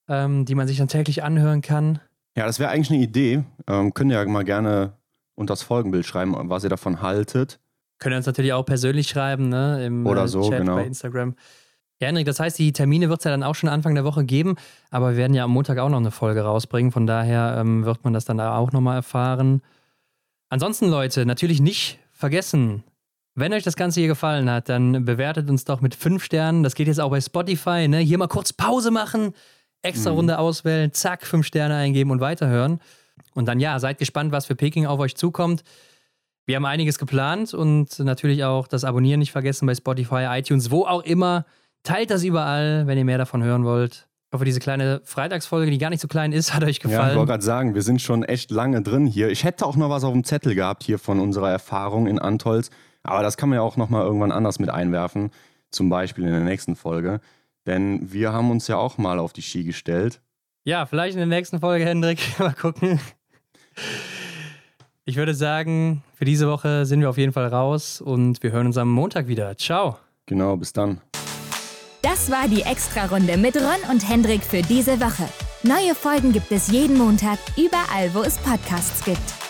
ähm, die man sich dann täglich anhören kann. Ja, das wäre eigentlich eine Idee. Ähm, könnt ihr ja mal gerne unter das Folgenbild schreiben, was ihr davon haltet. Könnt ihr uns natürlich auch persönlich schreiben, ne? Im oder so, Chat genau. bei Instagram. Ja, Henrik, das heißt, die Termine wird es ja dann auch schon Anfang der Woche geben, aber wir werden ja am Montag auch noch eine Folge rausbringen, von daher ähm, wird man das dann auch nochmal erfahren. Ansonsten, Leute, natürlich nicht vergessen, wenn euch das Ganze hier gefallen hat, dann bewertet uns doch mit fünf Sternen. Das geht jetzt auch bei Spotify. Ne? Hier mal kurz Pause machen, extra mhm. Runde auswählen, zack, fünf Sterne eingeben und weiterhören. Und dann ja, seid gespannt, was für Peking auf euch zukommt. Wir haben einiges geplant und natürlich auch das Abonnieren nicht vergessen bei Spotify, iTunes, wo auch immer. Teilt das überall, wenn ihr mehr davon hören wollt. Ich hoffe, diese kleine Freitagsfolge, die gar nicht so klein ist, hat euch gefallen. Ja, ich wollte gerade sagen, wir sind schon echt lange drin hier. Ich hätte auch noch was auf dem Zettel gehabt hier von unserer Erfahrung in Antolz. Aber das kann man ja auch nochmal irgendwann anders mit einwerfen, zum Beispiel in der nächsten Folge. Denn wir haben uns ja auch mal auf die Ski gestellt. Ja, vielleicht in der nächsten Folge, Hendrik. mal gucken. Ich würde sagen, für diese Woche sind wir auf jeden Fall raus und wir hören uns am Montag wieder. Ciao. Genau, bis dann. Das war die Extra-Runde mit Ron und Hendrik für diese Woche. Neue Folgen gibt es jeden Montag, überall, wo es Podcasts gibt.